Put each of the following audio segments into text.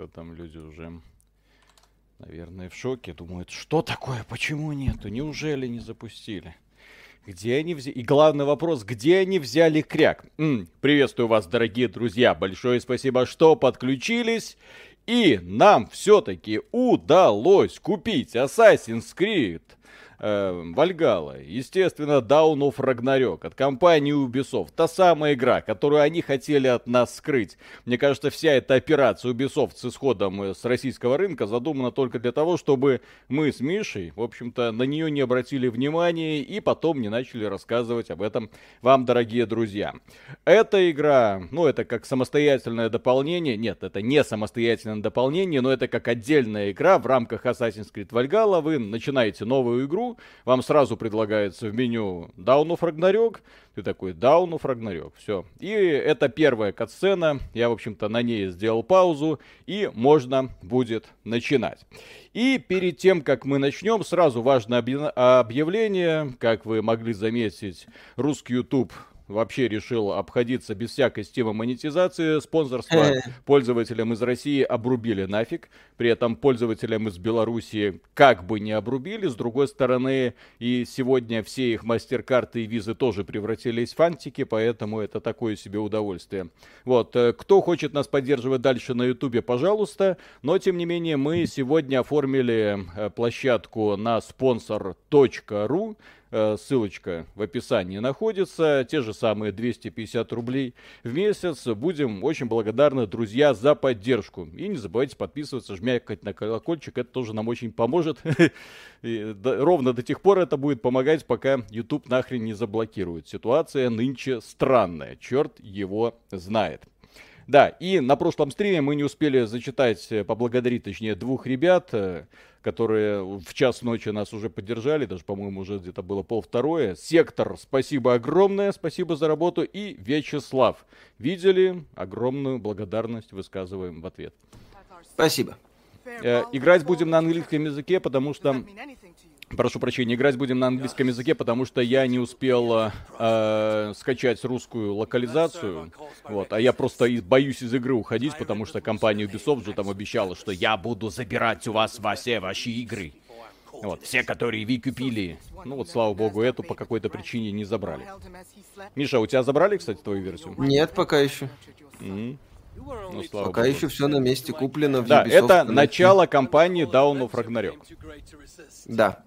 Что там люди уже, наверное, в шоке. Думают, что такое, почему нету, неужели не запустили? Где они взяли? И главный вопрос, где они взяли кряк? М-м, приветствую вас, дорогие друзья. Большое спасибо, что подключились. И нам все-таки удалось купить Assassin's Creed э, Вальгала. Естественно, Down of Ragnarok от компании Ubisoft. Та самая игра, которую они хотели от нас скрыть. Мне кажется, вся эта операция Ubisoft с исходом э, с российского рынка задумана только для того, чтобы мы с Мишей, в общем-то, на нее не обратили внимания и потом не начали рассказывать об этом вам, дорогие друзья. Эта игра, ну, это как самостоятельное дополнение. Нет, это не самостоятельное дополнение, но это как отдельная игра в рамках Assassin's Creed Valhalla. Вы начинаете новую игру, вам сразу предлагается в меню Down of Ragnarok, ты такой Down of Ragnarok, все. И это первая катсцена, я, в общем-то, на ней сделал паузу, и можно будет начинать. И перед тем, как мы начнем, сразу важное объявление, как вы могли заметить, русский YouTube вообще решил обходиться без всякой системы монетизации. Спонсорство пользователям из России обрубили нафиг. При этом пользователям из Беларуси как бы не обрубили. С другой стороны, и сегодня все их мастер-карты и визы тоже превратились в фантики, поэтому это такое себе удовольствие. Вот, э, кто хочет нас поддерживать дальше на Ютубе, пожалуйста. Но, тем не менее, мы сегодня оформили э, площадку на спонсор.ру Э, ссылочка в описании находится. Те же самые 250 рублей в месяц. Будем очень благодарны, друзья, за поддержку. И не забывайте подписываться, жмякать на колокольчик. Это тоже нам очень поможет. ровно до тех пор это будет помогать, пока YouTube нахрен не заблокирует. Ситуация нынче странная. Черт его знает. Да, и на прошлом стриме мы не успели зачитать, э, поблагодарить, точнее, двух ребят, э, которые в час ночи нас уже поддержали, даже, по-моему, уже где-то было полвторое. Сектор, спасибо огромное, спасибо за работу. И Вячеслав, видели, огромную благодарность высказываем в ответ. Спасибо. Э, играть будем на английском языке, потому что Прошу прощения, играть будем на английском языке, потому что я не успел э, скачать русскую локализацию. Вот, а я просто боюсь из игры уходить, потому что компания Ubisoft же там обещала, что я буду забирать у вас все ваши игры. Вот, все, которые вы купили. Ну вот, слава богу, эту по какой-то причине не забрали. Миша, у тебя забрали, кстати, твою версию? Нет, пока еще. Mm-hmm. Ну, слава Пока богу. еще все на месте куплено. В да, Ubisoft это начало кампании Down of Ragnarok. Да.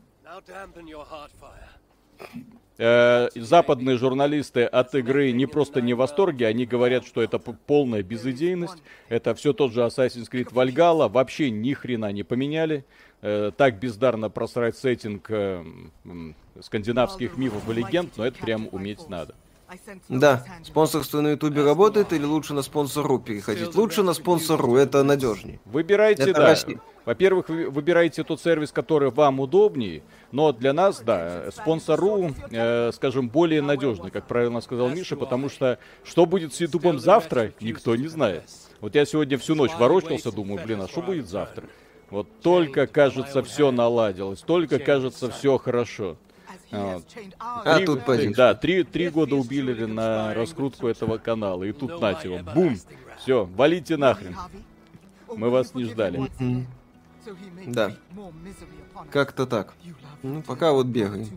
Э, западные журналисты от игры не просто не в восторге, они говорят, что это полная безыдейность. Это все тот же Assassin's Creed Valhalla, вообще ни хрена не поменяли. Э, так бездарно просрать сеттинг э, скандинавских мифов и легенд, но это прям уметь надо. Да, спонсорство на ютубе работает или лучше на спонсору переходить? Лучше на спонсору, это надежнее. Выбирайте, это да. Россия. Во-первых, вы выбирайте тот сервис, который вам удобнее, но для нас, да, спонсору, э, скажем, более надежный, как правильно сказал Миша, потому что что будет с Ютубом завтра, никто не знает. Вот я сегодня всю ночь ворочался, думаю, блин, а что будет завтра? Вот только, кажется, все наладилось, только, кажется, все хорошо. Вот. А, три, тут три, Да, три, три года убили на раскрутку этого канала. И тут нате его. Бум! Все, валите нахрен. Мы вас не ждали. Да. Как-то так. Ну, пока вот бегаем.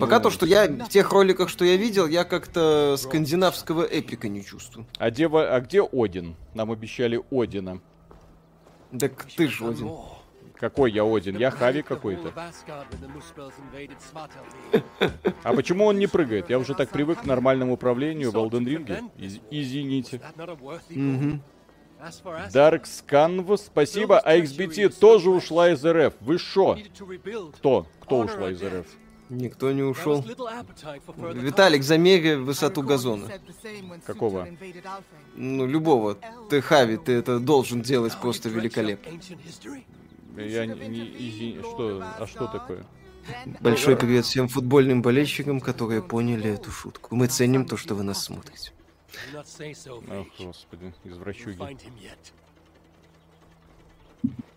Пока то, что я в тех роликах, что я видел, я как-то скандинавского эпика не чувствую. А где, а где Один? Нам обещали Одина. Так ты ж Один. Какой я Один? Я Хави какой-то. А почему он не прыгает? Я уже так привык к нормальному управлению в Elden Ring. Из извините. Dark Scanv, спасибо. А XBT тоже ушла из РФ. Вы шо? Кто? Кто ушла из РФ? Никто не ушел. Виталик, замеряй высоту газона. Какого? Ну, любого. Ты Хави, ты это должен делать просто великолепно. Я не, не что, а что такое? Большой привет всем футбольным болельщикам, которые поняли эту шутку. Мы ценим то, что вы нас смотрите. Ох, господи, извращуги.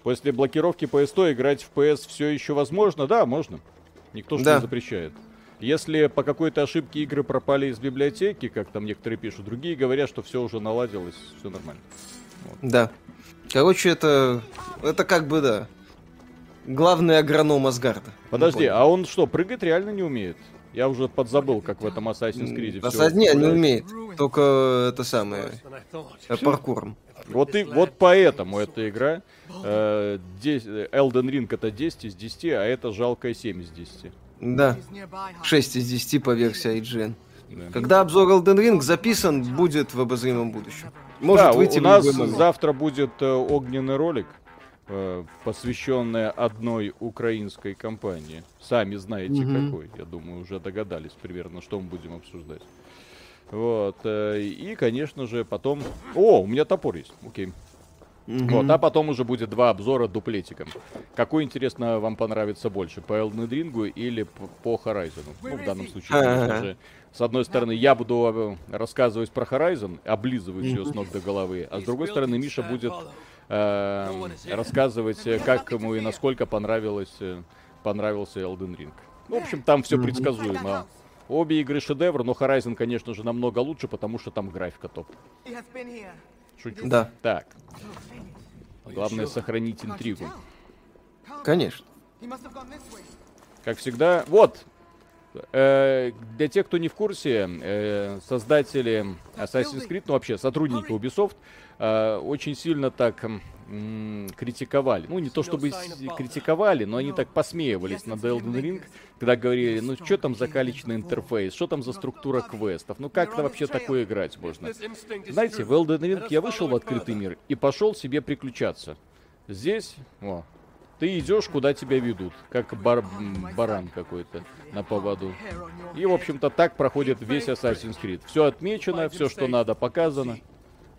После блокировки PS100 играть в PS все еще возможно? Да, можно. Никто же да. не запрещает. Если по какой-то ошибке игры пропали из библиотеки, как там некоторые пишут, другие говорят, что все уже наладилось, все нормально. Вот. Да. Короче, это... Это как бы, да. Главный агроном Асгарда. Подожди, а он что, прыгать реально не умеет? Я уже подзабыл, как в этом Assassin's Creed. Assassin's не, не умеет. Только это самое... Э, паркуром. Вот, и, вот поэтому эта игра э, 10, Elden Ring это 10 из 10, а это жалкая 7 из 10. Да. 6 из 10 по версии IGN. Да. Когда обзор Elden Ring записан, будет в обозримом будущем. Может да, выйти у нас завтра будет э, огненный ролик, э, посвященный одной украинской компании. Сами знаете угу. какой, я думаю, уже догадались примерно, что мы будем обсуждать. Вот. Э, и, конечно же, потом... О, у меня топор есть. Окей. Mm-hmm. Вот, а потом уже будет два обзора дуплетиком. Какой, интересно, вам понравится больше? По Elden Ring или по Horizon? Ну, в данном случае, конечно же. С одной стороны, я буду э, рассказывать про Horizon, облизывать ее с ног до головы, а с другой стороны, Миша будет э, рассказывать, как ему и насколько понравилось, э, понравился Elden Ring. Ну, в общем, там все предсказуемо. Обе игры шедевр, но Horizon, конечно же, намного лучше, потому что там графика топ. Шучу. Да. Так. Главное сохранить интригу. Конечно. Как всегда. Вот. Э, для тех, кто не в курсе, э, создатели Assassin's Creed, ну вообще сотрудники Ubisoft, э, очень сильно так критиковали. Ну, не то чтобы критиковали, но они так посмеивались над Elden Ring, когда говорили, ну, что там за калечный интерфейс, что там за структура квестов, ну, как это вообще такое играть можно? Знаете, в Elden Ring я вышел в открытый мир и пошел себе приключаться. Здесь, о, ты идешь, куда тебя ведут, как бар баран какой-то на поводу. И, в общем-то, так проходит весь Assassin's Creed. Все отмечено, все, что надо, показано.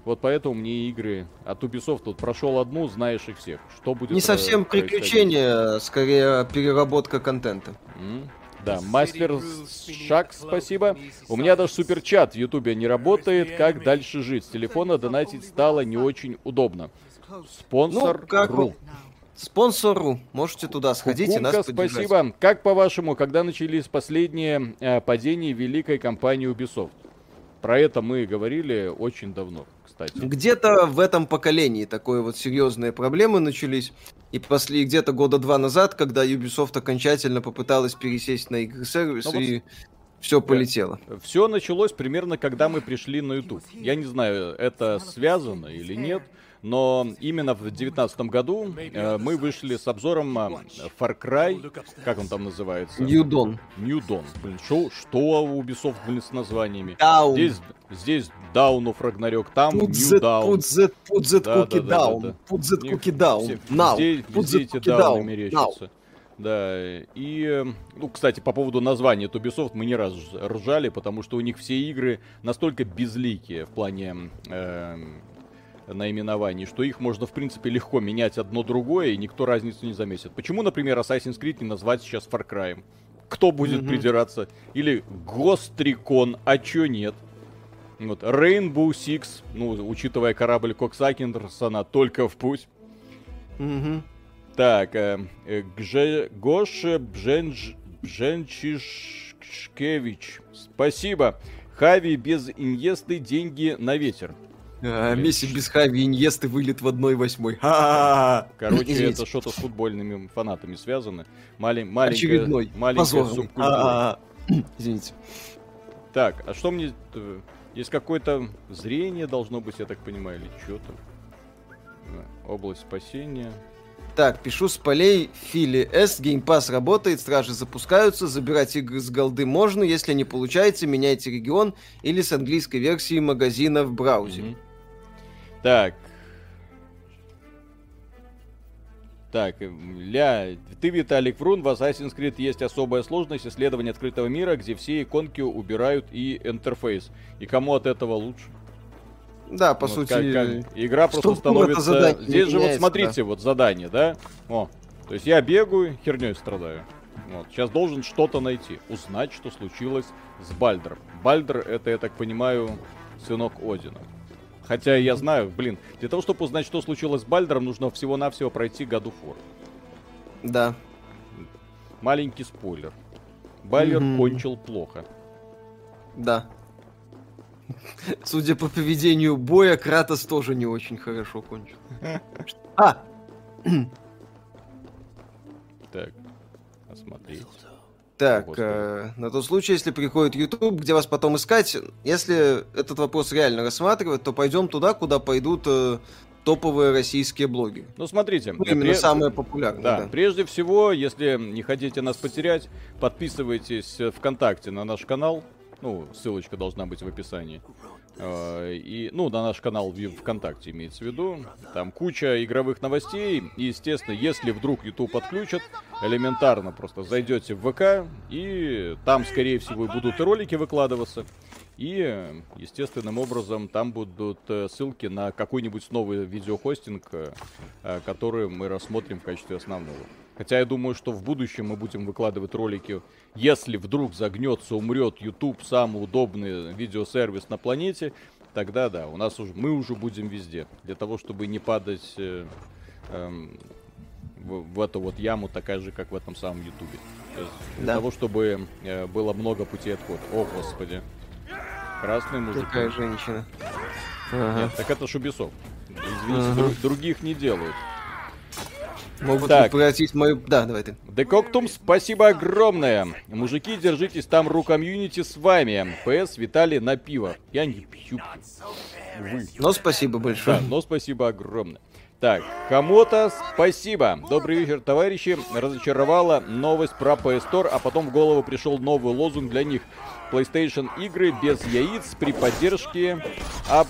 Вот поэтому мне игры от Ubisoft тут прошел одну, знаешь их всех. Что будет? Не совсем приключение, скорее переработка контента. Mm. Да, мастер Шаг, спасибо. У меня даже суперчат в Ютубе не работает. Как дальше жить? С телефона донатить стало не очень удобно. Спонсор ну, как... Ру. Спонсору. Можете туда сходить Кукунка, и нас поддержать. спасибо. Как по-вашему, когда начались последние э, падения великой компании Ubisoft? Про это мы говорили очень давно кстати. Где-то в этом поколении такое вот серьезные проблемы начались. И после где-то года два назад, когда Ubisoft окончательно попыталась пересесть на игры-сервис, ну, и вот все полетело. Все началось примерно, когда мы пришли на YouTube. Я не знаю, это связано или нет, но именно в 2019 году э, мы вышли с обзором э, Far Cry, как он там называется? New Dawn. New Dawn. Блин, шо, что у Ubisoft, блин, с названиями? Down. Здесь, здесь Down of Ragnarok, там put New the, Down. Put that, put that да, cookie да, down. Да, да, да. Put that cookie down. Все, Now. Здесь, put везде эти down мерещатся. Да, и, ну, кстати, по поводу названия Ubisoft мы не раз ржали, потому что у них все игры настолько безликие в плане э, наименований, что их можно, в принципе, легко менять одно другое, и никто разницу не заметит. Почему, например, Assassin's Creed не назвать сейчас Far Cry? Кто будет mm-hmm. придираться? Или Recon, а чё нет? Вот, Rainbow Six, ну, учитывая корабль Кокса Кендерсона, только в путь. Mm-hmm. Так, э, э, Гже, Гоша Бженж, Бженчишкевич, спасибо. Хави без инъесты деньги на ветер. А, Месси без Хави Иньесты вылет в 1-8. Короче, Извините. это что-то с футбольными фанатами связано. Малень, маленькая, Очередной. Маленькая субкультура. Извините. Так, а что мне... Э, есть какое-то зрение должно быть, я так понимаю, или что там? Область спасения. Так, пишу с полей Фили С. Геймпас работает, стражи запускаются, забирать игры с голды можно, если не получается, меняйте регион или с английской версии магазина в браузере. Mm-hmm. Так. Так, ля, ты, Виталик Врун, в Assassin's Creed есть особая сложность исследования открытого мира, где все иконки убирают и интерфейс. И кому от этого лучше? Да, по вот сути. Как, как, игра просто становится. Здесь же вот смотрите, да. вот задание, да? О, то есть я бегаю, херней страдаю. Вот. Сейчас должен что-то найти, узнать, что случилось с Бальдером. Бальдер это, я так понимаю, сынок Одина. Хотя я знаю, блин, для того, чтобы узнать, что случилось с Бальдером, нужно всего-навсего пройти году фор. Да. Маленький спойлер. Бальдер mm-hmm. кончил плохо. Да. Судя по поведению боя, Кратос тоже не очень хорошо кончил. А! Так, осмотреть. Так, э, на тот случай, если приходит YouTube, где вас потом искать, если этот вопрос реально рассматривать, то пойдем туда, куда пойдут э, топовые российские блоги. Ну, смотрите. Ну, именно прежде... самые популярные. Да, да, прежде всего, если не хотите нас потерять, подписывайтесь ВКонтакте на наш канал. Ну, ссылочка должна быть в описании. Э, и, ну, на наш канал в ВКонтакте имеется в виду. Там куча игровых новостей. И, естественно, если вдруг YouTube отключат, элементарно просто зайдете в ВК, и там, скорее всего, будут и ролики выкладываться. И, естественным образом, там будут э, ссылки на какой-нибудь новый видеохостинг, э, который мы рассмотрим в качестве основного. Хотя я думаю, что в будущем мы будем выкладывать ролики. Если вдруг загнется, умрет YouTube, самый удобный видеосервис на планете, тогда да, у нас уже мы уже будем везде. Для того, чтобы не падать э, э, в, в эту вот яму, такая же, как в этом самом Ютубе. Для да. того, чтобы э, было много путей отхода. О, господи. Красный мужик. Какая женщина. Ага. Нет, так это Шубисов. Извините, ага. других не делают. Могут так. превратить мою... Да, давай ты. Декоктум, спасибо огромное. Мужики, держитесь там, ру комьюнити с вами. ПС Виталий на пиво. Я не пью. Увы. Но спасибо большое. Да, но спасибо огромное. Так, кому-то спасибо. Добрый вечер, товарищи. Разочаровала новость про PS Store, а потом в голову пришел новый лозунг для них. PlayStation игры без яиц при поддержке... А...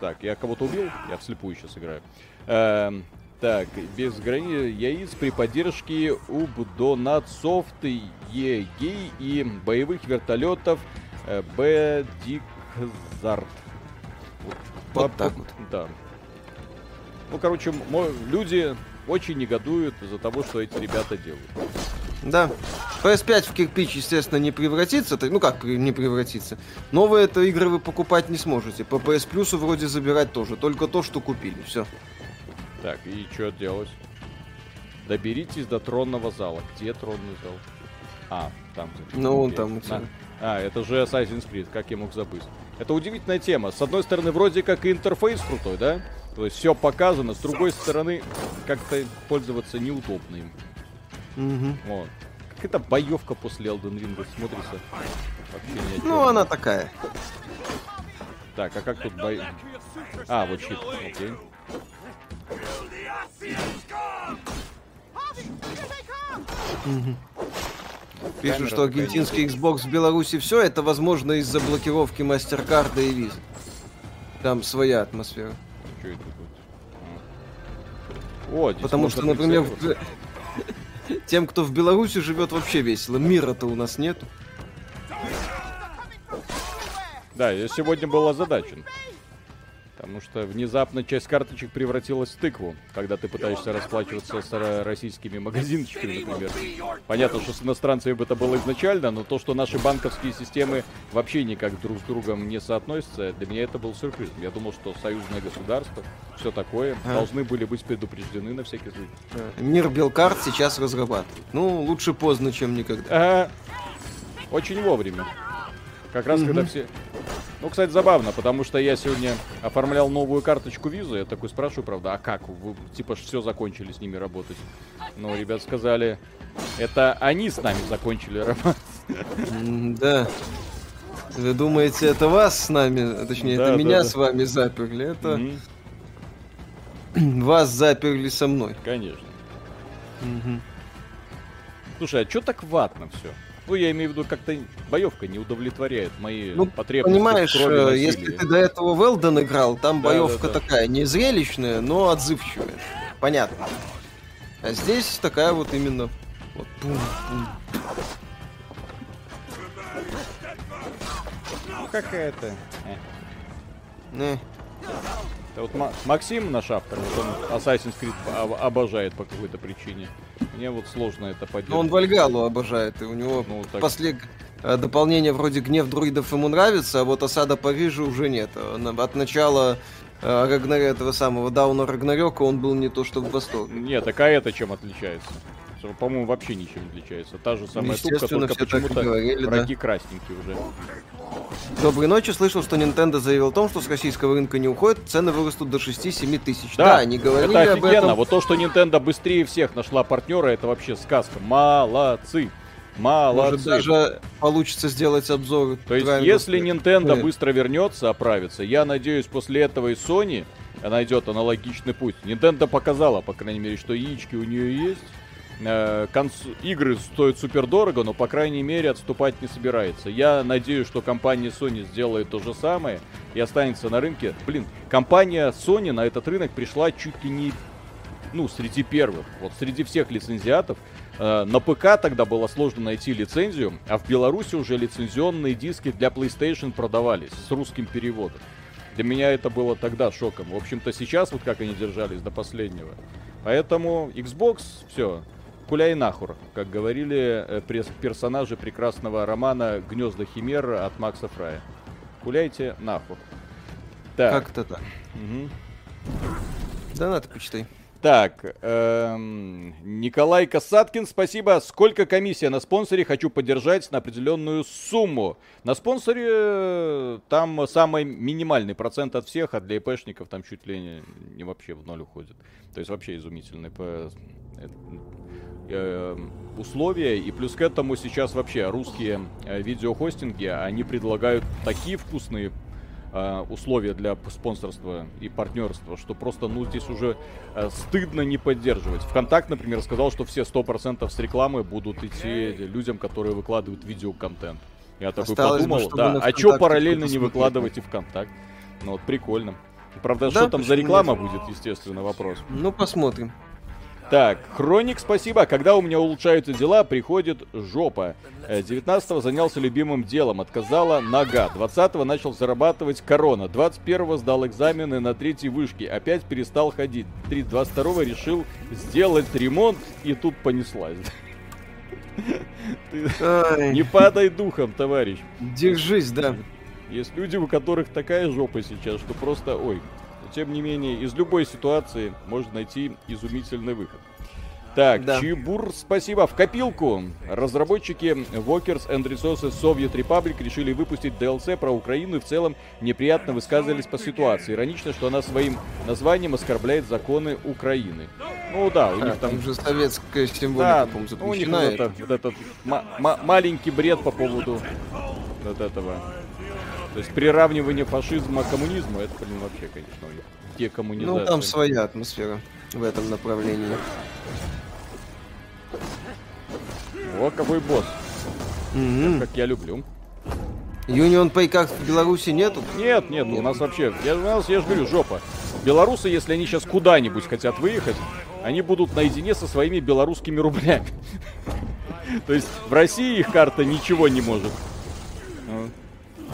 Так, я кого-то убил? Я вслепую сейчас играю. Эм, так, без грани яиц при поддержке Убдонатсофт, ЕГИ и боевых вертолетов э, Б. Дикзарт. Вот, вот так вот. Да. Ну, короче, люди очень негодуют из-за того, что эти ребята делают. Да. PS5 в кирпич, естественно, не превратится. Ну как не превратится? Новые это игры вы покупать не сможете. По PS Plus вроде забирать тоже. Только то, что купили. Все. Так, и что делать? Доберитесь до тронного зала. Где тронный зал? А, там. Ну, он там тебя. А, это же Assassin's Creed, как я мог забыть. Это удивительная тема. С одной стороны, вроде как и интерфейс крутой, да? То есть все показано, с другой стороны, как-то пользоваться неудобно им. Угу. Вот. Как это боевка после Elden Ring смотрится. Вообще ну, она такая. Так, а как тут бой... А, вот щит, окей. Пишут, что аргентинский Xbox в Беларуси все это возможно из-за блокировки MasterCard и Visa. Там своя атмосфера. Что это тут? О, Потому что, например, в... тем, кто в Беларуси живет, вообще весело. Мира-то у нас нет. Да, я сегодня был озадачен. Потому что внезапно часть карточек превратилась в тыкву, когда ты пытаешься расплачиваться с российскими магазинчиками, например. Понятно, что с иностранцами это было изначально, но то, что наши банковские системы вообще никак друг с другом не соотносятся, для меня это был сюрприз. Я думал, что союзное государство, все такое, а. должны были быть предупреждены на всякий случай. А. Мир Белкарт сейчас разрабатывает. Ну, лучше поздно, чем никогда. А, очень вовремя. Как раз, угу. когда все... Ну, кстати, забавно, потому что я сегодня оформлял новую карточку визы. Я такой спрашиваю, правда, а как? Вы, типа, все закончили с ними работать. Но ребят сказали, это они с нами закончили работать. Да. Вы думаете, это вас с нами, точнее, да, это да, меня да. с вами заперли? Это угу. вас заперли со мной. Конечно. Угу. Слушай, а что так ватно все? Ну, я имею в виду, как-то боевка не удовлетворяет мои ну, потребности. Понимаешь, э, если ты до этого Велден играл, там да, боевка да, да. такая не зрелищная, но отзывчивая. Понятно. А здесь такая вот именно. Вот, пум, пум. Ну какая-то. Э. Не. Это вот Максим, наш автор, вот он Assassin's Creed обожает по какой-то причине. Мне вот сложно это поддерживать. Ну, он Вальгалу обожает, и у него ну, так... после э, дополнения вроде Гнев друидов ему нравится, а вот Осада Парижа уже нет. От начала э, Рагнаря этого самого Дауна Рагнарёка он был не то что в восторге. Нет, так а это чем отличается? По-моему, вообще ничем не отличается. Та же самая тупка, только почему-то враги да. красненькие уже. Доброй ночи. Слышал, что Nintendo заявил о том, что с российского рынка не уходит, цены вырастут до 6-7 тысяч. Да, да, они говорили это офигенно. об этом. Вот то, что Nintendo быстрее всех нашла партнера, это вообще сказка. Молодцы. Молодцы. Может, даже получится сделать обзор. То есть, если Nintendo быстро вернется, оправится, я надеюсь, после этого и Sony найдет аналогичный путь. Nintendo показала, по крайней мере, что яички у нее есть. Э, конс... Игры стоят супер дорого, но, по крайней мере, отступать не собирается. Я надеюсь, что компания Sony сделает то же самое и останется на рынке. Блин, компания Sony на этот рынок пришла чуть ли не ну, среди первых. Вот среди всех лицензиатов Э, на ПК тогда было сложно найти лицензию, а в Беларуси уже лицензионные диски для PlayStation продавались с русским переводом. Для меня это было тогда шоком. В общем-то, сейчас вот как они держались до последнего. Поэтому Xbox, все, куляй нахур, как говорили э, персонажи прекрасного романа «Гнезда Химер» от Макса Фрая. Куляйте нахур. Так. Как-то так. Угу. Да, надо почитай. Так, эм, Николай Касаткин, спасибо. Сколько комиссия на спонсоре? Хочу поддержать на определенную сумму. На спонсоре э, там самый минимальный процент от всех, а для ИПшников там чуть ли не, не вообще в ноль уходит. То есть вообще изумительные по, э, условия. И плюс к этому сейчас вообще русские э, видеохостинги, они предлагают такие вкусные э, условия для спонсорства и партнерства, что просто, ну, здесь уже э, стыдно не поддерживать. ВКонтакт, например, сказал, что все 100% с рекламы будут идти людям, которые выкладывают видеоконтент. Я такой Осталось подумал, бы, да, а что параллельно не выкладывать и ВКонтакт? Ну вот прикольно. Правда, да, что там за реклама нет? будет, естественно, вопрос. Ну, посмотрим. Так, Хроник, спасибо. Когда у меня улучшаются дела, приходит жопа. 19-го э, занялся любимым делом, отказала нога. 20-го начал зарабатывать корона. 21-го сдал экзамены на третьей вышке. Опять перестал ходить. 22-го решил сделать ремонт, и тут понеслась. Не падай духом, товарищ. Держись, да. Есть люди, у которых такая жопа сейчас, что просто, ой, тем не менее, из любой ситуации можно найти изумительный выход. Так, да. Чебур, спасибо. В копилку. Разработчики Walkers and Resources Soviet Republic решили выпустить DLC про Украину и в целом неприятно высказывались по ситуации. Иронично, что она своим названием оскорбляет законы Украины. Ну да, у а, них там... уже советская символика, да, запрещена. У них вот, это, вот этот маленький бред по поводу вот этого то есть приравнивание фашизма к коммунизму, это, блин, вообще, конечно, декоммунизация. Ну, там своя атмосфера в этом направлении. Вот какой босс. Mm-hmm. Как, как я люблю. Union Pay как в Беларуси нету? Нет, нет, нет. у нас вообще, я, у нас, я же говорю, жопа. Белорусы, если они сейчас куда-нибудь хотят выехать, они будут наедине со своими белорусскими рублями. То есть в России их карта ничего не может.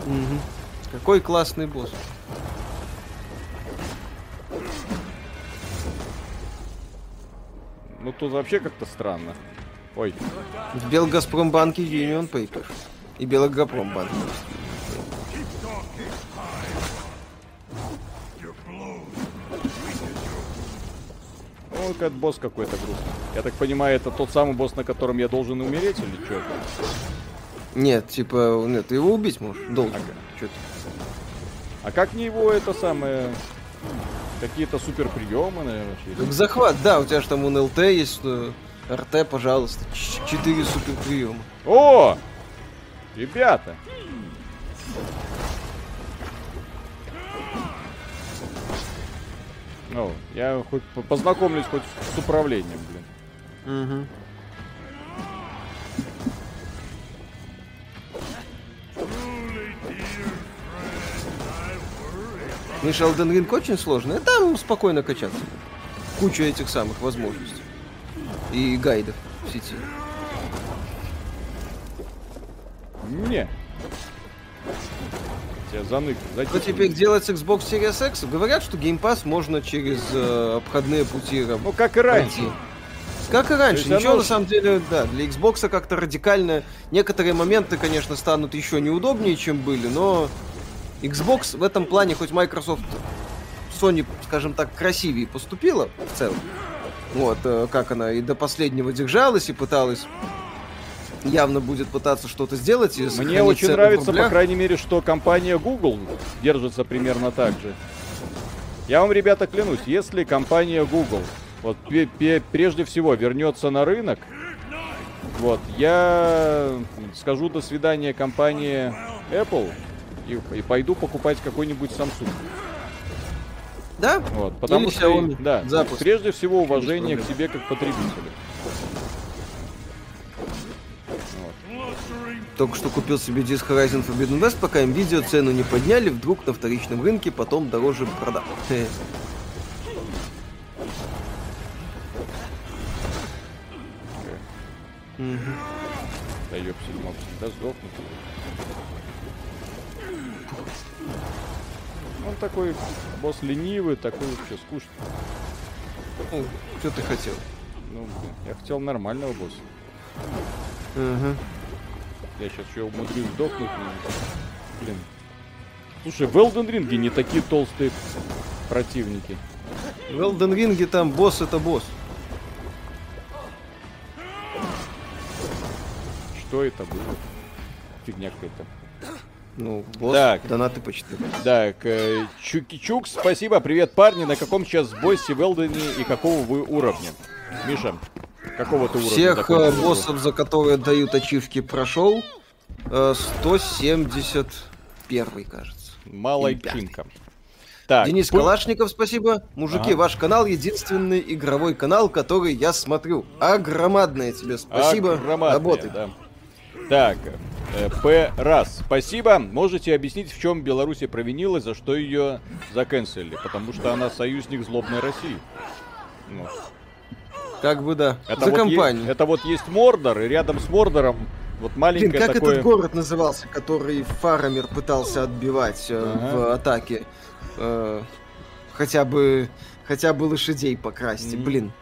Угу. Какой классный босс. Ну тут вообще как-то странно. Ой. В Белгазпромбанке Union Paper. И Белгазпромбанк. Ну, как босс какой-то грустный. Я так понимаю, это тот самый босс, на котором я должен умереть или что? Нет, типа, нет, ты его убить можешь. Должен. Ага. Ты? А как не его это самое... Какие-то супер приемы, наверное, Так захват, да, у тебя же там ЛТ есть, что... РТ, пожалуйста, четыре супер приема. О! Ребята! Ну, я хоть познакомлюсь хоть с управлением, блин. Угу. Миша, Elden Ring очень сложный, там спокойно качаться. Куча этих самых возможностей. И гайдов в сети. Не. Тебя занык. Что теперь делать с Xbox Series X? Говорят, что Game Pass можно через э, обходные пути Ну, как и раньше. Как и раньше. Ничего, оно... на самом деле, да, для Xbox как-то радикально. Некоторые моменты, конечно, станут еще неудобнее, чем были, но Xbox в этом плане, хоть Microsoft, Sony, скажем так, красивее поступила в целом, Вот, э, как она и до последнего держалась и пыталась явно будет пытаться что-то сделать. И Мне очень нравится, по крайней мере, что компания Google держится примерно так же. Я вам, ребята, клянусь, если компания Google вот прежде всего вернется на рынок, вот, я скажу до свидания компании Apple и, и пойду покупать какой-нибудь Samsung. Да? Вот, потому Или что, Xiaomi. да, Запуск. прежде всего уважение к себе как потребителю. Только что купил себе диск Horizon Forbidden West, пока им видео цену не подняли, вдруг на вторичном рынке потом дороже продал. Да ёпсель, мог всегда сдохнуть. Он такой босс ленивый, такой вообще скучный. Ну, что ты хотел? Ну, я хотел нормального босса. Угу. Я сейчас еще умудрюсь сдохнуть. Но... Блин. Слушай, в Elden Ring не такие толстые противники. В Elden Ring там босс это босс. Что это было? Фигня какая-то. Ну, босс, так. донаты почти. Так, э, Чуки-Чук, спасибо. Привет, парни. На каком сейчас боссе в Элдене и какого вы уровня? Миша, какого ты уровня? Всех э, боссов, за которые дают ачивки, прошел. Э, 171, кажется. Малой чинка. Так, Денис пу... Калашников, спасибо. Мужики, ага. ваш канал единственный игровой канал, который я смотрю. Огромадное тебе спасибо. Работай. Да. Так, э, П. Раз. Спасибо. Можете объяснить, в чем Беларусь провинилась, за что ее заканцелили? Потому что она союзник злобной России. Ну. Как бы да. Это за вот компанию. Есть, это вот есть Мордор, и рядом с Мордором вот маленькое Блин, как такое... этот город назывался, который Фарамир пытался отбивать э, ага. в атаке? Э, хотя бы хотя бы лошадей покрасьте, mm. блин.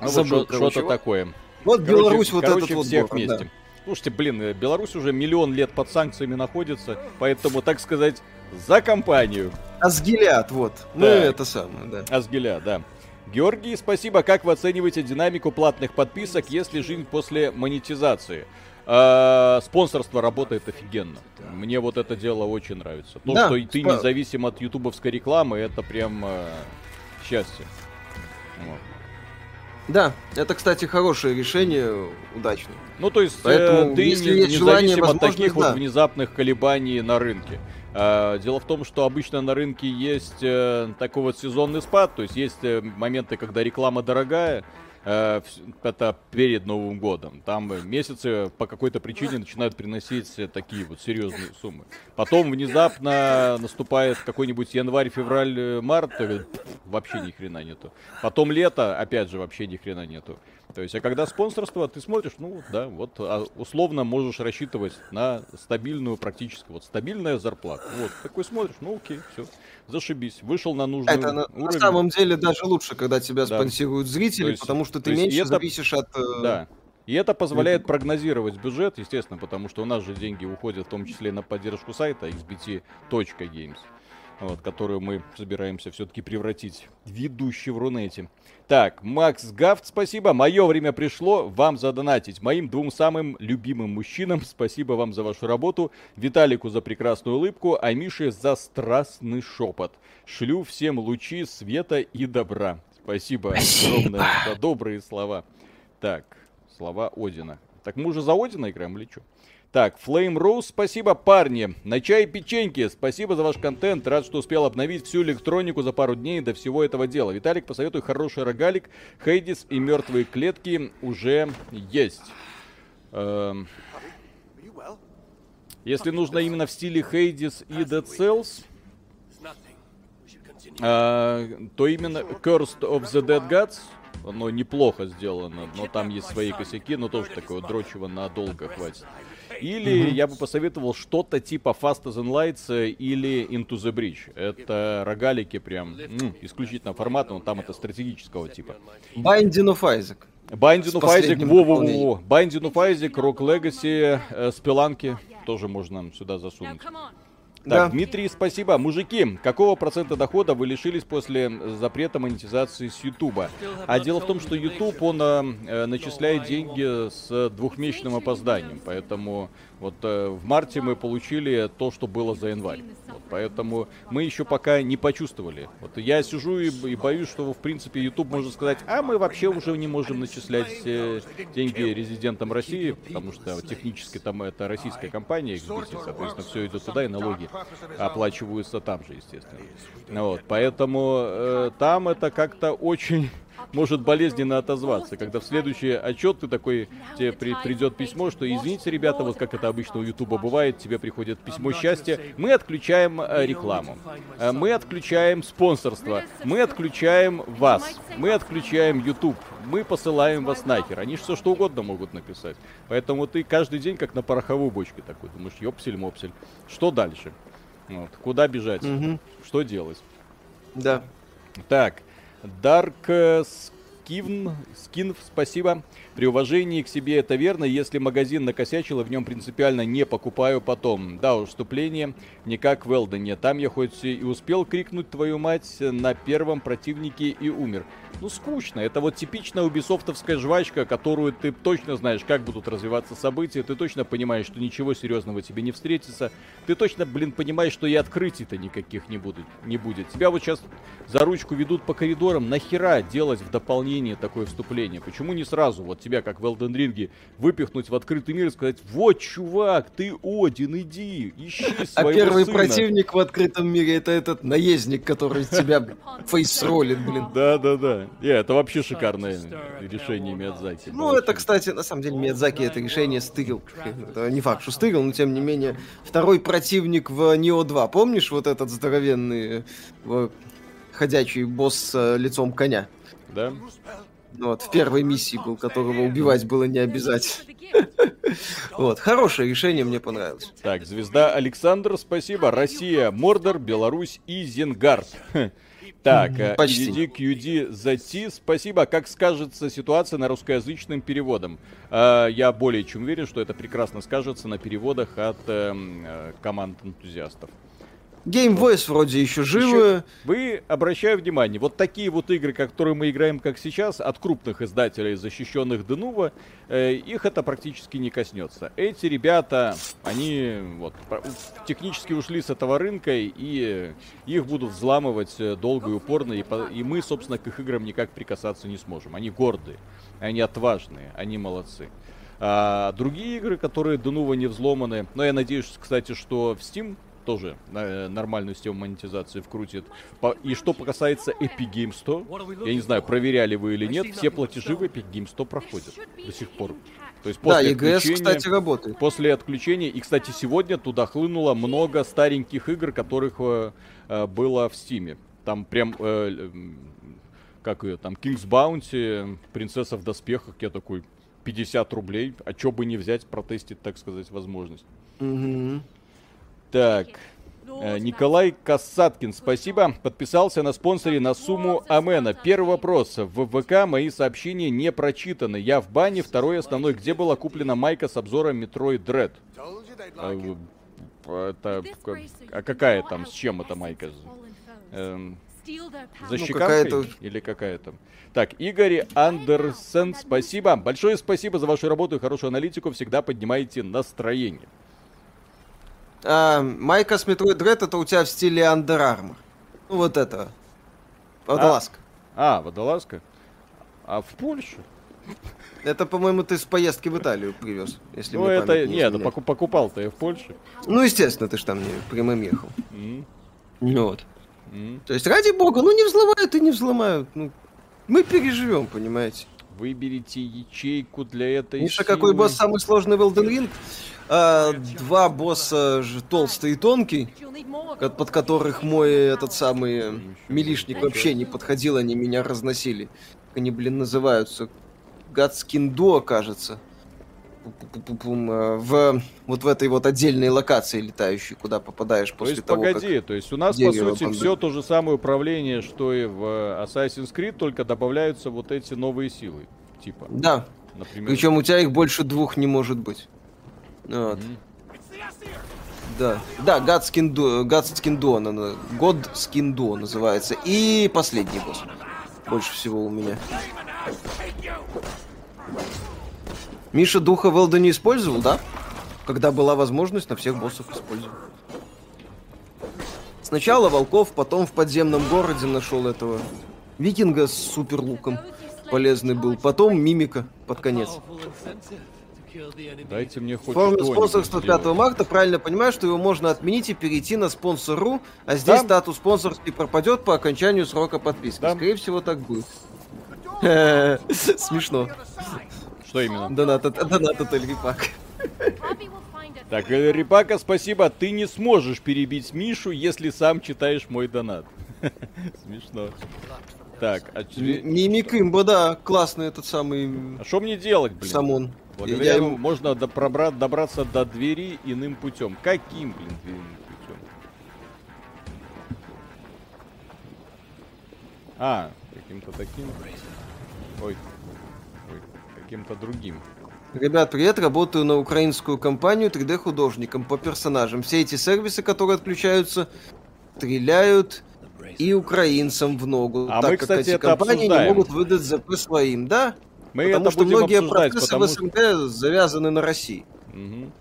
Ну, Забыл, вот что-то такое. Вот короче, Беларусь, вот короче, этот вот всех город, вместе. Да. Слушайте, блин, э, Беларусь уже миллион лет под санкциями находится, поэтому, так сказать, за компанию. Асгилят, вот. Ну, это самое, да. Асгилят, да. Георгий, спасибо. Как вы оцениваете динамику платных подписок, если жизнь после монетизации? А, спонсорство работает офигенно. Мне вот это дело очень нравится. То, да, что ты спа... независим от ютубовской рекламы, это прям э, счастье. Вот. Да, это, кстати, хорошее решение, удачное. Ну, то есть, Поэтому, э, ты если не, желание, от таких да. вот внезапных колебаний на рынке. Э, дело в том, что обычно на рынке есть э, такой вот сезонный спад, то есть есть э, моменты, когда реклама дорогая, это перед Новым годом. Там месяцы по какой-то причине начинают приносить такие вот серьезные суммы. Потом внезапно наступает какой-нибудь январь, февраль, март, вообще ни хрена нету. Потом лето, опять же, вообще ни хрена нету. То есть, а когда спонсорство, ты смотришь, ну да, вот а условно можешь рассчитывать на стабильную практически, вот стабильная зарплата. Вот, такой смотришь, ну окей, все, зашибись, вышел на нужный это на, уровень. на самом деле даже лучше, когда тебя да. спонсируют зрители, есть, потому что ты меньше это, зависишь от... Э, да, и это позволяет прогнозировать бюджет, естественно, потому что у нас же деньги уходят в том числе на поддержку сайта xbt.games вот, которую мы собираемся все-таки превратить в ведущий в Рунете. Так, Макс Гафт, спасибо. Мое время пришло вам задонатить. Моим двум самым любимым мужчинам спасибо вам за вашу работу. Виталику за прекрасную улыбку, а Мише за страстный шепот. Шлю всем лучи света и добра. Спасибо, спасибо. огромное за добрые слова. Так, слова Одина. Так мы уже за Одина играем или что? Так, Flame Rose, спасибо, парни. На чай печеньки, спасибо за ваш контент. Рад, что успел обновить всю электронику за пару дней до всего этого дела. Виталик, посоветуй хороший рогалик. Хейдис и мертвые клетки уже есть. Эм... Если нужно именно в стиле Хейдис и Dead Cells, э, то именно Cursed of the Dead Gods, оно неплохо сделано, но там есть свои косяки, но тоже такое дрочево надолго хватит. Или mm-hmm. я бы посоветовал что-то типа Fast as Lights э, или Into the Bridge. Это рогалики прям м, исключительно формата, но там это стратегического типа. Binding of Isaac. Binding of Isaac, во-во-во. Binding of Isaac, Rock Legacy, э, Спеланки тоже можно сюда засунуть. Так, да. Дмитрий, спасибо. Мужики, какого процента дохода вы лишились после запрета монетизации с Ютуба? А дело в том, что Ютуб, он э, начисляет деньги с двухмесячным опозданием, поэтому вот э, в марте мы получили то, что было за январь. Вот, поэтому мы еще пока не почувствовали. Вот я сижу и, и боюсь, что в принципе YouTube может сказать, а мы вообще уже не можем начислять э, деньги резидентам России, потому что технически там это российская компания, XBT, соответственно, все идет туда, и налоги оплачиваются там же, естественно. Вот, поэтому э, там это как-то очень может болезненно отозваться, когда в следующий отчет ты такой, тебе при, придет письмо, что извините, ребята, вот как это обычно у Ютуба бывает, тебе приходит письмо счастья, мы отключаем э, рекламу, э, мы отключаем спонсорство, мы отключаем вас, мы отключаем YouTube, мы посылаем вас нахер. Они все что угодно могут написать. Поэтому ты каждый день как на пороховой бочке такой, думаешь, ёпсель-мопсель. Что дальше? Вот. Куда бежать? Угу. Что делать? Да. Так, Dark Skivn, Скин, спасибо. При уважении к себе это верно. Если магазин накосячил, и в нем принципиально не покупаю потом. Да, уж вступление не как в Элдоне. Там я хоть и успел крикнуть твою мать на первом противнике и умер. Ну, скучно. Это вот типичная убисофтовская жвачка, которую ты точно знаешь, как будут развиваться события. Ты точно понимаешь, что ничего серьезного тебе не встретится. Ты точно, блин, понимаешь, что и открытий-то никаких не будет. Не будет. Тебя вот сейчас за ручку ведут по коридорам. Нахера делать в дополнение такое вступление? Почему не сразу? Вот тебя, как в Элден Ринге, выпихнуть в открытый мир и сказать, вот, чувак, ты Один, иди, ищи а своего А первый сына. противник в открытом мире это этот наездник, который тебя фейсролит, блин. Да-да-да. Yeah, это вообще шикарное решение Миядзаки. Ну, это, кстати, на самом деле, Миядзаки это решение стырил. Это не факт, что стырил, но тем не менее. Второй противник в Нео 2. Помнишь вот этот здоровенный ходячий босс с лицом коня? Да. Ну вот, в первой миссии был, которого убивать было не обязательно. Вот, хорошее решение, мне понравилось. Так, звезда Александр, спасибо. Россия, Мордор, Беларусь и Зенгард. Так, э, Почти. EDD QD ZT, спасибо. Как скажется ситуация на русскоязычным переводом? Э, я более чем уверен, что это прекрасно скажется на переводах от эм, э, команд энтузиастов. Game Voice вроде еще живы. Еще вы, обращаю внимание, вот такие вот игры, которые мы играем как сейчас, от крупных издателей, защищенных Denuvo, э, их это практически не коснется. Эти ребята, они вот технически ушли с этого рынка, и их будут взламывать э, долго и упорно, и, по, и мы, собственно, к их играм никак прикасаться не сможем. Они гордые, они отважные, они молодцы. А другие игры, которые Denuvo не взломаны, но я надеюсь, кстати, что в Steam тоже э, нормальную систему монетизации вкрутит. И что касается Epic Games 100, я не знаю, проверяли вы или нет, все платежи в Epic Games 100 проходят до сих пор. То есть после да, EGS, кстати, работает. После отключения, и, кстати, сегодня туда хлынуло много стареньких игр, которых э, э было в Стиме. Там прям, э, как ее, там, King's Bounty, Принцесса в доспехах, я такой, 50 рублей, а чё бы не взять, протестить, так сказать, возможность. Угу. Так. Э, Николай Касаткин, спасибо. Подписался на спонсоре на сумму Амена. Первый вопрос. В ВК мои сообщения не прочитаны. Я в бане. Второй основной. Где была куплена майка с обзором Metroid Dread? А, это, а какая там, с чем эта майка? Эм, за ну, какая-то... или какая там? Так, Игорь Андерсен, спасибо. Большое спасибо за вашу работу и хорошую аналитику. Всегда поднимаете настроение. А, майка с Metroid Dread это у тебя в стиле Under Armour. Ну вот это. Водолазка. А, а водолазка? А в Польше? Это, по-моему, ты с поездки в Италию привез, если Ну, это, не нет, покуп, покупал-то я в Польше. Ну, естественно, ты ж там не прямым ехал. Mm. Вот. Mm. То есть, ради бога, ну не взломают и не взломают. Ну, мы переживем, понимаете. Выберите ячейку для этой Миша, силы. какой босс самый сложный в Elden Ring? а, два босса толстый и тонкий, под которых мой этот самый милишник вообще не подходил, они меня разносили. Они, блин, называются Гадскиндо, кажется. В вот в этой вот отдельной локации летающей, куда попадаешь после то есть, того, погоди, как то есть у нас по сути все то же самое управление, что и в Assassin's Creed, только добавляются вот эти новые силы, типа. Да. Например. Причем у тебя их больше двух не может быть. Вот. Да, да, God Skin Do, God Skin Do, God Skin Do называется. И последний босс. Больше всего у меня. Миша духа Велда не использовал, да? Когда была возможность, на всех боссов использовал. Сначала волков, потом в подземном городе нашел этого викинга с супер луком. Полезный был. Потом мимика под конец. Дайте мне хоть Форме спонсорства 5 марта, правильно понимаю, что его можно отменить и перейти на спонсору, а здесь да. статус спонсорский пропадет по окончанию срока подписки. Да. Скорее всего, так будет. Смешно. Что именно? Донат от Эльрипак. Так, Рипака, спасибо. Ты не сможешь перебить Мишу, если сам читаешь мой донат. Смешно. Так, а... Мимик имба, да, классный этот самый... А что мне делать, блин? Самон. Благодаря ему можно до, пробрать, добраться до двери иным путем. Каким, блин, иным путем? А, каким-то таким. Ой, каким-то другим. Ребят, привет, работаю на украинскую компанию 3D-художником по персонажам. Все эти сервисы, которые отключаются, стреляют и украинцам в ногу. А так мы, кстати, как эти компании обсуждаем. не могут выдать ЗП своим, да? Мы потому это что многие процессы потому... в СНГ завязаны на России. Угу.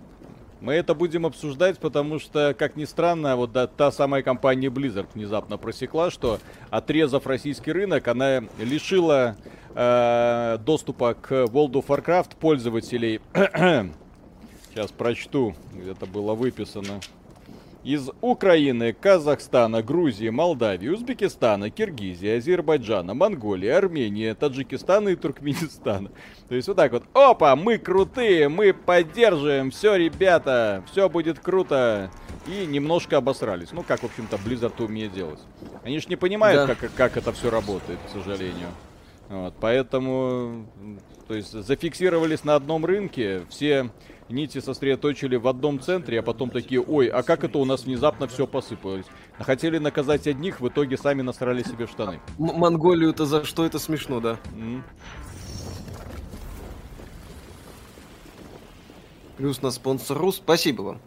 Мы это будем обсуждать, потому что, как ни странно, вот да, та самая компания Blizzard внезапно просекла, что отрезав российский рынок, она лишила э, доступа к World of Warcraft пользователей. Сейчас прочту, где-то было выписано из Украины, Казахстана, Грузии, Молдавии, Узбекистана, Киргизии, Азербайджана, Монголии, Армении, Таджикистана и Туркменистана. То есть вот так вот. Опа, мы крутые, мы поддерживаем, все, ребята, все будет круто. И немножко обосрались. Ну, как, в общем-то, Blizzard умеет делать. Они же не понимают, да. как, как это все работает, к сожалению. Вот, поэтому, то есть, зафиксировались на одном рынке, все нити сосредоточили в одном центре, а потом такие, ой, а как это у нас внезапно все посыпалось? Хотели наказать одних, в итоге сами насрали себе в штаны. М- Монголию-то за что это смешно, да? Mm. Плюс на спонсор Рус. Спасибо вам.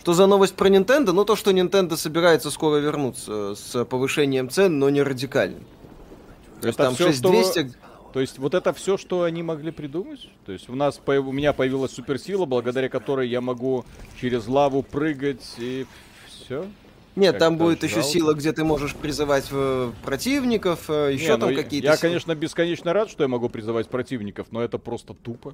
Что за новость про Nintendo? Ну, то, что Nintendo собирается скоро вернуться с повышением цен, но не радикально. То есть это там все, 6200... Что... То есть вот это все, что они могли придумать? То есть у нас у меня появилась суперсила, благодаря которой я могу через лаву прыгать и все? Нет, там будет жалко. еще сила, где ты можешь призывать э, противников, э, еще Не, там ну, какие-то. Я, силы. конечно, бесконечно рад, что я могу призывать противников, но это просто тупо.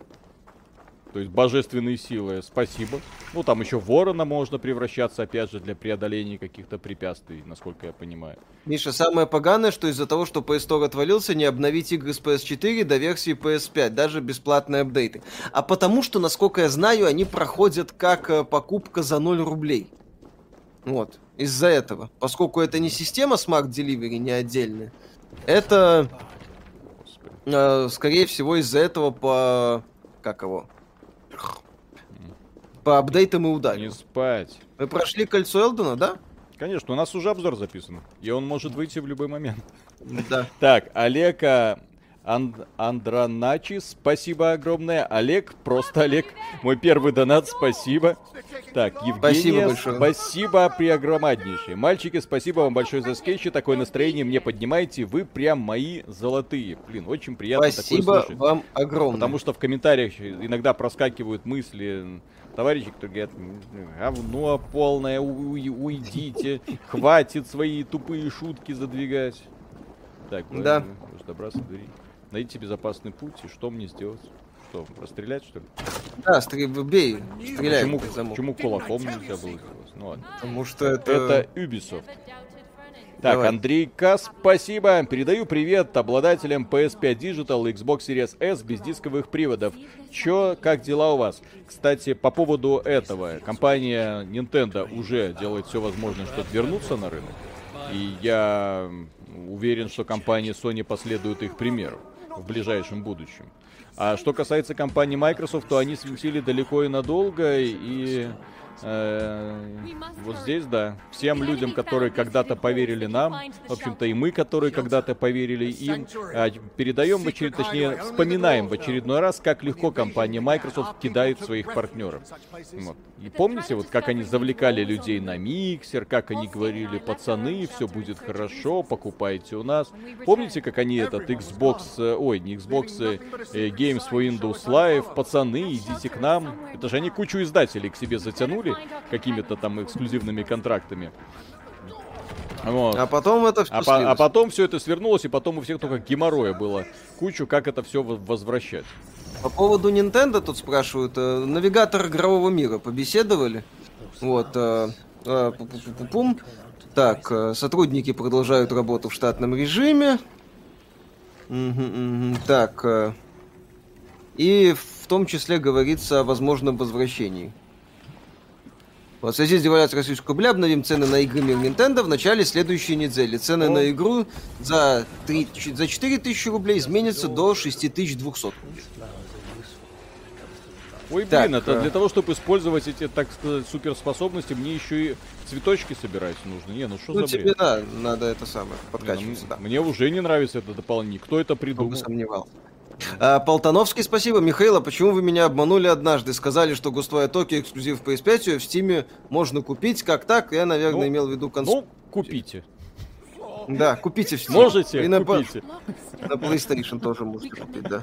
То есть божественные силы, спасибо. Ну, там еще ворона можно превращаться, опять же, для преодоления каких-то препятствий, насколько я понимаю. Миша, самое поганое, что из-за того, что PS Store отвалился, не обновить игры с PS4 до версии PS5, даже бесплатные апдейты. А потому что, насколько я знаю, они проходят как э, покупка за 0 рублей. Вот, из-за этого. Поскольку это не система Smart Delivery, не отдельная, это, э, скорее всего, из-за этого по... Как его? По апдейтам и ударим. Не спать. Мы прошли кольцо Элдона, да? Конечно, у нас уже обзор записан. И он может выйти в любой момент. Да. Так, Олега Анд Андраначи, спасибо огромное. Олег, просто Олег, мой первый донат, спасибо. Так, Евгения, спасибо, большое. спасибо преогромаднейшие. Мальчики, спасибо вам большое за скетчи, такое настроение мне поднимаете, вы прям мои золотые. Блин, очень приятно спасибо такое слышать. вам огромное. Потому что в комментариях иногда проскакивают мысли товарищи, которые говорят, говно полное, уйдите, хватит свои тупые шутки задвигать. Так, да. добраться до двери. Найдите безопасный путь, и что мне сделать? Что, расстрелять, что ли? Да, стри... бей, стреляй. Почему, почему кулаком нельзя было сделать? Ну ладно. Потому что это... Это Ubisoft. Так, Давай. Андрей К, спасибо. Передаю привет обладателям PS5 Digital и Xbox Series S без дисковых приводов. Чё, как дела у вас? Кстати, по поводу этого, компания Nintendo уже делает все возможное, чтобы вернуться на рынок. И я уверен, что компания Sony последует их примеру в ближайшем будущем. А что касается компании Microsoft, то они светили далеко и надолго, и Э, вот здесь, да. Всем людям, которые когда-то поверили нам, в общем-то, и мы, которые когда-то поверили им, а, передаем в очередной, точнее, вспоминаем в очередной раз, как легко компания Microsoft кидает своих партнеров. Вот. И помните, вот как они завлекали людей на миксер, как они говорили, пацаны, все будет хорошо, покупайте у нас. Помните, как они этот Xbox, э, ой, не Xbox, э, Games for Windows Live, пацаны, идите к нам. Это же они кучу издателей к себе затянули какими-то там эксклюзивными контрактами. Вот. А потом это все а, по, а потом все это свернулось, и потом у всех только геморроя было кучу, как это все возвращать. По поводу Nintendo тут спрашивают. Э, навигатор игрового мира побеседовали? Вот. Э, э, пум. Так, сотрудники продолжают работу в штатном режиме. Так. И в том числе говорится о возможном возвращении. В связи с девальвацией российского рубля обновим цены на игры Мир Nintendo в начале следующей недели. Цены О. на игру за, 3, за 4000 рублей изменятся до 6200. Ой, так, блин, это для того, чтобы использовать эти, так сказать, суперспособности, мне еще и цветочки собирать нужно. Не, ну что ну, за тебе, да, надо это самое, подкачиваться, не, ну, да. Мне уже не нравится это дополнение. Кто это придумал? Кто бы сомневался. А, Полтановский, спасибо. Михаила, почему вы меня обманули однажды? Сказали, что Ghostwire Tokyo эксклюзив PS5 в Стиме можно купить. Как так? Я, наверное, ну, имел в виду консоль. Ну, купите. Да, купите в Steam. Можете, И на, купите. На PlayStation тоже можете купить, да.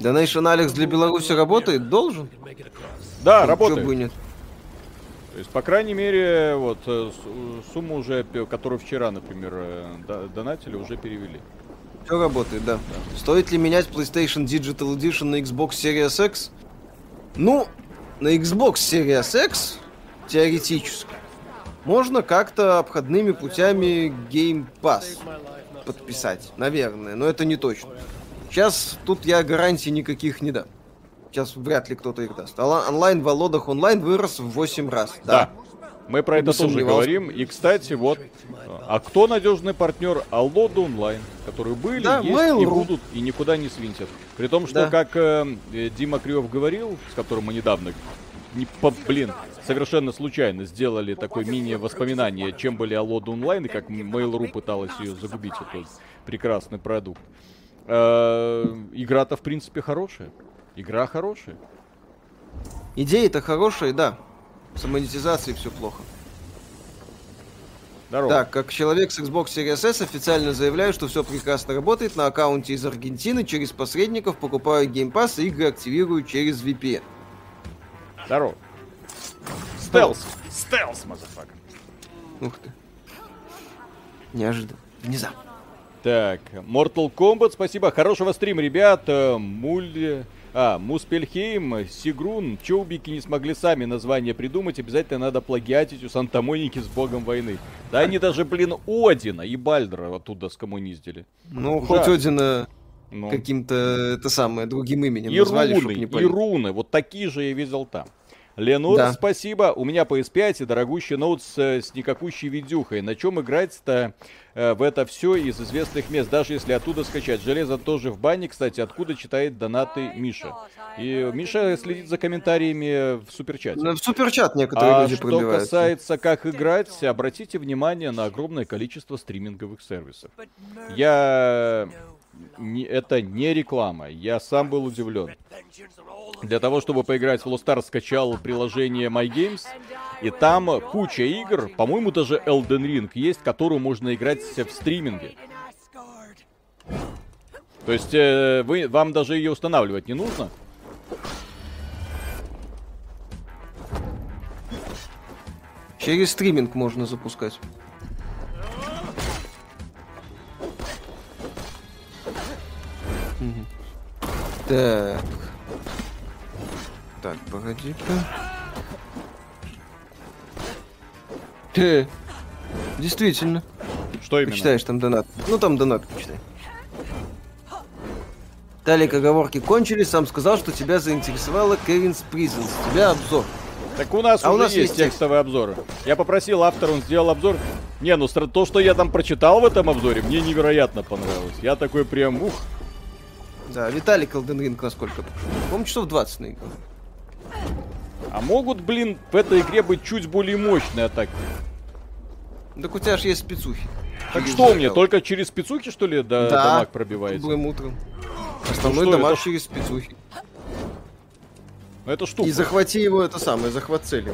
Donation Alex для Беларуси работает? Должен? Да, Чё, работает. Бы нет? То есть, по крайней мере, вот э, сумму уже, которую вчера, например, э, донатили, уже перевели. Все работает, да. да. Стоит ли менять PlayStation Digital Edition на Xbox Series X? Ну, на Xbox Series X теоретически можно как-то обходными путями Game Pass подписать, наверное, но это не точно. Сейчас тут я гарантий никаких не дам. Сейчас вряд ли кто-то их даст. Онлайн в Алодах онлайн вырос в 8 раз. Да. да. Мы про это тоже говорим. И, кстати, вот, а кто надежный партнер Аллода онлайн, которые были, да, есть Mail. и будут, и никуда не свинтят. При том, что, да. как э, Дима Кривов говорил, с которым мы недавно, не, по, блин, совершенно случайно сделали такое мини-воспоминание, чем были Аллода онлайн, и как Mail.ru пыталась ее загубить, этот прекрасный продукт. Э, игра-то, в принципе, хорошая. Игра хорошая. Идеи-то хорошие, да. С монетизацией все плохо. Здорово. Так, как человек с Xbox Series S официально заявляю, что все прекрасно работает. На аккаунте из Аргентины через посредников покупаю Game Pass и игры активирую через VPN. Здорово. Стелс. Стелс, motherfuck. Ух ты. Неожиданно. Внезапно. Так, Mortal Kombat, спасибо. Хорошего стрима, ребят. Муль... А, Муспельхейм, Сигрун, Чоубики не смогли сами название придумать, обязательно надо плагиатить у Санта-Моники с богом войны. Да они даже, блин, Одина и Бальдера оттуда скоммуниздили. Ну, Ужас. хоть Одина ну. каким-то, это самое, другим именем и назвали, руны, не и руны, вот такие же я видел там. Ленур, да. спасибо. У меня PS5 и дорогущий ноут с, с никакущей видюхой. На чем играть-то э, в это все из известных мест, даже если оттуда скачать? Железо тоже в бане, кстати, откуда читает донаты Миша. И Миша следит за комментариями в суперчате. Ну, в суперчат некоторые а люди что касается как играть, обратите внимание на огромное количество стриминговых сервисов. Я это не реклама. Я сам был удивлен. Для того, чтобы поиграть в Lost Stars, скачал приложение My Games. И там куча игр, по-моему, даже Elden Ring есть, которую можно играть в стриминге. То есть э, вы, вам даже ее устанавливать не нужно. Через стриминг можно запускать. Так. Так, погоди-ка. Ты. Действительно. Что именно? Почитаешь там донат. Ну там донат почитай. Талик оговорки кончились, сам сказал, что тебя заинтересовала Кевинс. У тебя обзор. Так у нас а уже у нас есть, есть текстовые обзоры. Я попросил автора, он сделал обзор. Не, ну то, что я там прочитал в этом обзоре, мне невероятно понравилось. Я такой прям, ух, да, Виталий Колден Ринг насколько? По-моему, часов 20 на игру. А могут, блин, в этой игре быть чуть более мощные атаки? Так у тебя же есть спецухи. Так через что у меня, только через спецухи, что ли, до да, дамаг пробивается? круглым утром. Основной ну, дамаг это... через спецухи. Ну, это штука. И захвати его, это самое, захват цели.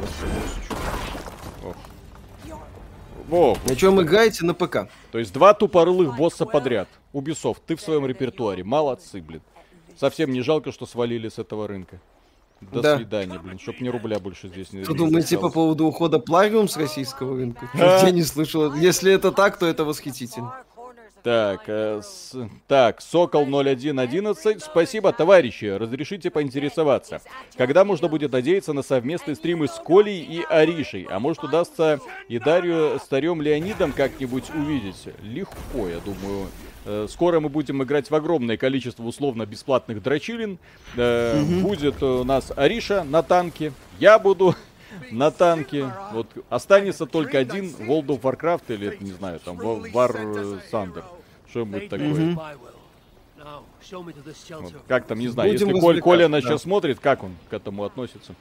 Во. На чем играете на ПК? То есть два тупорылых босса подряд. Ubisoft, ты в своем репертуаре. Молодцы, блин. Совсем не жалко, что свалили с этого рынка. До да. свидания, блин, чтоб ни рубля больше здесь не Что думаете по поводу ухода Плагиум с российского рынка? Я не слышал. Если это так, то это восхитительно. Так, э, с, так, Сокол 0111, спасибо, товарищи, разрешите поинтересоваться. Когда можно будет надеяться на совместные стримы с Колей и Аришей? А может удастся и Дарью старем Леонидом как-нибудь увидеть? Легко, я думаю. Э, скоро мы будем играть в огромное количество условно-бесплатных дрочилин. Э, угу. Будет у нас Ариша на танке, я буду на танке. Вот останется только один World of Warcraft или, не знаю, там, War Thunder. Что-нибудь такое. Вот, как там, не знаю, Будем если Коль, Коля на да. смотрит, как он к этому относится?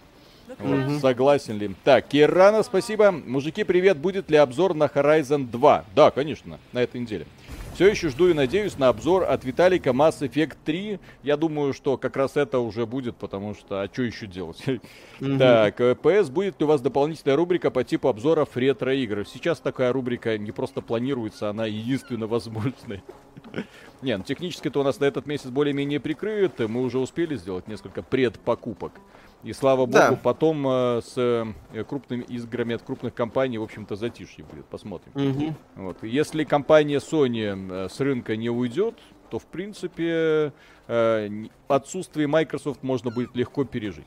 Вот, угу. Согласен ли? Так, Кирана, спасибо. Мужики, привет. Будет ли обзор на Horizon 2? Да, конечно, на этой неделе. Все еще жду и надеюсь на обзор от Виталика Mass Effect 3. Я думаю, что как раз это уже будет, потому что, а что еще делать? Так, PS, э, будет ли у вас дополнительная рубрика по типу обзоров ретро-игр? Сейчас такая рубрика не просто планируется, она единственно возможная. Не, ну технически-то у нас на этот месяц более-менее прикрыт, мы уже успели сделать несколько предпокупок. И слава богу, да. потом э, с э, крупными играми от крупных компаний, в общем-то, затишье будет. Посмотрим. Угу. Вот. если компания Sony э, с рынка не уйдет, то, в принципе, э, отсутствие Microsoft можно будет легко пережить.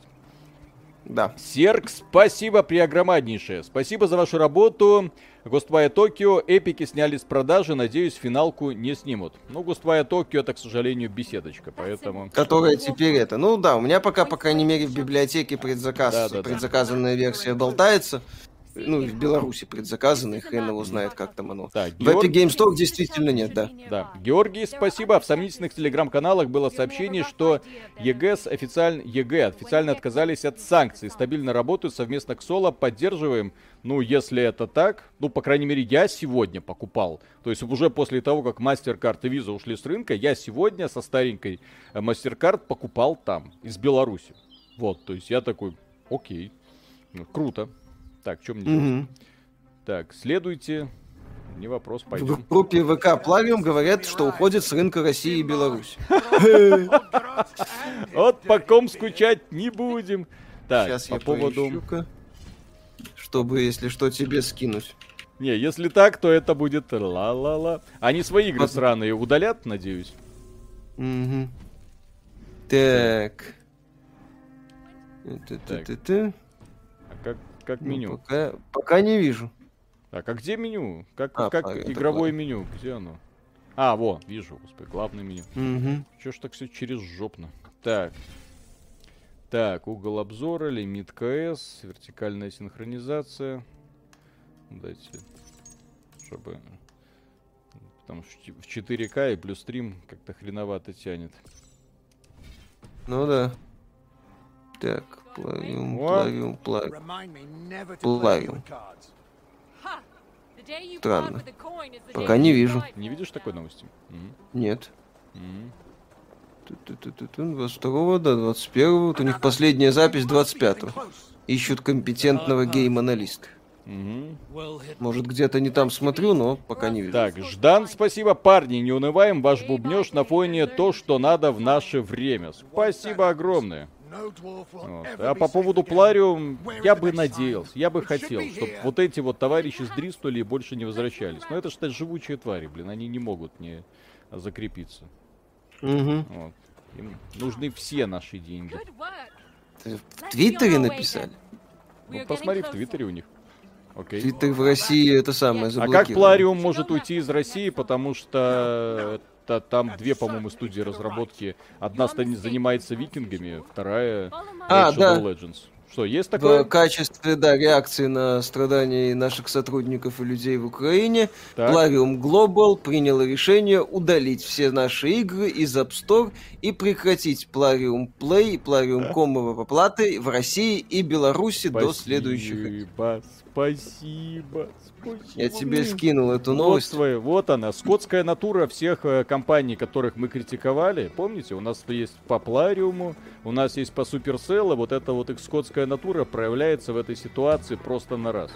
Да. Серк, спасибо преогромаднейшее. Спасибо за вашу работу. Ghostwire Tokyo эпики сняли с продажи, надеюсь, финалку не снимут. Ну, Ghostwire Tokyo это, к сожалению, беседочка, поэтому... Которая теперь это... Ну да, у меня пока, по крайней мере, в библиотеке предзаказ, да, да, предзаказанная да. версия болтается ну, в Беларуси предзаказано, и хрен его знает, как там оно. Да, Георг... В Epic Game Store действительно нет, да. Да. Георгий, спасибо. В сомнительных телеграм-каналах было сообщение, что EGS официально, EGS официально отказались от санкций. Стабильно работают совместно к Соло, поддерживаем. Ну, если это так, ну, по крайней мере, я сегодня покупал. То есть уже после того, как MasterCard и Visa ушли с рынка, я сегодня со старенькой э, MasterCard покупал там, из Беларуси. Вот, то есть я такой, окей, ну, круто. Так, что мне делать? Так, следуйте. Не вопрос, пойдем. В группе ВК Плавиум говорят, что уходит с рынка России и Беларусь. Вот по ком скучать не будем. Так, по поводу... Чтобы, если что, тебе скинуть. Не, если так, то это будет ла-ла-ла. Они свои игры сраные удалят, надеюсь. Угу. Так. так. А как как ну, меню? Пока, пока не вижу. Так, а где меню? Как, а, как игровое такое. меню? Где оно? А, во, вижу, господи, главное меню. Угу. Че ж так все через жопно? Так. Так, угол обзора, лимит КС, вертикальная синхронизация. Дайте, чтобы... Потому что в 4К и плюс стрим как-то хреновато тянет. Ну да. Так, Плавим, плавим, плавим. Плавим. Странно. Пока не вижу. Не видишь такой новости? Нет. 22 до 21 вот у них последняя запись 25 -го. Ищут компетентного гейм-аналиста. Угу. Может, где-то не там смотрю, но пока не вижу. Так, Ждан, спасибо, парни, не унываем, ваш бубнеж на фоне то, что надо в наше время. Спасибо огромное. Вот. А по поводу Плариум, я бы надеялся, я бы хотел, чтобы вот эти вот товарищи сдриснули и больше не возвращались. Но это что живучие твари, блин, они не могут не закрепиться. Угу. Вот. Им нужны все наши деньги. В Твиттере написали? Ну, посмотри в Твиттере у них. Окей. Твиттер в России это самое А как Плариум может уйти из России, потому что та, там две, по-моему, студии разработки. Одна занимается викингами, вторая а, Shadow да. Legends. Что, есть такое? В качестве, да, реакции на страдания наших сотрудников и людей в Украине, так. Plarium Global приняло решение удалить все наши игры из App Store и прекратить Plarium Play и Plarium Com оплаты в России и Беларуси спасибо, до следующих. Спасибо, спасибо. Я тебе скинул эту новость. Вот, твоя, вот она, скотская натура всех э, компаний, которых мы критиковали. Помните, у нас есть по Плариуму, у нас есть по Supercell, вот эта вот их скотская натура проявляется в этой ситуации просто на раз.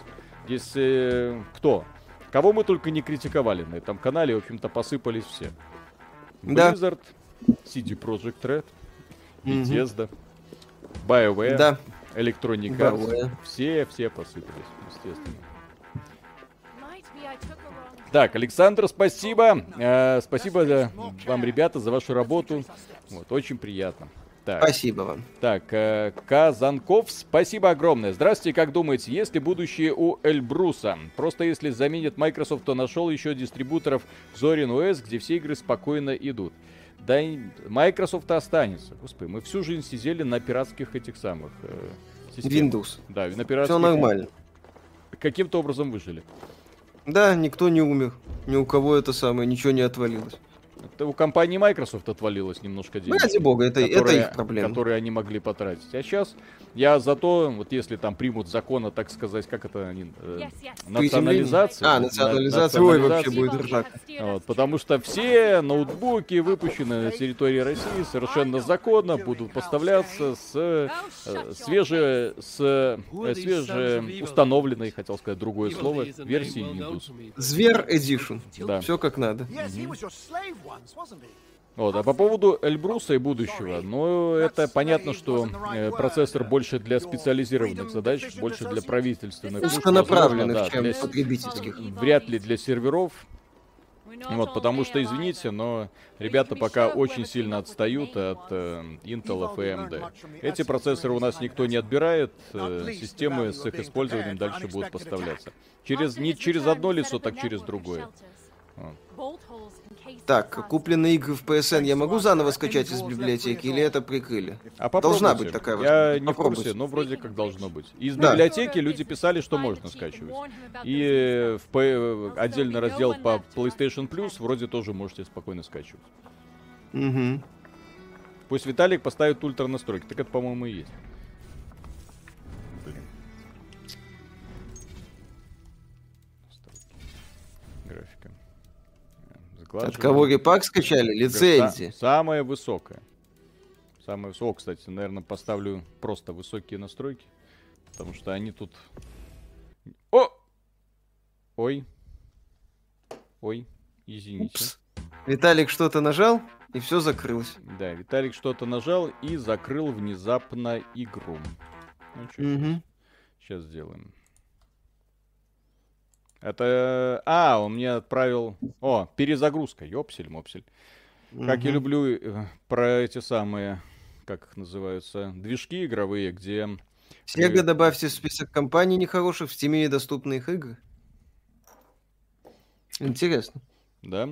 Если э, кто? Кого мы только не критиковали на этом канале, в общем-то, посыпались все. Да. Blizzard, CD Projekt Red, Bethesda, mm-hmm. BioWare, да. Arts. Все, все посыпались, естественно. Так, Александр, спасибо. Э, спасибо за, вам, ребята, за вашу работу. Вот, очень приятно. Так. Спасибо вам. Так, э, Казанков, спасибо огромное. Здравствуйте, как думаете, есть ли будущее у Эльбруса? Просто если заменит Microsoft, то нашел еще дистрибуторов Zorin OS, где все игры спокойно идут. Да, Microsoft останется. Господи, мы всю жизнь сидели на пиратских этих самых э, системах. Windows. Да, на пиратских. Все нормально. Каким-то образом выжили. Да, никто не умер. Ни у кого это самое, ничего не отвалилось. Это у компании Microsoft отвалилось немножко денег. Ради бога, это, которые, это их проблема. Которые они могли потратить. А сейчас я зато, вот если там примут закона, так сказать, как это, э, национализация. А, национализация, ой, вообще будет ржак. Вот, потому что все ноутбуки, выпущенные на территории России, совершенно законно будут поставляться с э, свеже, с э, свеже установленной, хотел сказать другое слово, версии Windows. Звер Edition. Да. Все как надо. Вот, а по поводу Эльбруса и будущего, ну, это понятно, что э, процессор больше для специализированных задач, больше для правительственных. Узконаправленных, да, чем для потребительских. Вряд ли для серверов. Вот, потому что, извините, но ребята пока очень сильно отстают от э, Intel и AMD. Эти процессоры у нас никто не отбирает, э, системы с их использованием дальше будут поставляться. Через, не через одно лицо, так через другое. Вот. Так, купленные игры в PSN я могу заново скачать из библиотеки или это прикрыли? А Должна быть такая Я не в курсе, но вроде как должно быть. Из да. библиотеки люди писали, что можно скачивать. И в отдельный раздел по PlayStation Plus вроде тоже можете спокойно скачивать. Угу. Пусть Виталик поставит ультра настройки. Так это, по-моему, и есть. От кого репак скачали? Лицензии. Самая высокая. Самая высокая, кстати, наверное, поставлю просто высокие настройки. Потому что они тут... О! Ой. Ой, извините. Упс. Виталик что-то нажал, и все закрылось. Да, Виталик что-то нажал и закрыл внезапно игру. Ну, что угу. сейчас сделаем. Это... А, он мне отправил... О, перезагрузка, ёпсель-мопсель. Угу. Как я люблю э, про эти самые, как их называются, движки игровые, где... Сега добавьте в список компаний нехороших, в Steam недоступны их игры. Интересно. Да?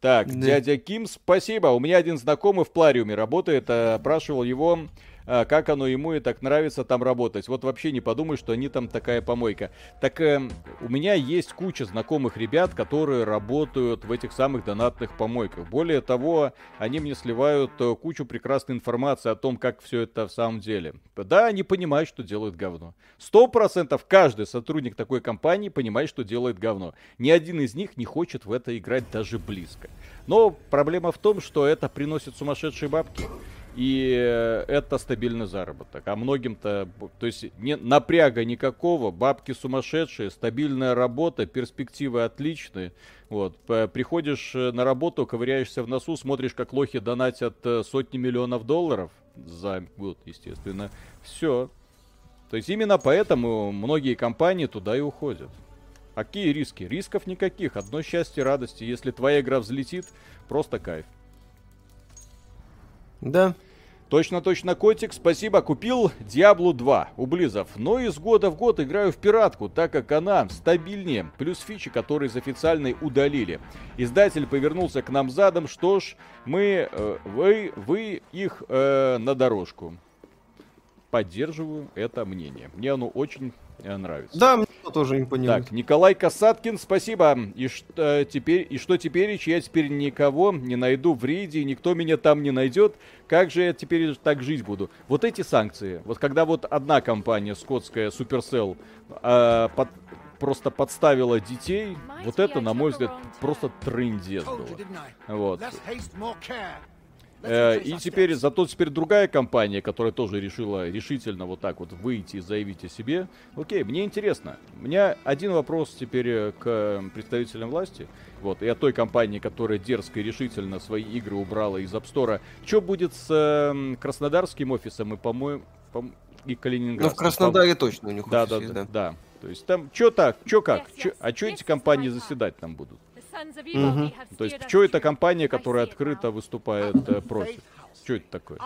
Так, да. дядя Ким, спасибо. У меня один знакомый в Плариуме работает, опрашивал его как оно ему и так нравится там работать. Вот вообще не подумай, что они там такая помойка. Так э, у меня есть куча знакомых ребят, которые работают в этих самых донатных помойках. Более того, они мне сливают э, кучу прекрасной информации о том, как все это в самом деле. Да, они понимают, что делают говно. Сто процентов каждый сотрудник такой компании понимает, что делает говно. Ни один из них не хочет в это играть даже близко. Но проблема в том, что это приносит сумасшедшие бабки. И э, это стабильный заработок. А многим-то, то есть не, напряга никакого, бабки сумасшедшие, стабильная работа, перспективы отличные. Вот, приходишь э, на работу, ковыряешься в носу, смотришь, как лохи донатят э, сотни миллионов долларов за год, естественно. Все. То есть именно поэтому многие компании туда и уходят. А какие риски? Рисков никаких. Одно счастье, радости. Если твоя игра взлетит, просто кайф. Да. Точно-точно, котик, спасибо, купил Diablo 2 у Близов. Но из года в год играю в пиратку, так как она стабильнее, плюс фичи, которые из официальной удалили. Издатель повернулся к нам задом, что ж, мы, э, вы, вы их э, на дорожку. Поддерживаю это мнение. Мне оно очень э, нравится. Да, мне тоже импонирует. Так, Николай Касаткин, спасибо. И что теперь, и что теперь, я теперь никого не найду в рейде, никто меня там не найдет. Как же я теперь так жить буду? Вот эти санкции, вот когда вот одна компания скотская, Supercell, э, под, просто подставила детей, вот это, на мой взгляд, просто трындец было. Вот. Э, и теперь, зато теперь другая компания, которая тоже решила решительно вот так вот выйти и заявить о себе. Окей, мне интересно. У меня один вопрос теперь э, к представителям власти. Вот, и о той компании, которая дерзко и решительно свои игры убрала из App Store. Что будет с э, Краснодарским офисом и, по-моему, по и Калининградским? Ну, в Краснодаре точно у них да, да, да, да. То есть там, что так, что как, чё, а что эти компании заседать там будут? Угу. То есть, что это компания, которая открыто выступает э, против? Что это такое?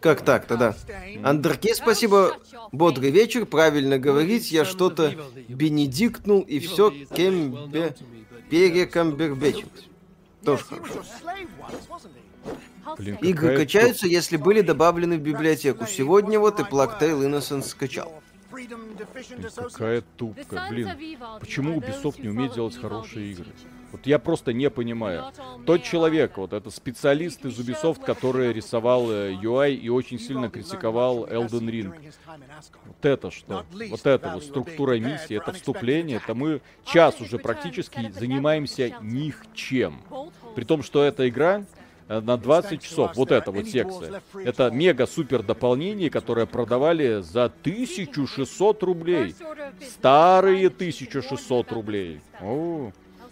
Как так-то, да. Андерке, спасибо. Бодрый вечер, правильно говорить, я что-то бенедиктнул и все кембе... перекамбербечил. Тоже хорошо. Блин, Игры качаются, если были добавлены в библиотеку. Сегодня вот и Plague Innocence скачал. Какая тупка. Блин, почему Ubisoft не умеет делать хорошие игры? Вот я просто не понимаю. Тот человек, вот это специалист из Ubisoft, который рисовал UI э, и очень сильно критиковал Elden Ring. Вот это что? Вот это вот структура миссии, это вступление, это мы час уже практически занимаемся них чем. При том, что эта игра Э, на 20 часов. Вот эта вот секция. Это мега-супер дополнение, которое продавали за 1600 рублей. Старые 1600 рублей. О,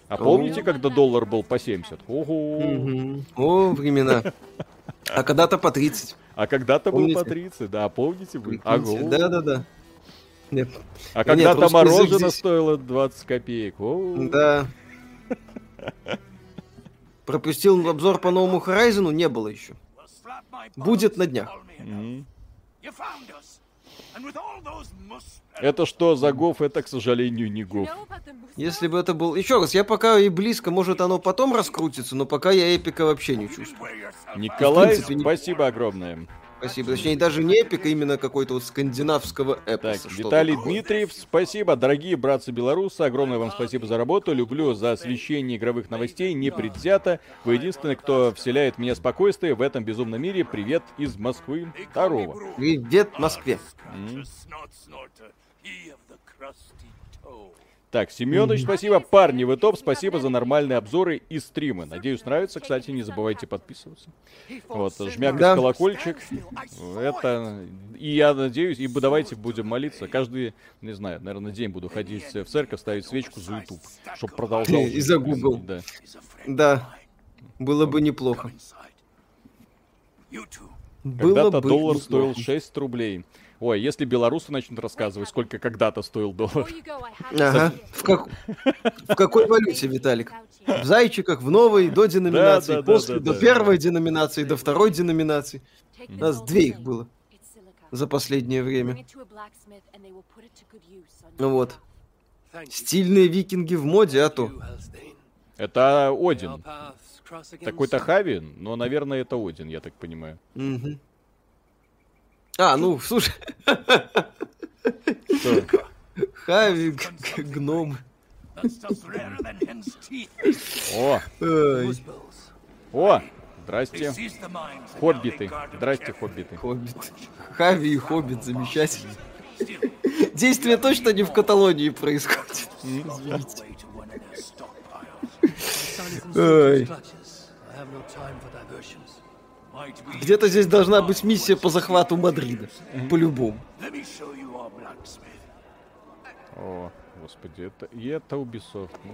а помните, когда доллар был по 70? Ого. О, времена. А когда-то по 30. А когда-то был по 30, да, помните вы? Да-да-да. Нет. А когда-то мороженое стоило 20 копеек. Да. Пропустил обзор по новому Horizon, не было еще. Будет на днях. Это что за гов? Это, к сожалению, не гов. Если бы это был... Еще раз, я пока и близко, может оно потом раскрутится, но пока я эпика вообще не чувствую. Николай, принципе, спасибо не... огромное. Спасибо. Точнее, даже не эпик, а именно какой-то вот скандинавского эпоса. Так, Виталий такое. Дмитриев, спасибо. Дорогие братцы-белорусы, огромное вам спасибо за работу. Люблю за освещение игровых новостей, не предвзято. Вы единственный, кто вселяет мне спокойствие в этом безумном мире. Привет из Москвы. Второго. Привет Москве. Mm. Так, Семенович, спасибо. Парни, вы топ. Спасибо за нормальные обзоры и стримы. Надеюсь, нравится. Кстати, не забывайте подписываться. Вот, жмякать да. колокольчик. Это... И я надеюсь, и давайте будем молиться. Каждый, не знаю, наверное, день буду ходить в церковь, ставить свечку за YouTube, чтобы продолжал. И за Google. Да. Да. Было бы неплохо. Когда-то доллар стоил 6 рублей. Ой, если белорусы начнут рассказывать, сколько когда-то стоил доллар. Ага. В, как... в какой валюте, Виталик? В зайчиках, в новой, до деноминации, да, да, после, да, да, до да, первой да. деноминации, до второй деноминации. У нас две их было за последнее время. Ну вот. Стильные викинги в моде, а то. Это Один. Такой-то Хавин, но, наверное, это Один, я так понимаю. Угу. А, ну, слушай. Хави, гном. О! О! Здрасте. Хоббиты. Здрасте, хоббиты. Хоббит. Хави и хоббит, замечательно. Действие точно не в Каталонии происходит. Извините. Ой. Где-то здесь должна быть миссия по захвату Мадрида. По-любому. О, господи, это, и это Ubisoft. Ну.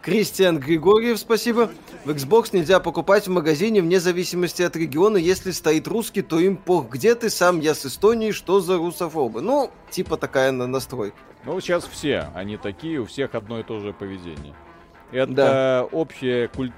Кристиан Григорьев, спасибо. В Xbox нельзя покупать в магазине вне зависимости от региона. Если стоит русский, то им пох. Где ты сам? Я с Эстонии. Что за русофобы? Ну, типа такая настройка. Ну, сейчас все. Они такие, у всех одно и то же поведение. Это да. общая культ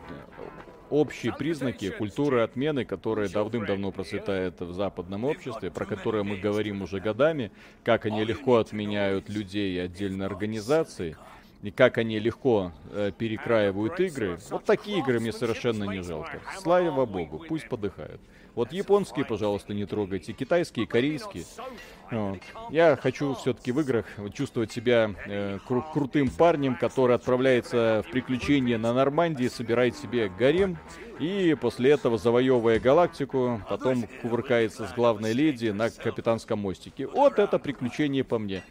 общие признаки культуры отмены, которая давным-давно процветает в западном обществе, про которое мы говорим уже годами, как они легко отменяют людей и отдельные организации. и как они легко э, перекраивают игры, вот такие игры мне совершенно не жалко. Слава богу, пусть подыхают. Вот японские, пожалуйста, не трогайте, китайские, корейские. Вот. Я хочу все-таки в играх чувствовать себя э, кру- крутым парнем, который отправляется в приключения на Нормандии, собирает себе гарем и после этого, завоевывая галактику, потом кувыркается с главной леди на капитанском мостике. Вот это приключение по мне.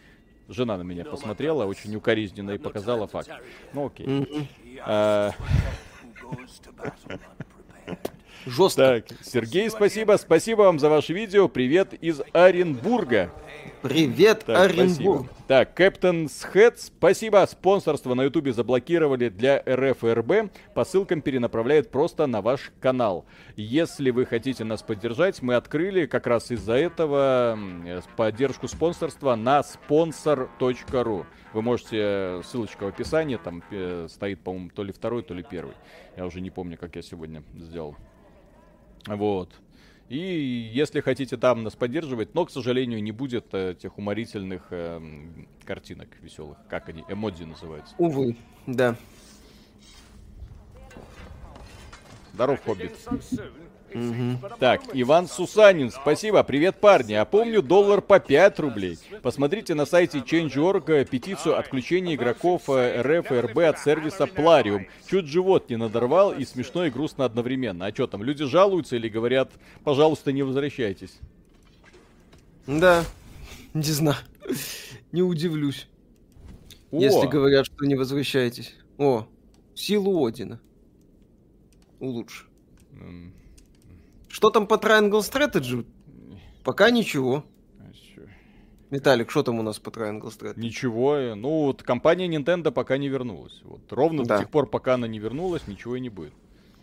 Жена на меня посмотрела очень укоризненно и показала факт. Ну окей. А, Жестко. Так, Сергей, спасибо. Спасибо вам за ваше видео. Привет из Оренбурга. Привет, так, Оренбург. Спасибо. Так, Кэптон Схэт, спасибо. Спонсорство на Ютубе заблокировали для РФ и РБ. По ссылкам перенаправляют просто на ваш канал. Если вы хотите нас поддержать, мы открыли как раз из-за этого поддержку спонсорства на sponsor.ru. Вы можете, ссылочка в описании, там э, стоит, по-моему, то ли второй, то ли первый. Я уже не помню, как я сегодня сделал. Вот. И если хотите там нас поддерживать, но, к сожалению, не будет э, тех уморительных э, картинок веселых. Как они? Эмодзи называются. Увы, да. Здоров, Хоббит. Угу. Так, Иван Сусанин, спасибо, привет, парни. А помню доллар по 5 рублей. Посмотрите на сайте Change.org петицию отключения игроков э, РФ и РБ от сервиса Plarium. Чуть живот не надорвал и смешно и грустно одновременно. А что там, люди жалуются или говорят, пожалуйста, не возвращайтесь? Да, не знаю. Не удивлюсь. О. Если говорят, что не возвращайтесь. О, силу Одина. Улучши. Что там по Triangle Strategy? Пока ничего. Виталик, что там у нас по Triangle Strategy? Ничего. Ну, вот компания Nintendo пока не вернулась. Вот ровно да. до тех пор, пока она не вернулась, ничего и не будет.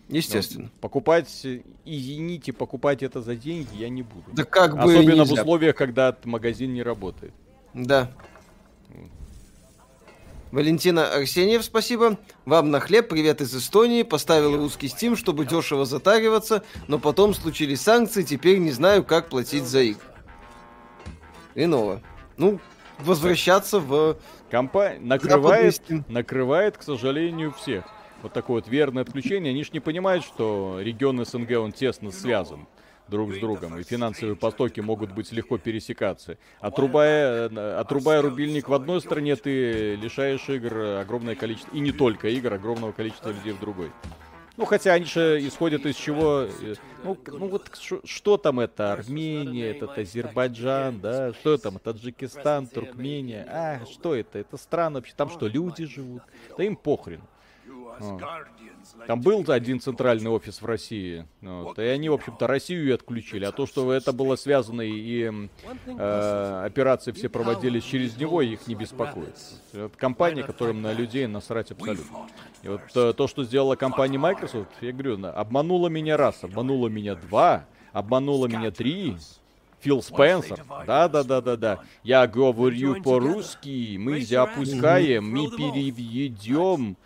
Естественно. Но покупать, извините, покупать это за деньги я не буду. Да как бы Особенно нельзя. в условиях, когда магазин не работает. Да. Валентина Арсеньев, спасибо. Вам на хлеб, привет из Эстонии. Поставил русский Steam, чтобы дешево затариваться, но потом случились санкции, теперь не знаю, как платить за игры. Иного. Ну, возвращаться в... Компания накрывает, накрывает, к сожалению, всех. Вот такое вот верное отключение. Они же не понимают, что регион СНГ, он тесно связан друг с другом, и финансовые потоки могут быть легко пересекаться. Отрубая, э, отрубая рубильник в одной стране, ты лишаешь игр огромное количество, и не только игр, огромного количества людей в другой. Ну, хотя они же исходят из чего... Э, ну, ну вот что там это? Армения, этот Азербайджан, да? Что там? Таджикистан, Туркмения. А, что это? Это страны вообще. Там что, люди живут? Да им похрен. Вот. Там был один центральный офис в России, вот, и они, в общем-то, Россию и отключили. А то, что это было связано и э, операции все проводились через него, их не беспокоит. Это компания, которым на людей насрать абсолютно. И вот э, то, что сделала компания Microsoft, я говорю, обманула меня раз, обманула меня два, обманула меня три, Фил Спенсер. Да-да-да-да-да. Я говорю по-русски, мы запускаем, мы переведем.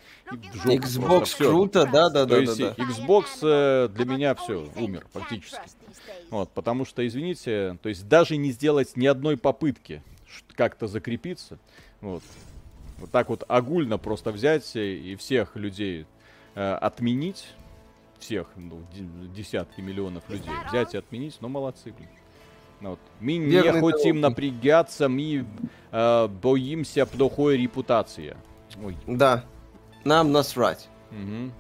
Xbox круто, да-да-да. То есть Xbox э, для меня все, умер фактически. Вот, потому что, извините, то есть даже не сделать ни одной попытки как-то закрепиться, вот, вот так вот огульно просто взять и всех людей э, отменить, всех, ну, десятки миллионов людей взять и отменить, ну, молодцы, блин. Вот. Мы Верный не хотим напрягаться, мы э, боимся плохой репутации. Ой. Да, нам насрать. Угу.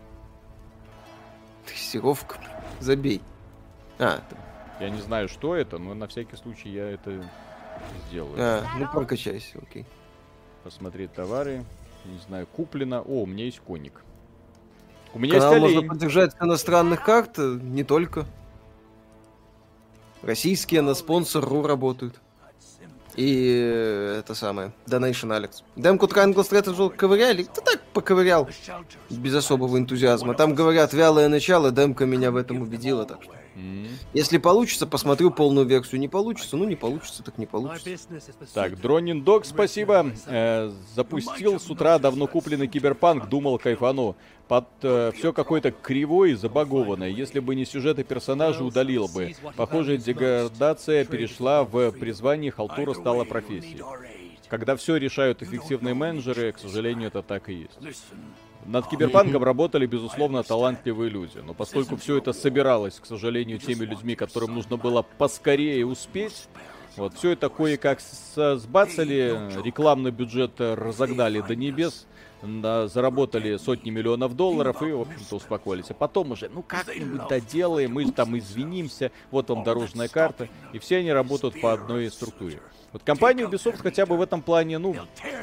Тестировка, забей. А, Я не знаю, что это, но на всякий случай я это сделаю. А, ну прокачайся, окей. Посмотреть товары. Не знаю, куплено. О, у меня есть коник. У меня Канал есть олень. можно поддержать иностранных карт, э, не только. Российские на спонсор РУ работают. И э, это самое, Donation Alex. Демку Triangle Strategy ковыряли? Да так, поковырял. Без особого энтузиазма. Там говорят, вялое начало, демка меня в этом убедила, так что. Если получится, посмотрю полную версию. Не получится, ну не получится, так не получится. Так, Дронин Дог, спасибо. Э, запустил с утра давно купленный киберпанк, думал кайфану. Под э, все какое-то кривое и забагованное. Если бы не сюжет и персонажи, удалил бы. Похоже, деградация перешла в призвание, халтура стала профессией. Когда все решают эффективные менеджеры, к сожалению, это так и есть. Над Киберпанком работали, безусловно, талантливые люди. Но поскольку все это собиралось, к сожалению, теми людьми, которым нужно было поскорее успеть, вот, все это кое-как сбацали, рекламный бюджет разогнали до небес, заработали сотни миллионов долларов и, в общем-то, успокоились. А потом уже, ну как-нибудь доделаем, мы там извинимся, вот вам дорожная карта, и все они работают по одной структуре. Вот компания Ubisoft хотя бы в этом плане, ну,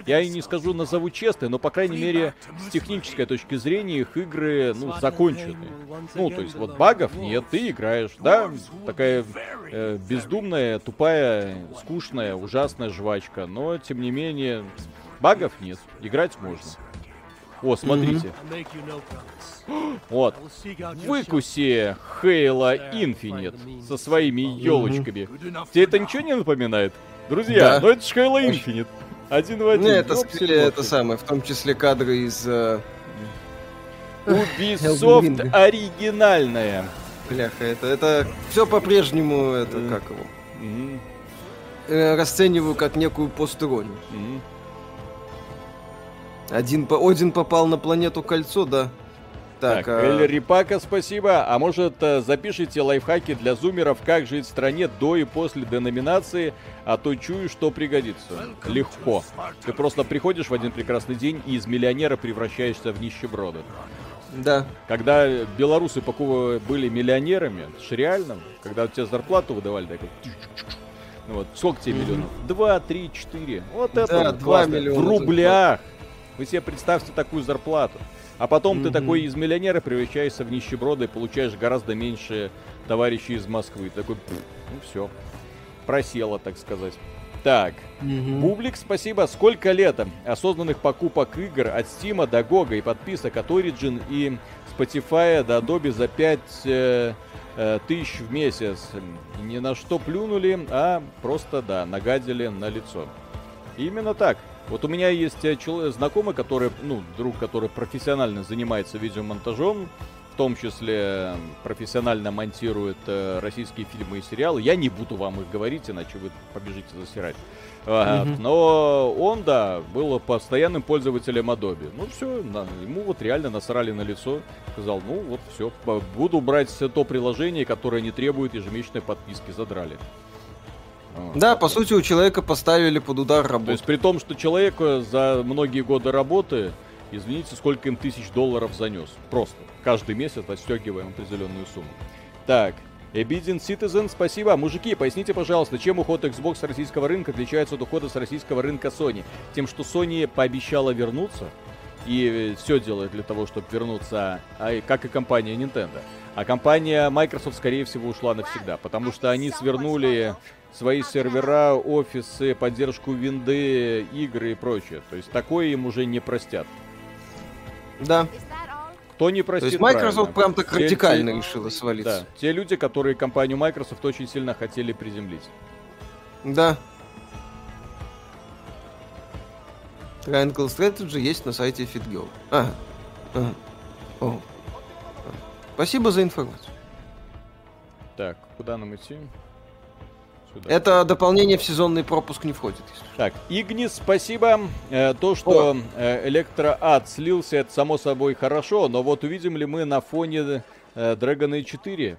я и не скажу назову честной, но, по крайней мере, с технической точки зрения их игры, ну, закончены. Ну, то есть вот багов нет, ты играешь, да, такая э, бездумная, тупая, скучная, ужасная жвачка, но, тем не менее, багов нет, играть можно. О, смотрите. Вот. Выкуси Halo Infinite со своими елочками. Тебе это ничего не напоминает? Друзья, да. ну это же Halo Infinite. Один в один. Не, это, скорее, это самое, в том числе кадры из... Uh... Ubisoft оригинальная. Бляха, это, это все по-прежнему, это как его? Mm-hmm. Расцениваю как некую постронию. Mm-hmm. Один, Один попал на планету Кольцо, да. Так, так а... Эль Рипака, спасибо. А может, э, запишите лайфхаки для зумеров, как жить в стране до и после деноминации, а то чую, что пригодится. Легко. Ты просто приходишь в один прекрасный день и из миллионера превращаешься в нищеброда. Да. Когда белорусы были миллионерами, это же реально, когда тебе зарплату выдавали, так ну вот, сколько тебе миллионов? Два, три, четыре. Вот это да, два миллиона. В рублях. Вы себе представьте такую зарплату. А потом mm-hmm. ты такой из миллионера превращаешься в нищеброда и получаешь гораздо меньше товарищей из Москвы. Такой, ну все, просело, так сказать. Так, mm-hmm. Бублик, спасибо. Сколько лет осознанных покупок игр от Стима до Гога и подписок от Origin и Spotify до Adobe за 5 э, э, тысяч в месяц. Ни на что плюнули, а просто, да, нагадили на лицо. Именно так. Вот у меня есть э, человек, знакомый, который, ну, друг, который профессионально занимается видеомонтажом, в том числе профессионально монтирует э, российские фильмы и сериалы. Я не буду вам их говорить, иначе вы побежите засирать. Mm-hmm. Но он, да, был постоянным пользователем Adobe. Ну все, ему вот реально насрали на лицо. Сказал, ну вот все, буду брать то приложение, которое не требует ежемесячной подписки. Задрали. Да, по сути, у человека поставили под удар работу. То есть при том, что человек э, за многие годы работы, извините, сколько им тысяч долларов занес. Просто. Каждый месяц отстегиваем определенную сумму. Так, Obedient Citizen, спасибо. Мужики, поясните, пожалуйста, чем уход Xbox с российского рынка отличается от ухода с российского рынка Sony? Тем, что Sony пообещала вернуться и все делает для того, чтобы вернуться, а, как и компания Nintendo. А компания Microsoft, скорее всего, ушла навсегда, потому что они свернули свои сервера, офисы, поддержку винды, игры и прочее. То есть такое им уже не простят. Да. Кто не простит, То есть Microsoft прям так те, радикально те, решила свалиться. Да, те люди, которые компанию Microsoft очень сильно хотели приземлить. Да. Triangle Strategy есть на сайте FitGirl. Ага. ага. О. Спасибо за информацию. Так, куда нам идти? Сюда. Это дополнение в сезонный пропуск не входит. Так, Игнис, спасибо. Э, то, что э, электроад слился, это само собой хорошо, но вот увидим ли мы на фоне э, Dragon 4?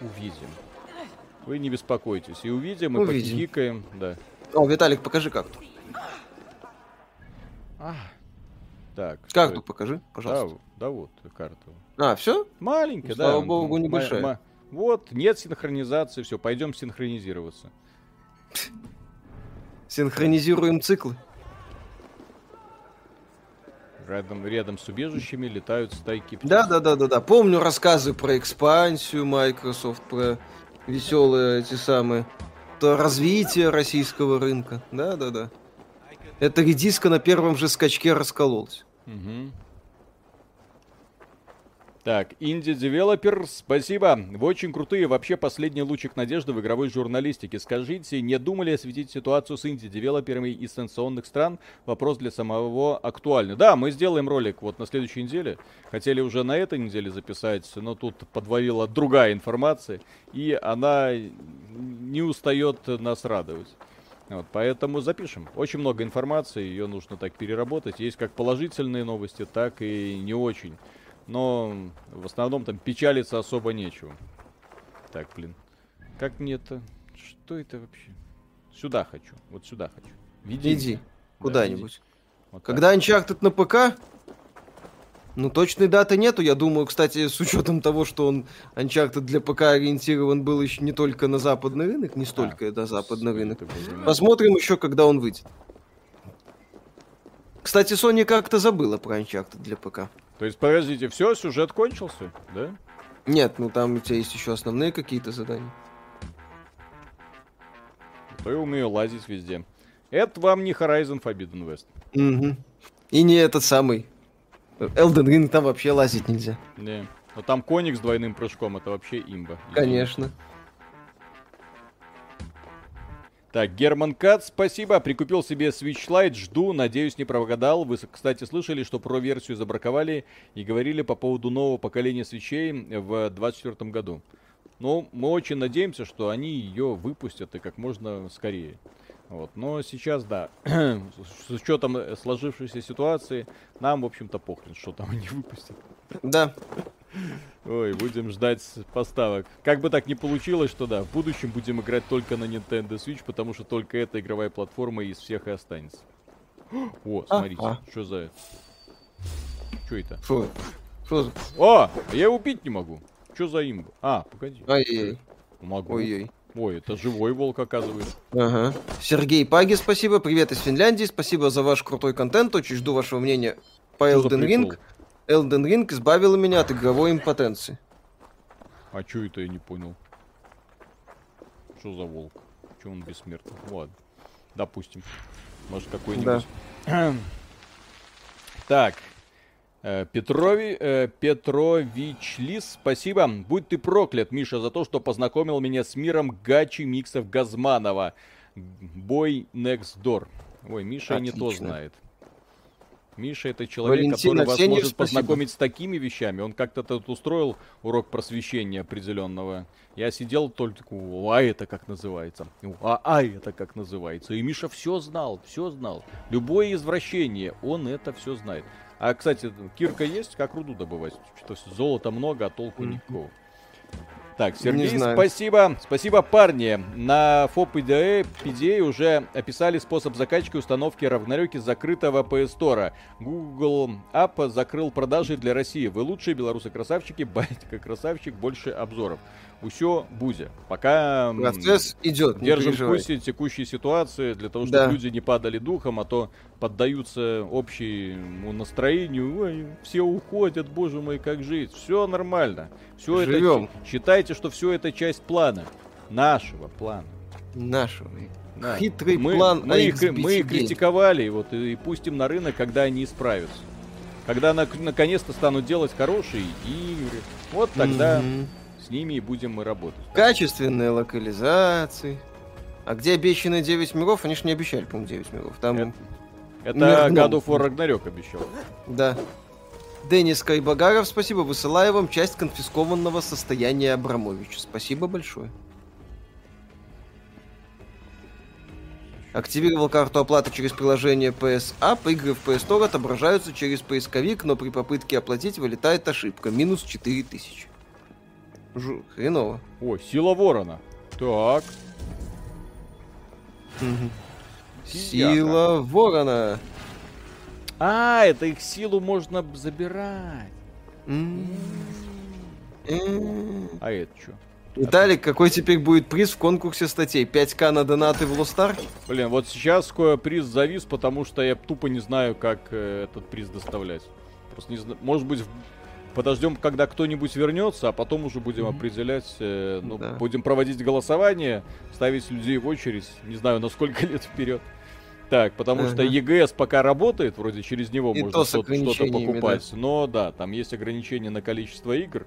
Увидим. Вы не беспокойтесь. И увидим, и увидим. Да. О, Виталик, покажи карту. А, так. Карту покажи, пожалуйста. Да, да вот карту. А, все? Маленькая, ну, да. Слава богу, небольшая. Вот, нет синхронизации, все, пойдем синхронизироваться. Синхронизируем циклы. Рядом, рядом с убежищами летают стайки птиц. Да, да, да, да, да. Помню рассказы про экспансию Microsoft, про веселые эти самые, то развитие российского рынка. Да, да, да. Эта редиска на первом же скачке раскололась. Угу. Так, инди-девелопер, спасибо. Вы очень крутые. Вообще последний лучик надежды в игровой журналистике. Скажите, не думали осветить ситуацию с инди-девелоперами из санкционных стран? Вопрос для самого актуальный. Да, мы сделаем ролик вот на следующей неделе. Хотели уже на этой неделе записать, но тут подвалила другая информация. И она не устает нас радовать. Вот, поэтому запишем. Очень много информации, ее нужно так переработать. Есть как положительные новости, так и не очень. Но в основном там печалиться особо нечего. Так, блин. Как мне это... Что это вообще? Сюда хочу. Вот сюда хочу. Веди. Иди. Куда-нибудь. Вот Когда Uncharted на ПК, ну, точной даты нету, я думаю, кстати, с учетом того, что он Uncharted для ПК ориентирован был еще не только на западный рынок, не столько а, на западный рынок. Посмотрим еще, когда он выйдет. Кстати, Sony как-то забыла про Uncharted для ПК. То есть, подождите, все, сюжет кончился, да? Нет, ну там у тебя есть еще основные какие-то задания. То я умею лазить везде. Это вам не Horizon Forbidden West. Угу. И не этот самый Elden Ring там вообще лазить нельзя. Не. Но там коник с двойным прыжком, это вообще имба. Конечно. Так, Герман Кат, спасибо. Прикупил себе Switch Lite, жду, надеюсь, не прогадал. Вы, кстати, слышали, что про версию забраковали и говорили по поводу нового поколения свечей в 2024 году. Ну, мы очень надеемся, что они ее выпустят и как можно скорее. Вот. Но сейчас, да, с учетом э, сложившейся ситуации, нам, в общем-то, похрен, что там они выпустят. Да. Ой, будем ждать поставок. Как бы так ни получилось, что да, в будущем будем играть только на Nintendo Switch, потому что только эта игровая платформа из всех и останется. О, смотрите, а, а. что за это? Что это? Фу. Фу. О, я его убить не могу. Что за имба? А, погоди. Ай-яй. Могу. Ой-ой. Ой, это живой волк, оказывается. Ага. Сергей Паги, спасибо. Привет из Финляндии. Спасибо за ваш крутой контент. Очень жду вашего мнения по что Elden Ring. Elden Ring избавила меня от игровой импотенции. А чё это я не понял? Что за волк? Чё он бессмертный? Ладно. Допустим. Может какой-нибудь... Да. так, Э, Петрови, э, Петрович Лис, спасибо. Будь ты проклят, Миша, за то, что познакомил меня с миром гачи миксов Газманова. Бой Next Door. Ой, Миша Отлично. не то знает. Миша это человек, Валентина, который вас может спасибо. познакомить с такими вещами. Он как-то тут устроил урок просвещения определенного. Я сидел только, а это как называется? А, а это как называется? И Миша все знал, все знал. Любое извращение, он это все знает. А, кстати, кирка есть? Как руду добывать? Что-то золота много, а толку никакого. Так, Сергей, спасибо. Спасибо, парни. На ФОП PDA, PDA уже описали способ закачки установки равнорёки закрытого PS Store. Google App закрыл продажи для России. Вы лучшие белорусы-красавчики, батька красавчик, больше обзоров. Усё Бузя. Пока Процесс идет, держим в курсе текущей ситуации, для того, чтобы да. люди не падали духом, а то поддаются общему настроению. Ой, все уходят, боже мой, как жить. Все нормально. Все это считайте, что все это часть плана. Нашего плана. Нашего. Да. Хитрый мы, план. Мы, их, мы их критиковали, вот, и, и пустим на рынок, когда они исправятся. Когда на, наконец-то станут делать хорошие игры, вот тогда mm-hmm. с ними и будем мы работать. Качественные локализации. А где обещанные 9 миров? Они же не обещали, по-моему, 9 миров. Там... Это, это God of War Ragnarok обещал. Да. Денис Кайбагаров, спасибо. Высылаю вам часть конфискованного состояния Абрамовича. Спасибо большое. Активировал карту оплаты через приложение PS App. Игры в PS Store отображаются через поисковик, но при попытке оплатить вылетает ошибка. Минус 4000. Жу, хреново. О, сила ворона. Так. Сила ворона. А, это их силу можно забирать. А это что? Виталик, какой теперь будет приз в конкурсе статей? 5к на донаты в Лостар? Блин, вот сейчас приз завис, потому что я тупо не знаю, как э, этот приз доставлять. Просто не знаю. Может быть, подождем, когда кто-нибудь вернется, а потом уже будем mm-hmm. определять, э, ну, да. будем проводить голосование, ставить людей в очередь, не знаю, на сколько лет вперед. Так, потому uh-huh. что ЕГС пока работает, вроде через него и можно что-то, что-то покупать. Да. Но да, там есть ограничения на количество игр.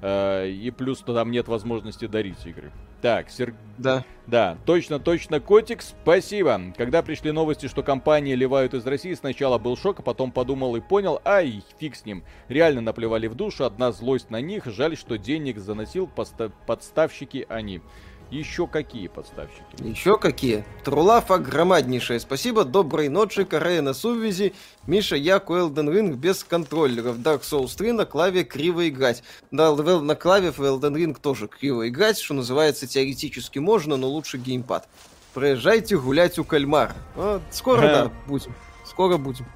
Э, и плюс то там нет возможности дарить игры. Так, Сер... Да. Да, точно, точно, Котик, спасибо. Когда пришли новости, что компании ливают из России, сначала был шок, а потом подумал и понял, ай, фиг с ним. Реально наплевали в душу, одна злость на них, жаль, что денег заносил подста- подставщики они. Еще какие подставщики? Еще какие? Трулафа громаднейшее спасибо. Доброй ночи, Корея на сувязи. Миша, я Elden Ring без контроллеров. Dark Souls 3 на клаве криво играть. Да, на клаве в Elden Ring тоже криво играть, что называется, теоретически можно, но лучше геймпад. Проезжайте гулять у кальмара. А, скоро, да, будем. Скоро будем.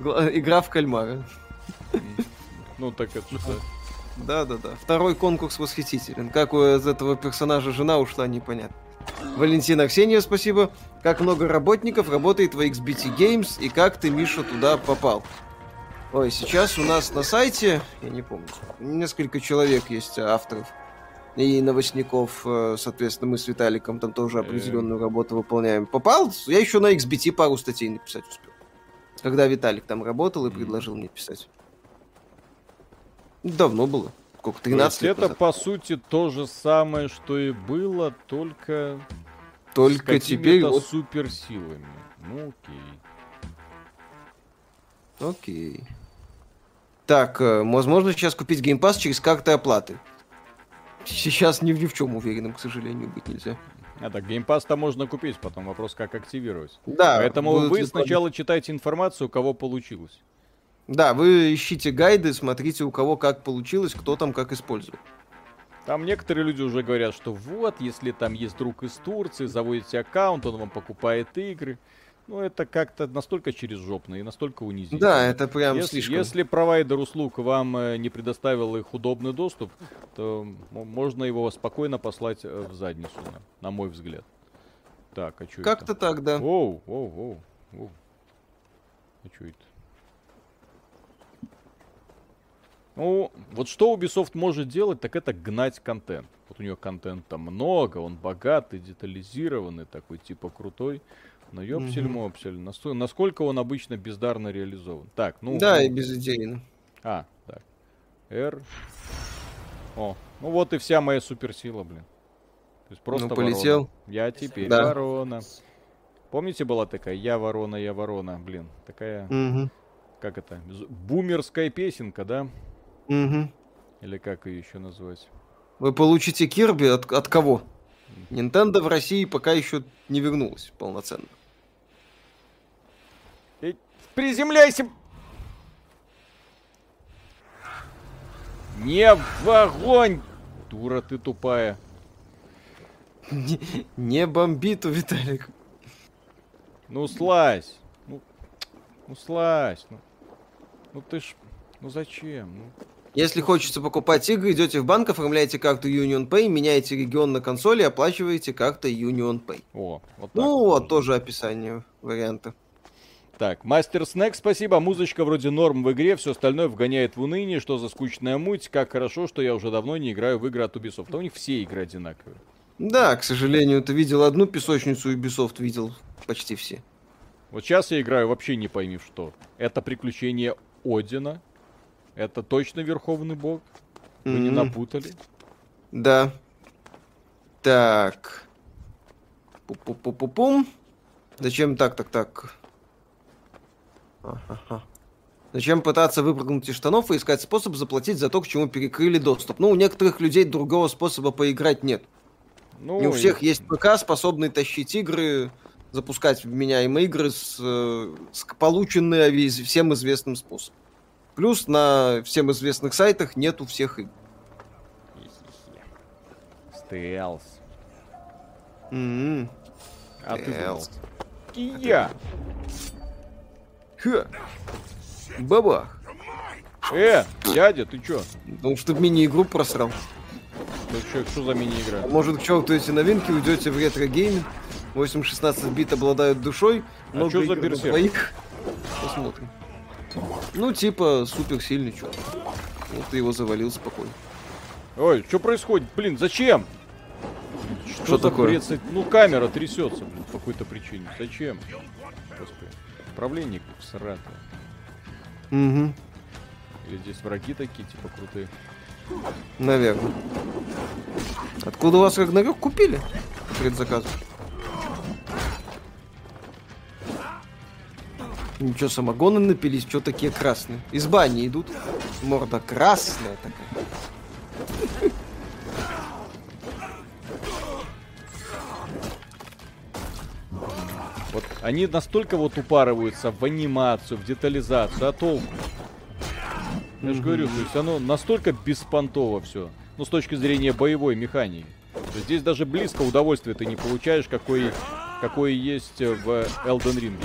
Игра в кальмара. Ну так это что? Да, да, да. Второй конкурс восхитителен. Как у этого персонажа жена ушла, непонятно. Валентина Ксения, спасибо. Как много работников работает в XBT Games и как ты, Миша, туда попал? Ой, сейчас у нас на сайте, я не помню, несколько человек есть авторов и новостников, э, соответственно, мы с Виталиком там тоже определенную работу выполняем. Попал, я еще на XBT пару статей написать успел. Когда Виталик там работал и предложил мне писать. Давно было. Сколько, 13 лет Это, по сути, то же самое, что и было, только... Только теперь... Вот... суперсилами. Ну, окей. Окей. Так, э, возможно сейчас купить геймпас через карты оплаты. Сейчас ни, ни в чем уверенным, к сожалению, быть нельзя. А так, геймпас-то можно купить, потом вопрос, как активировать. Да. Поэтому вы сначала читайте информацию, у кого получилось. Да, вы ищите гайды, смотрите, у кого как получилось, кто там как использует. Там некоторые люди уже говорят, что вот, если там есть друг из Турции, заводите аккаунт, он вам покупает игры. Ну, это как-то настолько через жопно и настолько унизительно. Да, это прям если, слишком. Если провайдер услуг вам э, не предоставил их удобный доступ, то можно его спокойно послать э, в задницу, на, на мой взгляд. Так, а что это? Как-то так, да. Оу, оу, оу, оу. А что это? Ну, вот что Ubisoft может делать, так это гнать контент. Вот у нее контента много, он богатый, детализированный, такой типа крутой. Но ёпсель-мопсель, mm насколько он обычно бездарно реализован. Так, ну... Да, ну... и безидейно. А, так. R. О, ну вот и вся моя суперсила, блин. То есть просто ну, полетел. Ворона. Я теперь да. ворона. Помните, была такая «Я ворона, я ворона», блин, такая, угу. как это, бумерская песенка, да? Угу. Или как ее еще назвать? Вы получите Кирби от, от кого? Nintendo в России пока еще не вернулась полноценно. И приземляйся! Не в огонь! Дура ты тупая. Не, не бомбит у Виталик. Ну слазь. Ну, ну слазь. Ну, ну ты ж... Ну зачем? Ну... Если хочется покупать игры, идете в банк, оформляете карту Union Pay, меняете регион на консоли, оплачиваете картой Union Pay. О, вот так. Ну вот, тоже описание варианта. Так, Мастер Снэк, спасибо. Музычка вроде норм в игре, все остальное вгоняет в уныние, что за скучная муть. Как хорошо, что я уже давно не играю в игры от Ubisoft. А у них все игры одинаковые. Да, к сожалению, ты видел одну песочницу Ubisoft, видел почти все. Вот сейчас я играю вообще не пойми что. Это приключение Одина, это точно Верховный Бог? Вы mm-hmm. не напутали? Да. Так. Пу-пу-пу-пу-пум. Зачем так, так, так? Ага. Зачем пытаться выпрыгнуть из штанов и искать способ заплатить за то, к чему перекрыли доступ? Ну, у некоторых людей другого способа поиграть нет. Ну, Не у всех и... есть ПК, способный тащить игры, запускать вменяемые игры с, э, с полученные всем известным способом. Плюс на всем известных сайтах нету всех игр. Стелс. Mm-hmm. А ты думал? Я. Ха. Бабах. Э, дядя, ты чё? Потому что мини-игру просрал. Ну чё, что за мини-игра? А может, к черту эти новинки, уйдете в ретро-гейм? 8-16 бит обладают душой. А что за берсерк? Посмотрим. Ну, типа, супер сильный чувак. Вот ты его завалил спокойно. Ой, что происходит? Блин, зачем? Что, что такое? Бред? Ну, камера трясется, блин, по какой-то причине. Зачем? Господи. Управление сратое. Угу. Или здесь враги такие, типа, крутые. Наверное. Откуда у вас Рагнарёк купили? Предзаказ. Ничего, самогоны напились, что такие красные? Из бани идут. Морда красная такая. Вот они настолько вот упарываются в анимацию, в детализацию, а толку? Я же говорю, то есть оно настолько беспонтово все. Ну, с точки зрения боевой механики. То здесь даже близко удовольствия ты не получаешь, какое, какое есть э, в Elden Ring.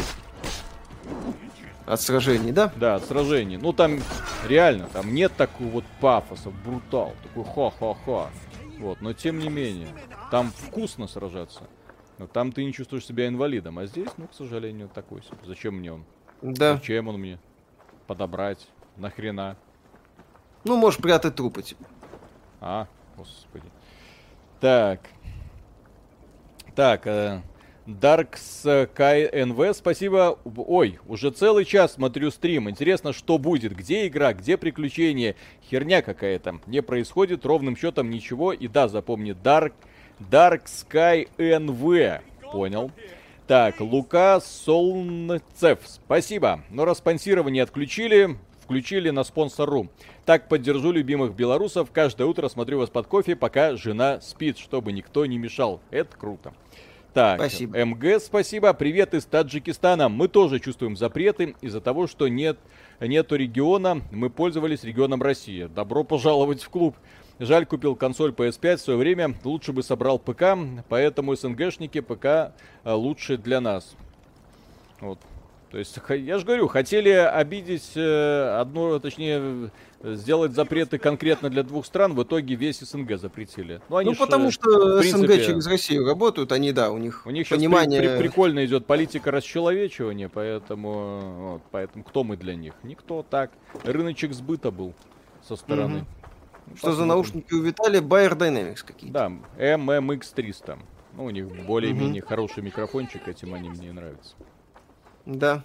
От сражений, да? Да, от сражений. Ну, там реально, там нет такого вот пафоса, брутал, такой ха-ха-ха. Вот, но тем не менее, там вкусно сражаться. Но там ты не чувствуешь себя инвалидом, а здесь, ну, к сожалению, такой себе. Зачем мне он? Да. Зачем он мне? Подобрать? Нахрена? Ну, можешь прятать трупы, типа. А, господи. Так. Так, э, Dark Sky NV, спасибо. Ой, уже целый час смотрю стрим. Интересно, что будет, где игра, где приключения. Херня какая-то. Не происходит ровным счетом ничего. И да, запомни, Dark, Dark Sky NV. Понял. Так, Лука Солнцев, спасибо. Но распансирование отключили, включили на спонсору. Так поддержу любимых белорусов. Каждое утро смотрю вас под кофе, пока жена спит, чтобы никто не мешал. Это круто. Так, спасибо. МГ, спасибо. Привет из Таджикистана. Мы тоже чувствуем запреты из-за того, что нет, нету региона. Мы пользовались регионом России. Добро пожаловать в клуб. Жаль, купил консоль PS5 в свое время. Лучше бы собрал ПК, поэтому СНГшники ПК э, лучше для нас. Вот. То есть, я же говорю, хотели обидеть э, одно, точнее, сделать запреты конкретно для двух стран, в итоге весь СНГ запретили. Ну, они ну потому ж, что принципе, СНГ через Россию работают, они, да, у них У них понимание... при, при, прикольно идет политика расчеловечивания, поэтому, вот, поэтому кто мы для них? Никто так. Рыночек сбыта был со стороны. Угу. Ну, что за наушники у Виталия? Bayer Dynamics какие-то. Да, MMX300. Ну, у них более-менее угу. хороший микрофончик, этим они мне нравятся. Да.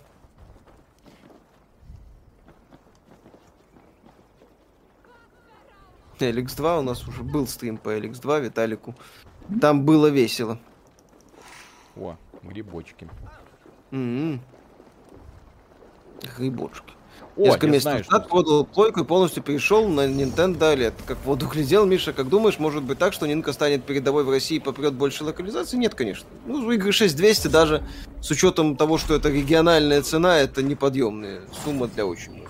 LX2 у нас уже был стрим по LX2 Виталику. Там было весело. О, грибочки. Mm-hmm. Грибочки. О, Несколько месяцев знаю, назад продал плойку и полностью перешел на Nintendo OLED. Как воду глядел, Миша, как думаешь, может быть так, что Нинка станет передовой в России и попрет больше локализации? Нет, конечно. Ну, игры 6200 даже с учетом того, что это региональная цена, это неподъемная сумма для очень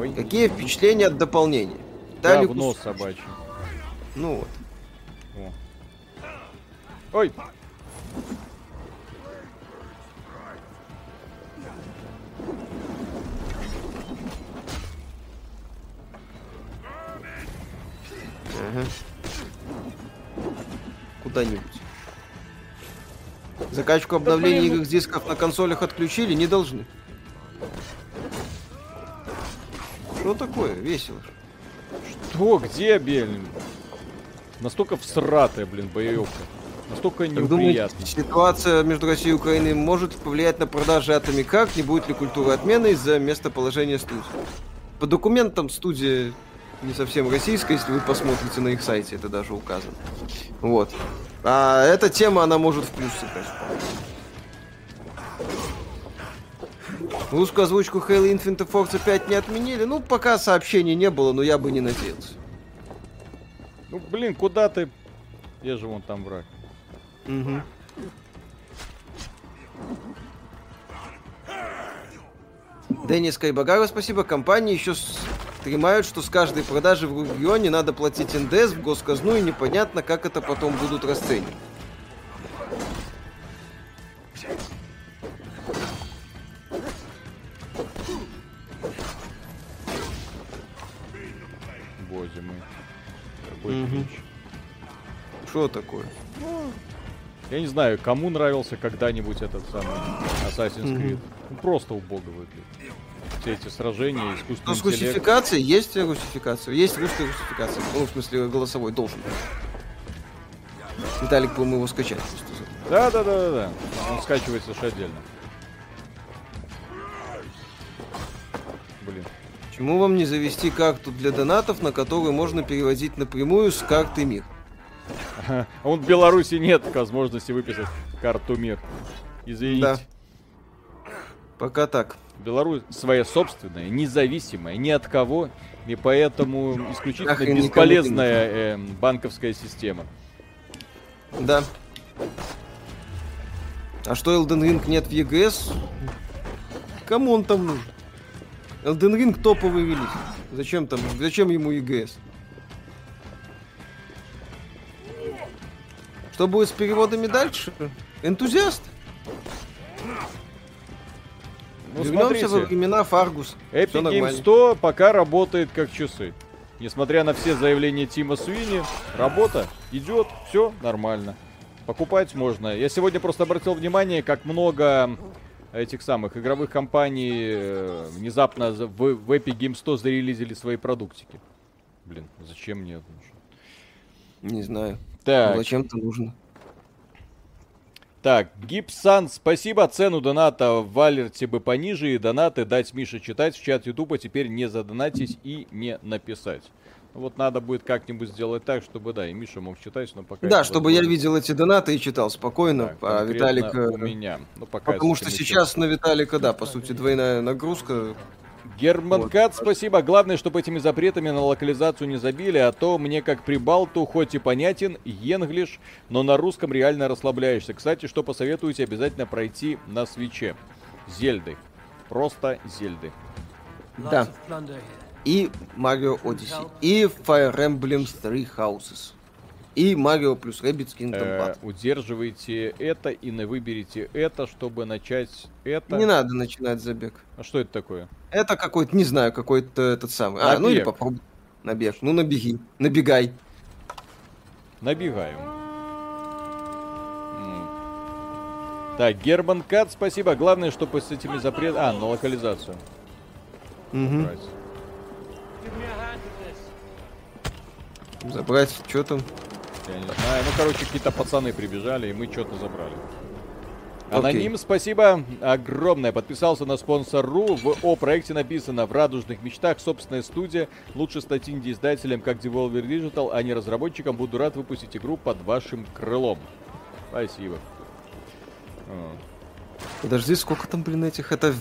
Ой. Какие впечатления от дополнения? Дали Говно кус... собачье. Ну вот. О. Ой! Ага. Куда-нибудь. Закачку обновлений игровых дисков на консолях отключили, не должны. Что такое? Весело. Что? Где, блин? Настолько всратая, блин, боевка. Настолько неприятная. ситуация между Россией и Украиной может повлиять на продажи Atomic как? Не будет ли культуры отмены из-за местоположения студии? По документам студия не совсем российская, если вы посмотрите на их сайте, это даже указано. Вот. А эта тема, она может в плюс сыграть. Русскую озвучку Halo Infinite Forza 5 не отменили. Ну, пока сообщений не было, но я бы не надеялся. Ну, блин, куда ты? Где же вон там враг? Угу. Денис Кайбагара, спасибо. Компании еще стремают, что с каждой продажи в регионе надо платить НДС в госказну, и непонятно, как это потом будут расценивать. Что такое? Ну, я не знаю, кому нравился когда-нибудь этот самый Assassin's Creed. Ну, просто убого выглядит. Все эти сражения, искусственный Ну, с русификацией есть русификация. Есть русская русификация. Ну, в смысле, голосовой должен быть. Виталик, по-моему, его скачать. Да, да, да, да, да. Он скачивается уж отдельно. Блин. Почему вам не завести карту для донатов, на которую можно переводить напрямую с карты МИР? А вот в Беларуси нет возможности выписать карту МИР. Извините. Да. Пока так. Беларусь своя собственная, независимая, ни от кого, и поэтому исключительно Ах, бесполезная э, банковская система. Да. А что Elden Ring нет в EGS? Кому он там нужен? Elden Ring топовый релиз. Зачем там, зачем ему EGS? Что будет с переводами дальше? Энтузиаст? Ну, Вернемся смотрите, во времена Фаргус. Epic Games нормально. 100 пока работает как часы. Несмотря на все заявления Тима Суини, работа идет, все нормально. Покупать можно. Я сегодня просто обратил внимание, как много этих самых игровых компаний э, внезапно за- в, в Epic Games 100 зарелизили свои продуктики. Блин, зачем мне это нужно? Не знаю. Так, Зачем-то нужно. Так, Гипсан, спасибо. Цену доната в Валерте бы пониже и донаты дать Мише читать в чат Ютуба. Теперь не задонатить и не написать. Ну Вот надо будет как-нибудь сделать так, чтобы, да, и Миша мог читать, но пока... Да, чтобы я возможно. видел эти донаты и читал спокойно. Так, а Виталик... э, у меня. Ну, пока Потому что сейчас на Виталика, да, по сути, двойная нагрузка. Герман Вот. Кат, спасибо. Главное, чтобы этими запретами на локализацию не забили, а то мне как прибалту хоть и понятен енглиш, но на русском реально расслабляешься. Кстати, что посоветуете обязательно пройти на свече? Зельды. Просто Зельды. Да. И Марио Odyssey. И Fire Emblem Three Houses. И Марио плюс Rabbids Kingdom Э, удерживайте это и не выберите это, чтобы начать это. Не надо начинать забег. А что это такое? Это какой-то, не знаю, какой-то этот самый. А, ну или попробуй. Набег. Ну набеги. Набегай. Набегаем. Так, Герман Кат, спасибо. Главное, чтобы с этими запретами... А, на локализацию. Брать. Забрать, что там? Я не знаю. Ну, короче, какие-то пацаны прибежали, и мы что-то забрали. Аноним, спасибо огромное. Подписался на спонсор.ру. В О проекте написано «В радужных мечтах собственная студия. Лучше стать инди-издателем, как Devolver Digital, а не разработчиком. Буду рад выпустить игру под вашим крылом». Спасибо. О, Подожди, сколько там, блин, этих? Это...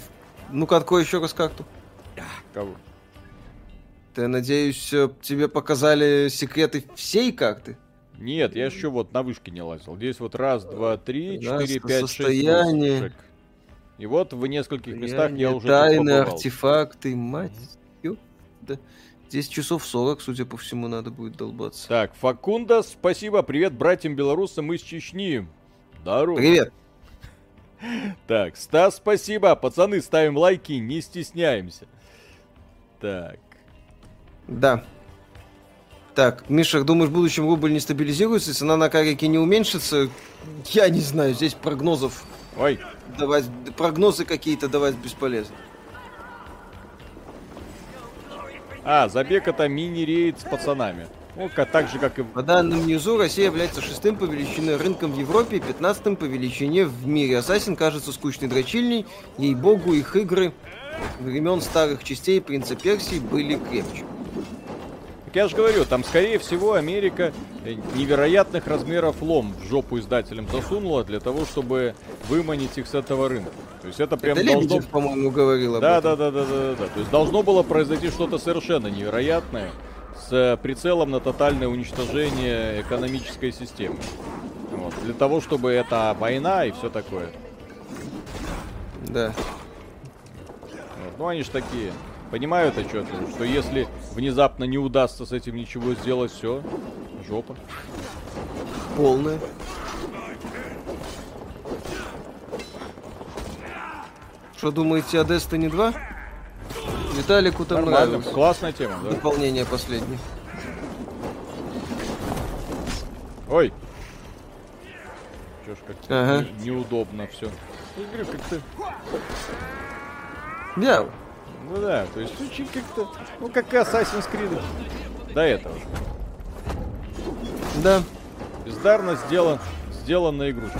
Ну-ка, открой еще раз карту. кого? Ты, надеюсь, э, тебе показали секреты всей карты? Нет, я еще вот на вышке не лазил. Здесь вот раз, два, три, Раз, четыре, пять, шесть, состояние. шек. И вот в нескольких местах я уже тут Тайны, артефакты, мать. ё- Да. Здесь часов 40, судя по всему, надо будет долбаться. Так, Факунда, спасибо. Привет братьям белорусам из Чечни. Здорово. Привет. Так, Стас, спасибо. Пацаны, ставим лайки, не стесняемся. Так. Да. Так, Миша, думаешь, в будущем рубль не стабилизируется, цена на карике не уменьшится? Я не знаю, здесь прогнозов Ой, давать, прогнозы какие-то давать бесполезно. а, забег это мини-рейд с пацанами. Ну, так же, как и... По данным Ньюзу, Россия является шестым по величине рынком в Европе и пятнадцатым по величине в мире. Ассасин кажется скучной дрочильней, ей-богу, их игры времен старых частей Принца Персии были крепче. Так я же говорю, там, скорее всего, Америка э, невероятных размеров лом в жопу издателям засунула для того, чтобы выманить их с этого рынка. То есть это прям Это должно... Лебедев, по-моему, говорил об Да, этом. да, да, да, да, да. То есть должно было произойти что-то совершенно невероятное с э, прицелом на тотальное уничтожение экономической системы. Вот. Для того, чтобы это война и все такое. Да. Вот. Ну они ж такие. Понимают отчетливо, что если внезапно не удастся с этим ничего сделать, все, жопа. Полная. Что думаете о Destiny 2? Виталику там Нормально, нравилось. классная тема, да? Дополнение последнее. Ой. Чё ж как Ага. не- неудобно все. Игры как-то Да, Ну да, то есть очень как-то, ну как и Assassin's Creed. До этого. да. Бездарно сделан, сделана игрушка.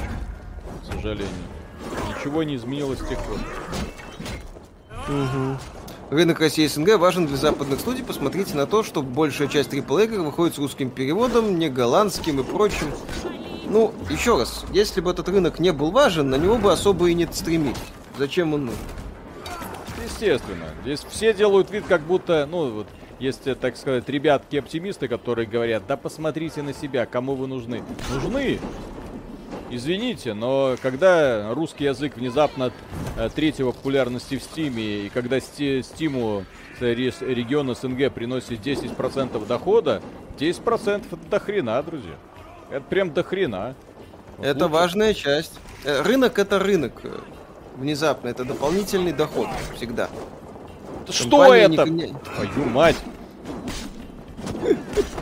К сожалению. Ничего не изменилось с тех пор. Рынок России и СНГ важен для западных студий. Посмотрите на то, что большая часть AAA игр выходит с русским переводом, не голландским и прочим. Ну, еще раз, если бы этот рынок не был важен, на него бы особо и не стремились. Зачем он нужен? Естественно. Здесь все делают вид, как будто, ну вот, есть, э, так сказать, ребятки-оптимисты, которые говорят, да посмотрите на себя, кому вы нужны. Нужны! Извините, но когда русский язык внезапно э, третьего популярности в Стиме, и когда Стиму регион СНГ приносит 10% дохода, 10% это до хрена, друзья. Это прям до хрена. Это лучше. важная часть. Э, рынок это рынок. Внезапно это дополнительный доход всегда. Что Компания это? Не... Твою мать!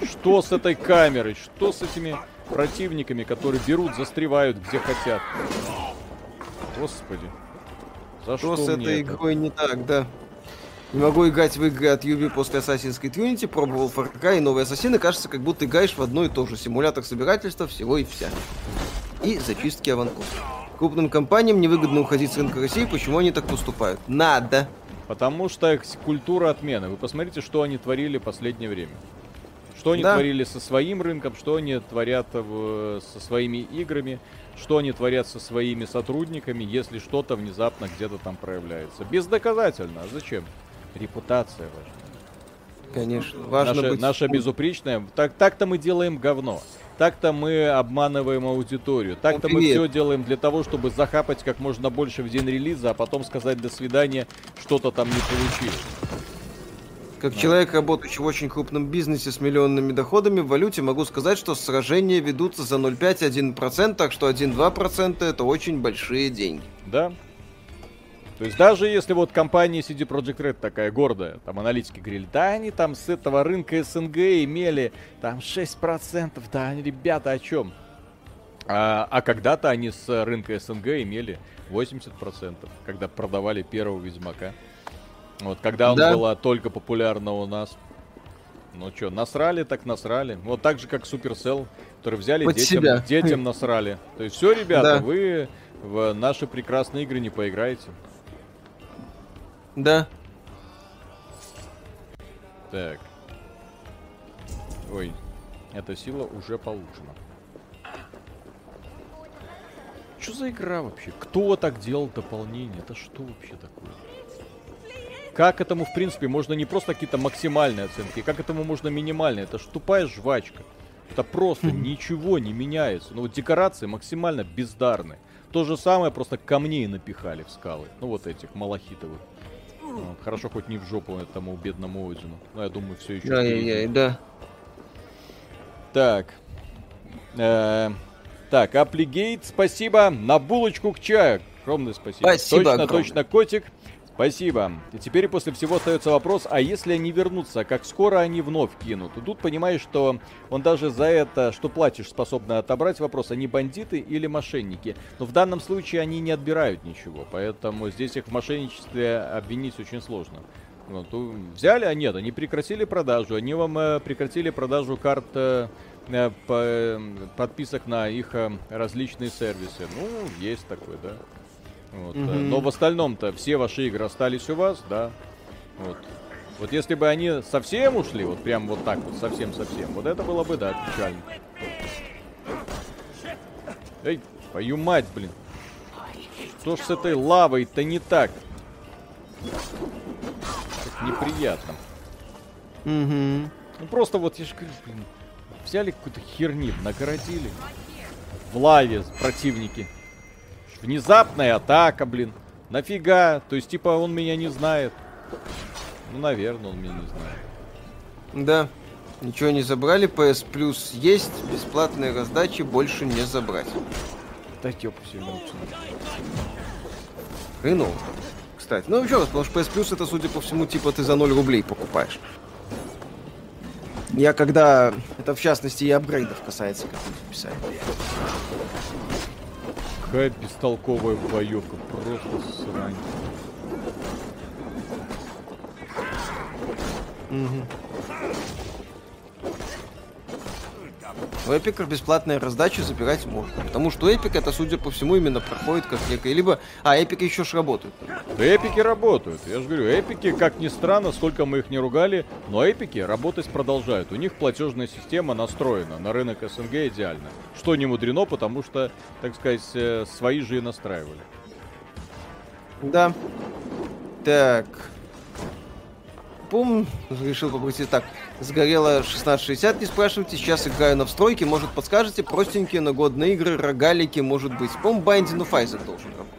Что с этой камерой? Что с этими противниками, которые берут, застревают где хотят? Господи. За что, что с этой это? игрой не так, да? Не могу играть в игры от Юби после Assassin's Creed Unity, пробовал Far Cry и новые Ассасины, кажется, как будто играешь в одно и то же. Симулятор собирательства, всего и вся. И зачистки аванпост. Крупным компаниям невыгодно уходить с рынка России, почему они так поступают? Надо. Потому что культура отмены. Вы посмотрите, что они творили в последнее время. Что они да. творили со своим рынком, что они творят в, со своими играми, что они творят со своими сотрудниками, если что-то внезапно где-то там проявляется. Бездоказательно. А зачем? Репутация важна. Конечно. Важно наша, быть... наша безупречная. Так, так-то мы делаем говно. Так-то мы обманываем аудиторию. Так-то мы все делаем для того, чтобы захапать как можно больше в день релиза, а потом сказать до свидания, что-то там не получилось. Как да. человек, работающий в очень крупном бизнесе с миллионными доходами в валюте, могу сказать, что сражения ведутся за 0,5-1%, так что 1-2% это очень большие деньги. Да, то есть даже если вот компания CD Projekt Red такая гордая, там аналитики говорили, да они там с этого рынка СНГ имели там 6%, да ребята о чем? А, а когда-то они с рынка СНГ имели 80%, когда продавали первого Ведьмака. Вот, когда он да. была только популярна у нас. Ну что, насрали, так насрали. Вот так же, как Supercell, которые взяли Под детям, себя. детям насрали. То есть все, ребята, да. вы в наши прекрасные игры не поиграете. Да. Так. Ой, эта сила уже получена. Что за игра вообще? Кто так делал дополнение? Это что вообще такое? Как этому, в принципе, можно не просто какие-то максимальные оценки, как этому можно минимальные? Это ж тупая жвачка. Это просто ничего не меняется. Ну вот декорации максимально бездарные. То же самое, просто камней напихали в скалы. Ну вот этих малахитовых. Ну, хорошо, хоть не в жопу этому бедному Одину. Но я думаю, все еще. Ай-яй-яй, да. Так. Э, так, Аплигейт, спасибо. На булочку к чаю. Огромное спасибо. Спасибо Точно, огромное. точно, котик. Спасибо. И теперь после всего остается вопрос, а если они вернутся, как скоро они вновь кинут? И тут понимаешь, что он даже за это, что платишь, способны отобрать вопрос, они бандиты или мошенники. Но в данном случае они не отбирают ничего, поэтому здесь их в мошенничестве обвинить очень сложно. Вот, взяли, а нет, они прекратили продажу, они вам э, прекратили продажу карт э, э по, э, подписок на их э, различные сервисы. Ну, есть такое, да. Вот, mm-hmm. Но в остальном-то все ваши игры остались у вас, да. Вот. Вот если бы они совсем ушли, вот прям вот так вот, совсем-совсем, вот это было бы, да, печально. Эй, твою мать, блин. Что ж с этой лавой-то не так? Так неприятно. Угу. Ну просто вот, я же говорю, блин, взяли какую-то херни, нагородили. В лаве противники. Внезапная атака, блин. Нафига? То есть, типа, он меня не знает. Ну, наверное, он меня не знает. Да. Ничего не забрали. PS Plus есть. Бесплатные раздачи больше не забрать. Да тёпа все Хреново. Кстати. Ну, еще раз, потому что PS Plus это, судя по всему, типа ты за 0 рублей покупаешь. Я когда... Это, в частности, и апгрейдов касается, как вы писали. Какая бестолковая боевка, просто срань. Угу. У Эпика бесплатные раздачи забирать можно. Потому что Эпик это, судя по всему, именно проходит как некая... Либо... А, Эпики еще ж работают. Да эпики работают. Я же говорю, эпики, как ни странно, сколько мы их не ругали, но эпики работать продолжают. У них платежная система настроена на рынок СНГ идеально. Что не мудрено, потому что, так сказать, э, свои же и настраивали. Да. Так. Пум решил попросить так. Сгорела 1660, не спрашивайте. Сейчас играю на встройке. Может, подскажете? Простенькие, но годные игры, рогалики, может быть. По-моему, Binding of Isaac должен работать.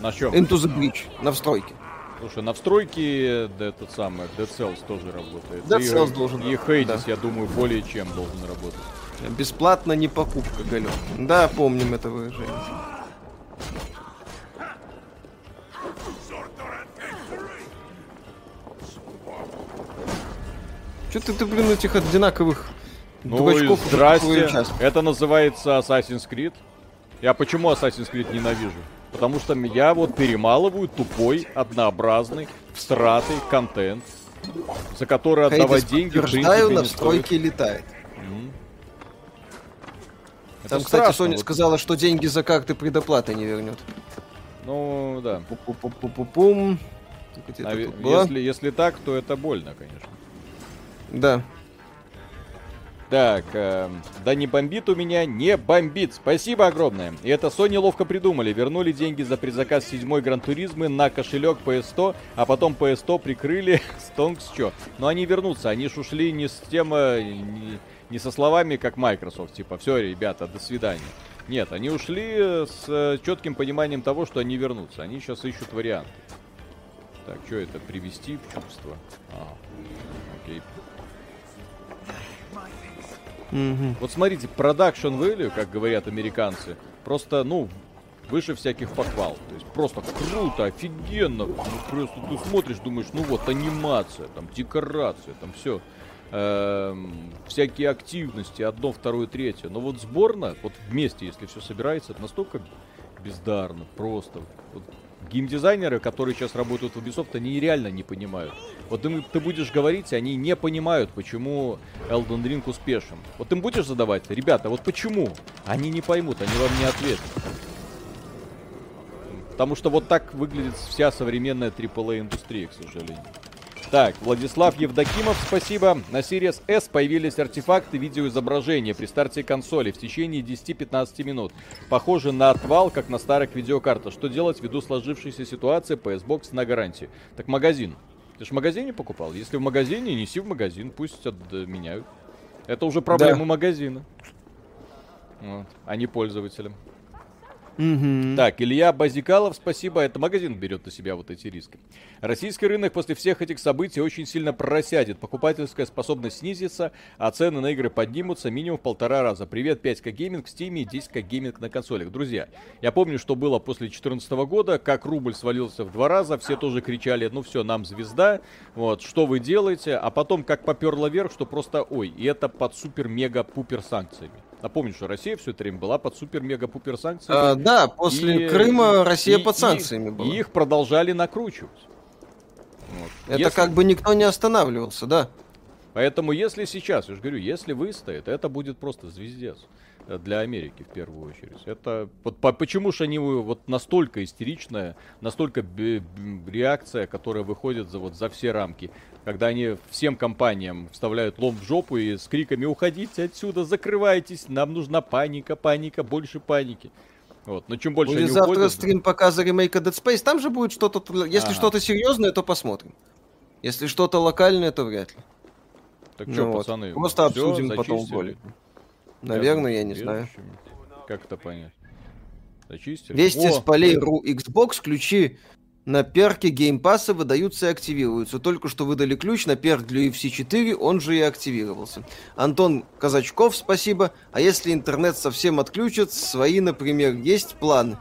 На чем? Into the Breach. На встройке. Слушай, на встройке да, этот самый Dead Cells тоже работает. Dead Cells и, должен И Hades, да. я думаю, более чем должен работать. Бесплатно не покупка, Гален. Да, помним это выражение. Что ты, ты, блин, этих одинаковых ну дурачков здрасте. Это называется Assassin's Creed. Я почему Assassin's Creed ненавижу? Потому что я вот перемалываю тупой, однообразный, всратый контент, за который отдавать Хейдис деньги в принципе на стройке летает. Там, кстати, Соня вот. сказала, что деньги за карты предоплаты не вернет. Ну, да. Пу-пу-пу-пу-пум. А если, если так, то это больно, конечно. Да. Так, э, да не бомбит у меня, не бомбит. Спасибо огромное. И это Sony ловко придумали. Вернули деньги за предзаказ седьмой Гран Туризмы на кошелек PS100, а потом PS100 прикрыли с Тонкс чё. Но они вернутся, они ж ушли не с тем, э, не, не со словами, как Microsoft, типа, все, ребята, до свидания. Нет, они ушли с э, четким пониманием того, что они вернутся. Они сейчас ищут вариант. Так, что это? Привести в чувство. А, окей. Угу. Вот смотрите, production value, как говорят американцы, просто, ну, выше всяких похвал. То есть просто круто, офигенно. Ну, просто ты смотришь, думаешь, ну вот анимация, там декорация, там все. Эм, всякие активности, одно, второе, третье. Но вот сборно, вот вместе, если все собирается, это настолько бездарно, просто. Вот геймдизайнеры, которые сейчас работают в Ubisoft, они реально не понимают. Вот им ты будешь говорить, они не понимают, почему Elden Ring успешен. Вот им будешь задавать, ребята, вот почему? Они не поймут, они вам не ответят. Потому что вот так выглядит вся современная AAA индустрия, к сожалению. Так, Владислав Евдокимов, спасибо. На Series S появились артефакты видеоизображения при старте консоли в течение 10-15 минут. Похоже на отвал, как на старых видеокартах. Что делать ввиду сложившейся ситуации PS-Box на гарантии? Так магазин. Ты же в магазине покупал? Если в магазине, неси в магазин, пусть отменяют. Это уже проблема да. магазина. Вот, а не пользователям. Так, Илья Базикалов, спасибо. Это магазин берет на себя вот эти риски. Российский рынок после всех этих событий очень сильно просядет. Покупательская способность снизится, а цены на игры поднимутся минимум в полтора раза. Привет, 5К гейминг в Steam и 10К гейминг на консолях. Друзья, я помню, что было после 2014 года, как рубль свалился в два раза, все тоже кричали, ну все, нам звезда, вот, что вы делаете, а потом как поперло вверх, что просто, ой, и это под супер-мега-пупер санкциями. Напомню, что Россия все это время была под супер-мега-пупер санкциями. А, да, после и, Крыма Россия и, под санкциями и, была. И их продолжали накручивать. Вот. Это если... как бы никто не останавливался, да. Поэтому если сейчас, я же говорю, если выстоит, это будет просто звездец для Америки в первую очередь. Это вот по, почему же они вот настолько истеричная, настолько б, б, реакция, которая выходит за вот за все рамки, когда они всем компаниям вставляют лом в жопу и с криками уходите отсюда, закрывайтесь, нам нужна паника, паника, больше паники. Вот. Но чем больше Будет они завтра уходят... стрим показа ремейка Dead Space, там же будет что-то... Если ага. что-то серьезное, то посмотрим. Если что-то локальное, то вряд ли. Так ну что, вот. пацаны, Просто обсудим потом более. Наверное, я не знаю. Как это понять? Зачистили? Вести О! с полей RU Xbox ключи на перке геймпасса выдаются и активируются. Только что выдали ключ на перк для UFC 4, он же и активировался. Антон Казачков, спасибо. А если интернет совсем отключат, свои, например, есть планы?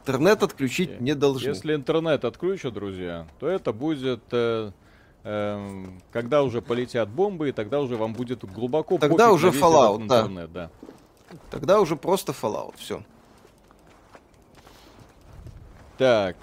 Интернет отключить не должны. Если интернет отключат, друзья, то это будет... Э, э, когда уже полетят бомбы, и тогда уже вам будет глубоко Тогда уже Fallout, да. Интернет, да. Тогда уже просто Fallout, все. Так,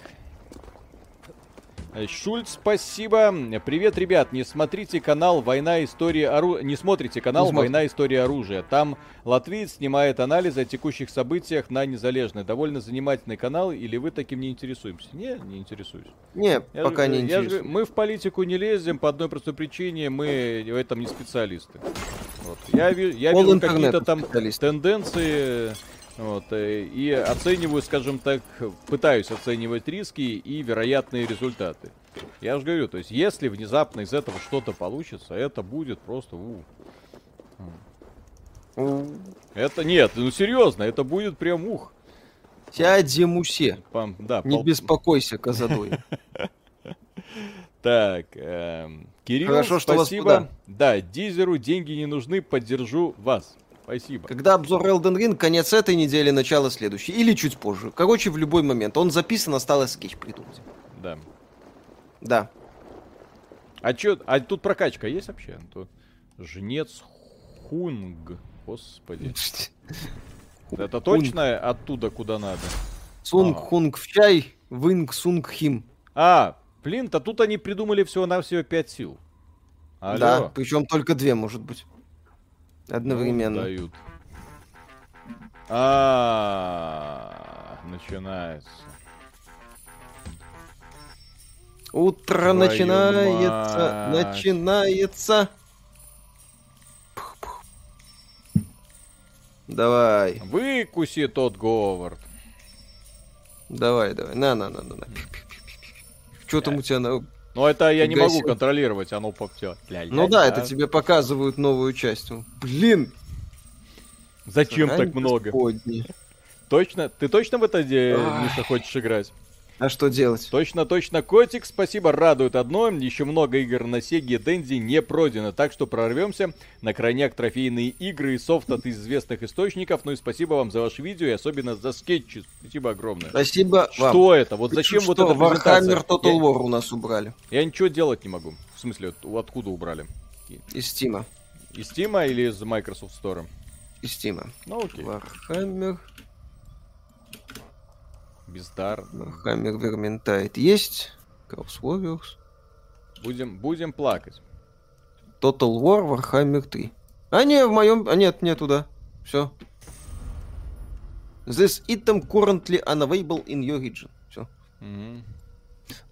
Шульц, спасибо. Привет, ребят. Не смотрите канал Война история оружия. Не смотрите канал не Война история оружия. Там латвиец снимает анализы о текущих событиях на незалежной. Довольно занимательный канал, или вы таким не интересуемся? Не, не интересуюсь. Не, я пока же, не интересуюсь. мы в политику не лезем по одной простой причине. Мы в этом не специалисты. Вот. Я, я вижу какие-то там тенденции Вот, э, и оцениваю, скажем так, пытаюсь оценивать риски и вероятные результаты. Я же говорю, то есть, если внезапно из этого что-то получится, это будет просто... У. Это нет, ну серьезно, это будет прям ух. Сядь, Мусе. Да, Не пол... беспокойся, Казадой. Так, эм, Кирилл, спасибо. Да, Дизеру деньги не нужны, поддержу вас. Спасибо. Когда обзор Elden Ring, конец этой недели, начало следующей. Или чуть позже. Короче, в любой момент. Он записан, осталось скетч придумать. Да. Да. А чё, а тут прокачка есть вообще? Тут жнец Хунг. Господи. Это точно оттуда, куда надо? Сунг Хунг в чай, Винг Сунг Хим. А, блин, то тут они придумали всего-навсего пять сил. Алло. Да, причем только две, может быть. Одновременно. дают. А, начинается. Утро начинается, начинается. Давай. Выкуси тот Говард. Давай, давай. На, на, на, на, на. Что там у тебя на... Ну, это я не могу контролировать, оно попьет. Ну да, это тебе показывают новую часть. Блин! Зачем так много? Точно? Ты точно в это, Миша, хочешь играть? А что делать? Точно, точно, котик, спасибо, радует одно. Еще много игр на Сеге Дэнди не пройдено, так что прорвемся на крайняк трофейные игры и софт от известных источников. Ну и спасибо вам за ваше видео и особенно за скетчи. Спасибо огромное. Спасибо Что вам. это? Вот зачем что, вот это презентация? Warhammer Total War у нас убрали. Я ничего делать не могу. В смысле, откуда убрали? Из Стима. Из Стима или из Microsoft Store? Из Стима. Ну окей. Warhammer Бездар. Хаммер Верментайт есть. Warriors. Будем, будем плакать. Total War Warhammer 3. А не, в моем... А нет, не туда. Все. This item currently unavailable in your region. Все. Угу.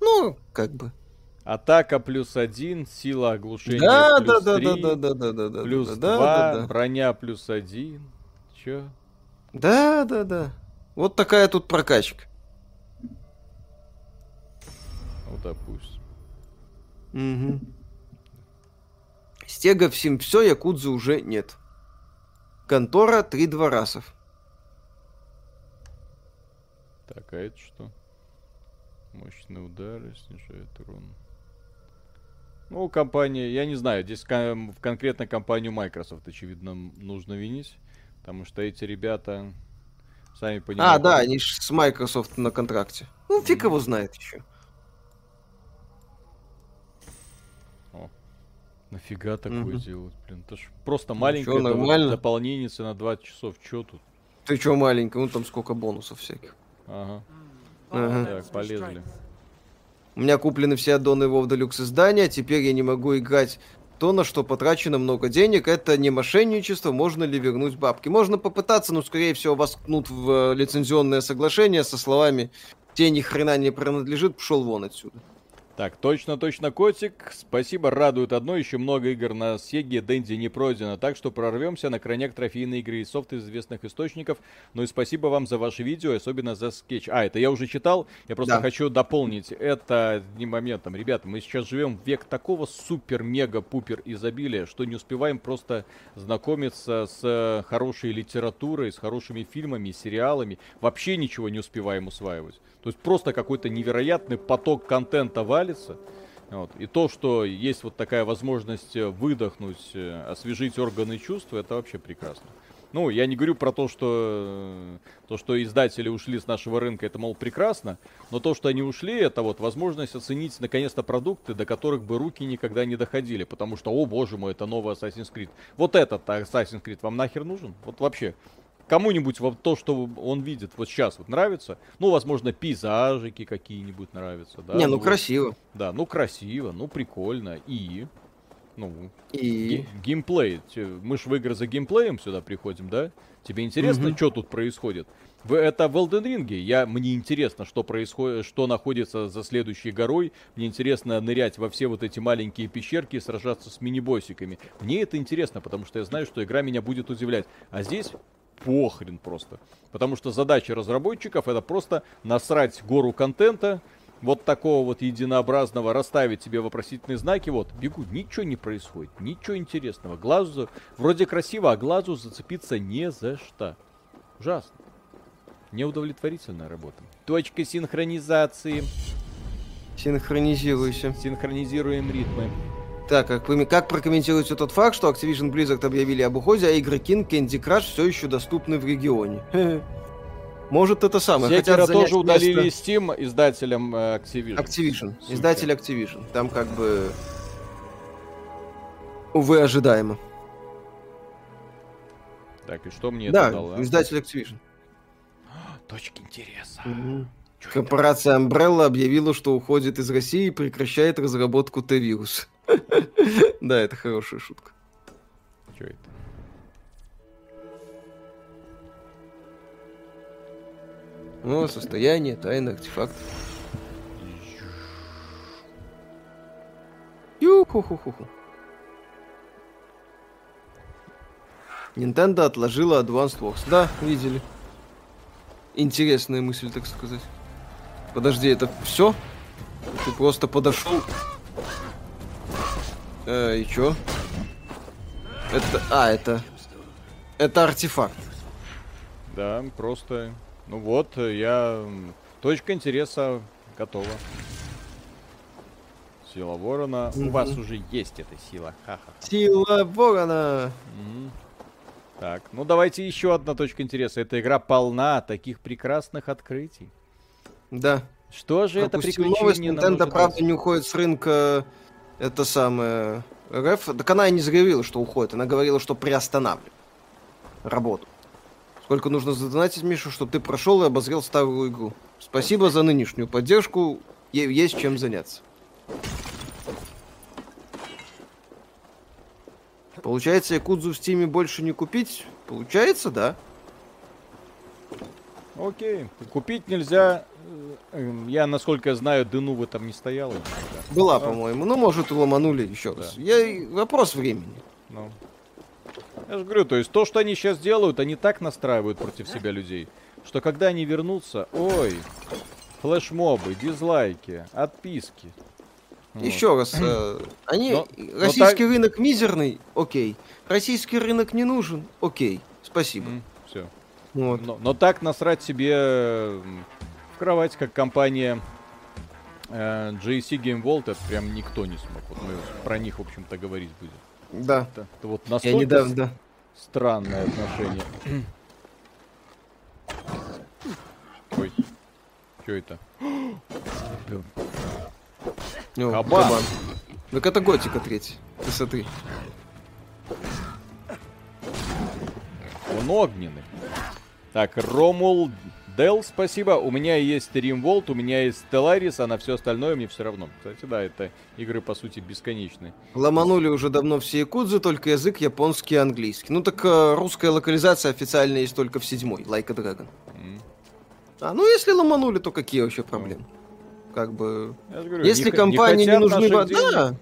Ну, как бы. Атака плюс один, сила оглушения да, плюс да, три, да, да, да, да, да, плюс да, два, да, да. броня плюс один. Чё? Да, да, да. Вот такая тут прокачка. Ну, допустим. Угу. Стега всем все, Якудзы уже нет. Контора три дворасов. Так, а это что? Мощные удары снижает урон. Ну, компания, я не знаю, здесь конкретно компанию Microsoft, очевидно, нужно винить. Потому что эти ребята Сами понимаете. А, да, они ж с Microsoft на контракте. Ну, фиг его знает еще. О, нафига такое mm делать, блин? Это ж просто ну, маленькое нормально. дополнение на 20 часов. Че тут? Ты че маленькое? Ну там сколько бонусов всяких. Ага. ага. Так, полезли. У меня куплены все аддоны WoW Deluxe издания, теперь я не могу играть то, на что потрачено много денег, это не мошенничество, можно ли вернуть бабки. Можно попытаться, но, скорее всего, вас ткнут в э, лицензионное соглашение со словами «Тебе ни хрена не принадлежит, пошел вон отсюда». Так, точно-точно, котик. Спасибо, радует одно. Еще много игр на Сеге Дэнди не пройдено. Так что прорвемся на крайняк трофейные игры и софт из известных источников. Ну и спасибо вам за ваше видео, особенно за скетч. А, это я уже читал. Я просто да. хочу дополнить это одним моментом. Ребята, мы сейчас живем в век такого супер-мега-пупер изобилия, что не успеваем просто знакомиться с хорошей литературой, с хорошими фильмами, сериалами. Вообще ничего не успеваем усваивать. То есть просто какой-то невероятный поток контента валится. Вот. И то, что есть вот такая возможность э, выдохнуть, э, освежить органы чувств, это вообще прекрасно. Ну, я не говорю про то, что э, то, что издатели ушли с нашего рынка, это, мол, прекрасно, но то, что они ушли, это вот возможность оценить наконец-то продукты, до которых бы руки никогда не доходили, потому что, о боже мой, это новый Assassin's Creed. Вот этот Assassin's Creed вам нахер нужен? Вот вообще, кому-нибудь вот то, что он видит вот сейчас вот нравится, ну, возможно, пейзажики какие-нибудь нравятся, да. Не, ну, ну красиво. Да, ну красиво, ну прикольно и ну и геймплей. Мы ж в игры за геймплеем сюда приходим, да? Тебе интересно, угу. что тут происходит? Это в Elden Ring. Я, мне интересно, что происходит, что находится за следующей горой. Мне интересно нырять во все вот эти маленькие пещерки и сражаться с мини-боссиками. Мне это интересно, потому что я знаю, что игра меня будет удивлять. А здесь похрен просто. Потому что задача разработчиков это просто насрать гору контента, вот такого вот единообразного, расставить себе вопросительные знаки, вот, бегу, ничего не происходит, ничего интересного. Глазу, вроде красиво, а глазу зацепиться не за что. Ужасно. Неудовлетворительная работа. Точка синхронизации. Синхронизируйся. Синхронизируем ритмы. Так, как, вы, как прокомментируете тот факт, что Activision Blizzard объявили об уходе, а игры King, Candy Crush все еще доступны в регионе? Может, это самое. Секера тоже удалили место... Steam издателем э, Activision. Activision. Сука. Издатель Activision. Там как бы... Увы, ожидаемо. Так, и что мне да, это дало? Да, издатель Activision. Точки интереса. Угу. Корпорация Umbrella объявила, что уходит из России и прекращает разработку Т-вирус. Да, это хорошая шутка. Что это? Ну, состояние, тайна, артефакт. Ю-ху-ху-ху-ху. Nintendo отложила Advanced Wars. Да, видели. Интересная мысль, так сказать. Подожди, это все? Ты просто подошел. Э, и чё? Это. А, это. Это артефакт. Да, просто ну вот, я... Точка интереса готова. Сила ворона. Mm-hmm. У вас уже есть эта сила. Ха-ха. Сила ворона! Mm-hmm. Так, ну давайте еще одна точка интереса. Эта игра полна таких прекрасных открытий. Да. Что же это приключение новость, Nintendo, правда, не уходит с рынка это самое РФ. Так она и не заявила, что уходит. Она говорила, что приостанавливает работу. Сколько нужно задонатить, Миша, чтобы ты прошел и обозрел старую игру. Спасибо за нынешнюю поддержку. Есть чем заняться. Получается, Якудзу в Стиме больше не купить? Получается, да. Окей. Купить нельзя. Э, я, насколько знаю, Дыну в этом не стояла. Была, по-моему. Ну, может, ломанули еще да. раз. Я... Вопрос времени. Ну. Я же говорю, то есть то, что они сейчас делают, они так настраивают против себя людей, что когда они вернутся, ой, флешмобы, дизлайки, отписки. Еще вот. раз, э, они но, российский но так... рынок мизерный, окей. Российский рынок не нужен, окей. Спасибо. Mm, все. Вот. Но, но так насрать себе в кровать, как компания э, GSC Game Vault, это прям никто не смог. Вот мы про них, в общем-то, говорить будем. Да. Это, это вот настолько Я недавно, да. странное отношение. Ой, что это? О, кабан. кабан. Так это готика третий. Высоты. Он огненный. Так, Ромул Дел, спасибо. У меня есть Римволт, у меня есть Stellaris, а на все остальное мне все равно. Кстати, да, это игры, по сути, бесконечные. Ломанули уже давно все якудзы, только язык японский и английский. Ну так э, русская локализация официально есть только в седьмой, Like a Dragon. Mm. А, ну если ломанули, то какие вообще проблемы? Mm. Как бы... Говорю, если не, компании не, не нужны... Да,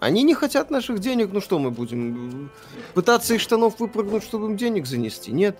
они не хотят наших денег, ну что мы будем? Пытаться из штанов выпрыгнуть, чтобы им денег занести? Нет.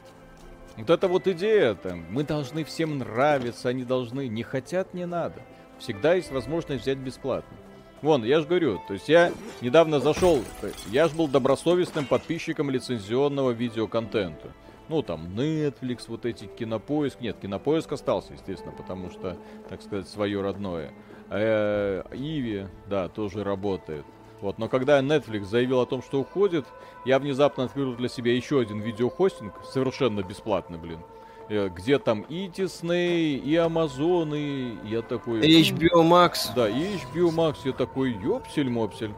Вот это вот идея, там, мы должны всем нравиться, они должны, не хотят, не надо. Всегда есть возможность взять бесплатно. Вон, я же говорю, то есть я недавно зашел, я же был добросовестным подписчиком лицензионного видеоконтента. Ну, там, Netflix, вот эти кинопоиск. Нет, кинопоиск остался, естественно, потому что, так сказать, свое родное. Э, Иви, да, тоже работает. Вот, но когда Netflix заявил о том, что уходит, я внезапно открыл для себя еще один видеохостинг, совершенно бесплатный, блин. Э, где там и Disney, и Amazon, и я такой... HBO Max. Да, и HBO Max, я такой, ёпсель-мопсель.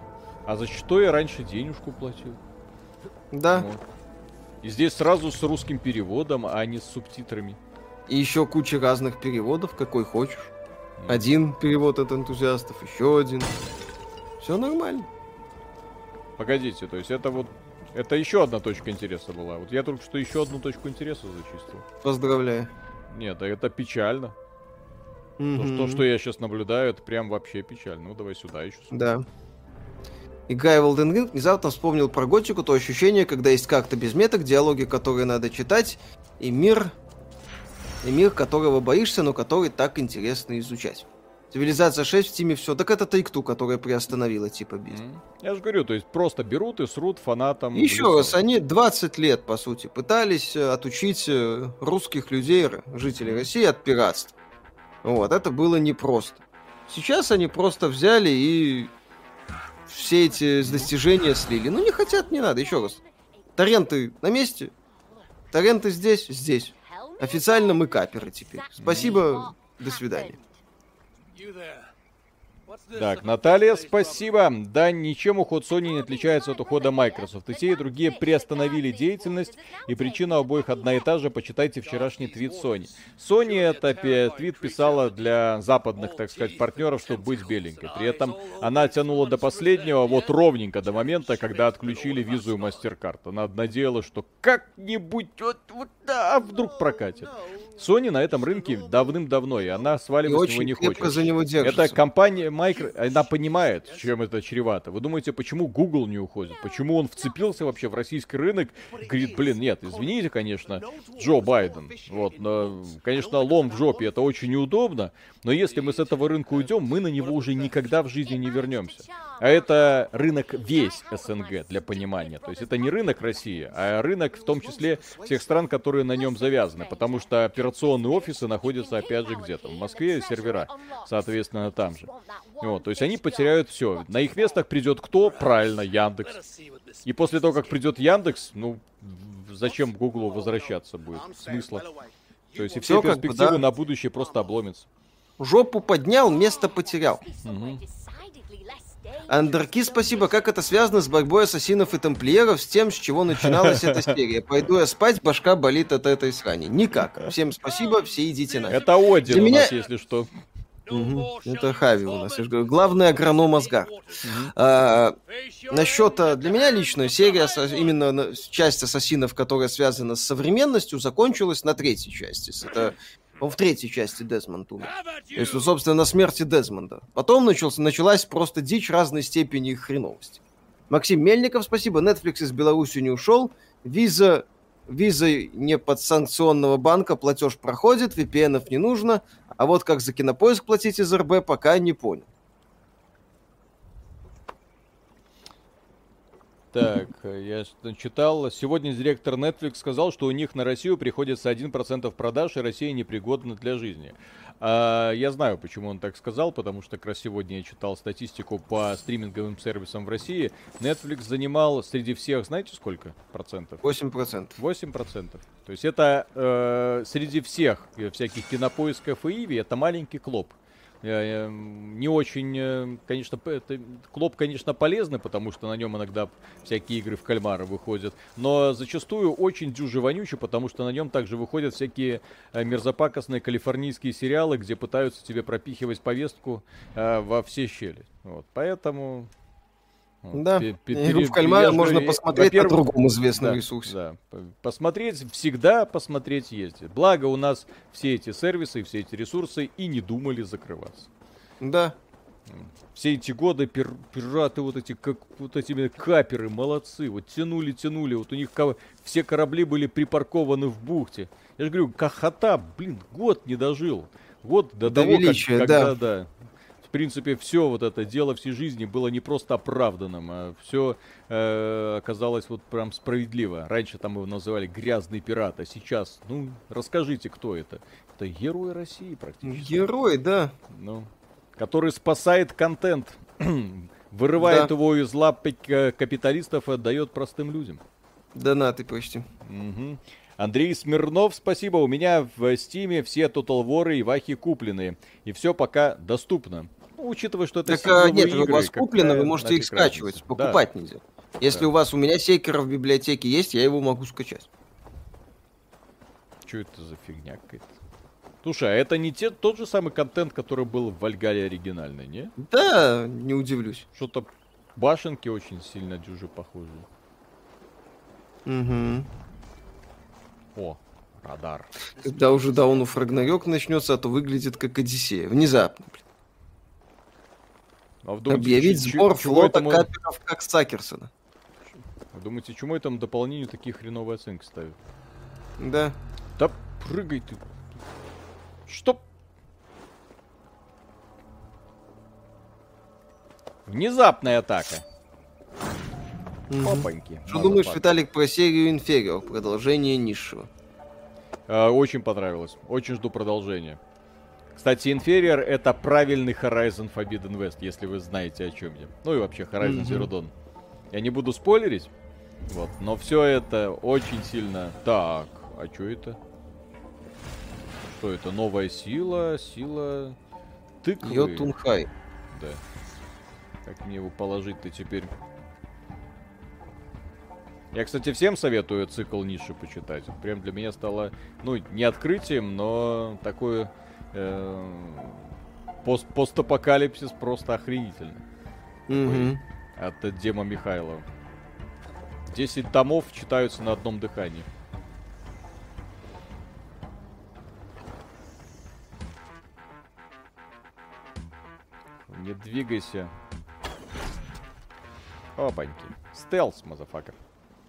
А за что я раньше денежку платил? Да. Вот. И здесь сразу с русским переводом, а не с субтитрами. И еще куча разных переводов, какой хочешь. Один перевод от энтузиастов, еще один. Все нормально. Погодите, то есть это вот это еще одна точка интереса была. Вот я только что еще одну точку интереса зачистил. Поздравляю. Нет, это печально. Mm-hmm. То, что, я сейчас наблюдаю, это прям вообще печально. Ну, давай сюда еще. Да. играя в Elden Ring, внезапно вспомнил про готику, то ощущение, когда есть как-то без меток, диалоги, которые надо читать, и мир, и мир, которого боишься, но который так интересно изучать. Цивилизация 6 в Тиме все. Так это Take-Two, которая приостановила типа бизнес. Mm. Я же говорю, то есть просто берут и срут фанатам. Еще раз, они 20 лет, по сути, пытались э, отучить э, русских людей, жителей России от пиратства. Вот, это было непросто. Сейчас они просто взяли и все эти достижения слили. Ну, не хотят, не надо. Еще раз. Торренты на месте. Торренты здесь, здесь. Официально мы каперы теперь. Спасибо, до свидания. Так, Наталья, спасибо. Да, ничем уход Sony не отличается от ухода Microsoft. И те, и другие приостановили деятельность, и причина обоих одна и та же. Почитайте вчерашний твит Sony. Sony это твит писала для западных, так сказать, партнеров, чтобы быть беленькой. При этом она тянула до последнего, вот ровненько до момента, когда отключили визу и MasterCard. Она надеялась, что как-нибудь вот, вот да, вдруг прокатит. Sony на этом рынке давным-давно, и она сваливать с него не хочет. за него держится. Это компания Micro, она понимает, чем это чревато. Вы думаете, почему Google не уходит? Почему он вцепился вообще в российский рынок? Говорит, блин, нет, извините, конечно, Джо Байден. Вот, но, конечно, лом в жопе, это очень неудобно, но если мы с этого рынка уйдем, мы на него уже никогда в жизни не вернемся. А это рынок весь СНГ, для понимания. То есть это не рынок России, а рынок в том числе тех стран, которые на нем завязаны. Потому что операционные офисы находятся опять же где-то. В Москве сервера, соответственно, там же. Вот, то есть они потеряют все. На их местах придет кто? Правильно, Яндекс. И после того, как придет Яндекс, ну, зачем Гуглу возвращаться будет? Смысла. То есть и все, все перспективы бы, да. на будущее просто обломятся. Жопу поднял, место потерял. Угу. Андерки, спасибо. Как это связано с борьбой ассасинов и тамплиеров, с тем, с чего начиналась эта серия? Пойду я спать, башка болит от этой срани. Никак. Всем спасибо, все идите на. Это Один Для у меня... нас, если что. Угу. Это Хави у нас. Главный агроном Асгар. Угу. А, насчет а, для меня лично серия, именно часть ассасинов, которая связана с современностью, закончилась на третьей части. Это в третьей части Дезмонд умер. То есть, ну, собственно, на смерти Дезмонда. Потом начался, началась просто дичь разной степени их хреновости. Максим Мельников, спасибо. Netflix из Беларуси не ушел. Виза, виза не под санкционного банка платеж проходит, VPN не нужно. А вот как за кинопоиск платить из РБ, пока не понял. Так, я читал. Сегодня директор Netflix сказал, что у них на Россию приходится 1% продаж, и Россия непригодна для жизни. А, я знаю, почему он так сказал, потому что как раз сегодня я читал статистику по стриминговым сервисам в России. Netflix занимал среди всех, знаете, сколько процентов? 8%. 8%. То есть это э, среди всех э, всяких кинопоисков и Иви, это маленький клоп. Не очень, э, конечно, это, клоп, конечно, полезный, потому что на нем иногда всякие игры в кальмара выходят, но зачастую очень дюжи вонючий, потому что на нем также выходят всякие э, мерзопакостные калифорнийские сериалы, где пытаются тебе пропихивать повестку э, во все щели. Вот, поэтому да, игру в кальмара можно посмотреть на другом известном да, ресурсе. Да, посмотреть, всегда посмотреть есть. Благо у нас все эти сервисы, все эти ресурсы и не думали закрываться. Да. Все эти годы пир, пираты вот эти, как вот эти каперы, молодцы, вот тянули, тянули, вот у них все корабли были припаркованы в бухте. Я же говорю, Кахата, блин, год не дожил. Год до, до того, величия, как, когда, да. да, в принципе, все вот это дело всей жизни было не просто оправданным, а все э, оказалось вот прям справедливо. Раньше там его называли грязный пират, а сейчас, ну, расскапиталисты кто это? Это герой России практически. Герой, да. Ну, который спасает контент, вырывает да. его из лап капиталистов и отдает простым людям. Донаты почти. Угу. Андрей Смирнов, спасибо. У меня в Стиме все Total War и Вахи куплены. И все пока доступно. Ну, учитывая, что это так, а, нет, игры, у вас куплено, вы можете их скачивать, разница. покупать да. нельзя. Если да. у вас у меня секера в библиотеке есть, я его могу скачать. Что это за фигня какая-то? Слушай, а это не те, тот же самый контент, который был в Вальгале оригинальной, не? Да, не удивлюсь. Что-то башенки очень сильно дюжи похожи. Угу. О, радар. Когда уже Даун Ragnarok начнется, а то выглядит как Одиссея. Внезапно, блин. А думаете, Объявить сбор флота этому... каперов как Сакерсона. Вы думаете, чему этому дополнению такие хреновые оценки ставят? Да. Да прыгай ты. Что? Внезапная атака. Опаньки. Что думаешь, пар. Виталик, про серию Инферио, продолжение низшего? А, очень понравилось. Очень жду продолжения. Кстати, Inferior это правильный Horizon Forbidden West, если вы знаете о чем я. Ну и вообще Horizon Zero Dawn. Я не буду спойлерить, вот, но все это очень сильно... Так, а что это? Что это? Новая сила, сила тыквы. Йотунхай. Да. Как мне его положить-то теперь? Я, кстати, всем советую цикл Ниши почитать. Прям для меня стало, ну, не открытием, но такое пост постапокалипсис просто охренительный. Mm-hmm. От Дема Михайлова. Десять томов читаются на одном дыхании. Не двигайся. Опаньки. Стелс, мазафакер.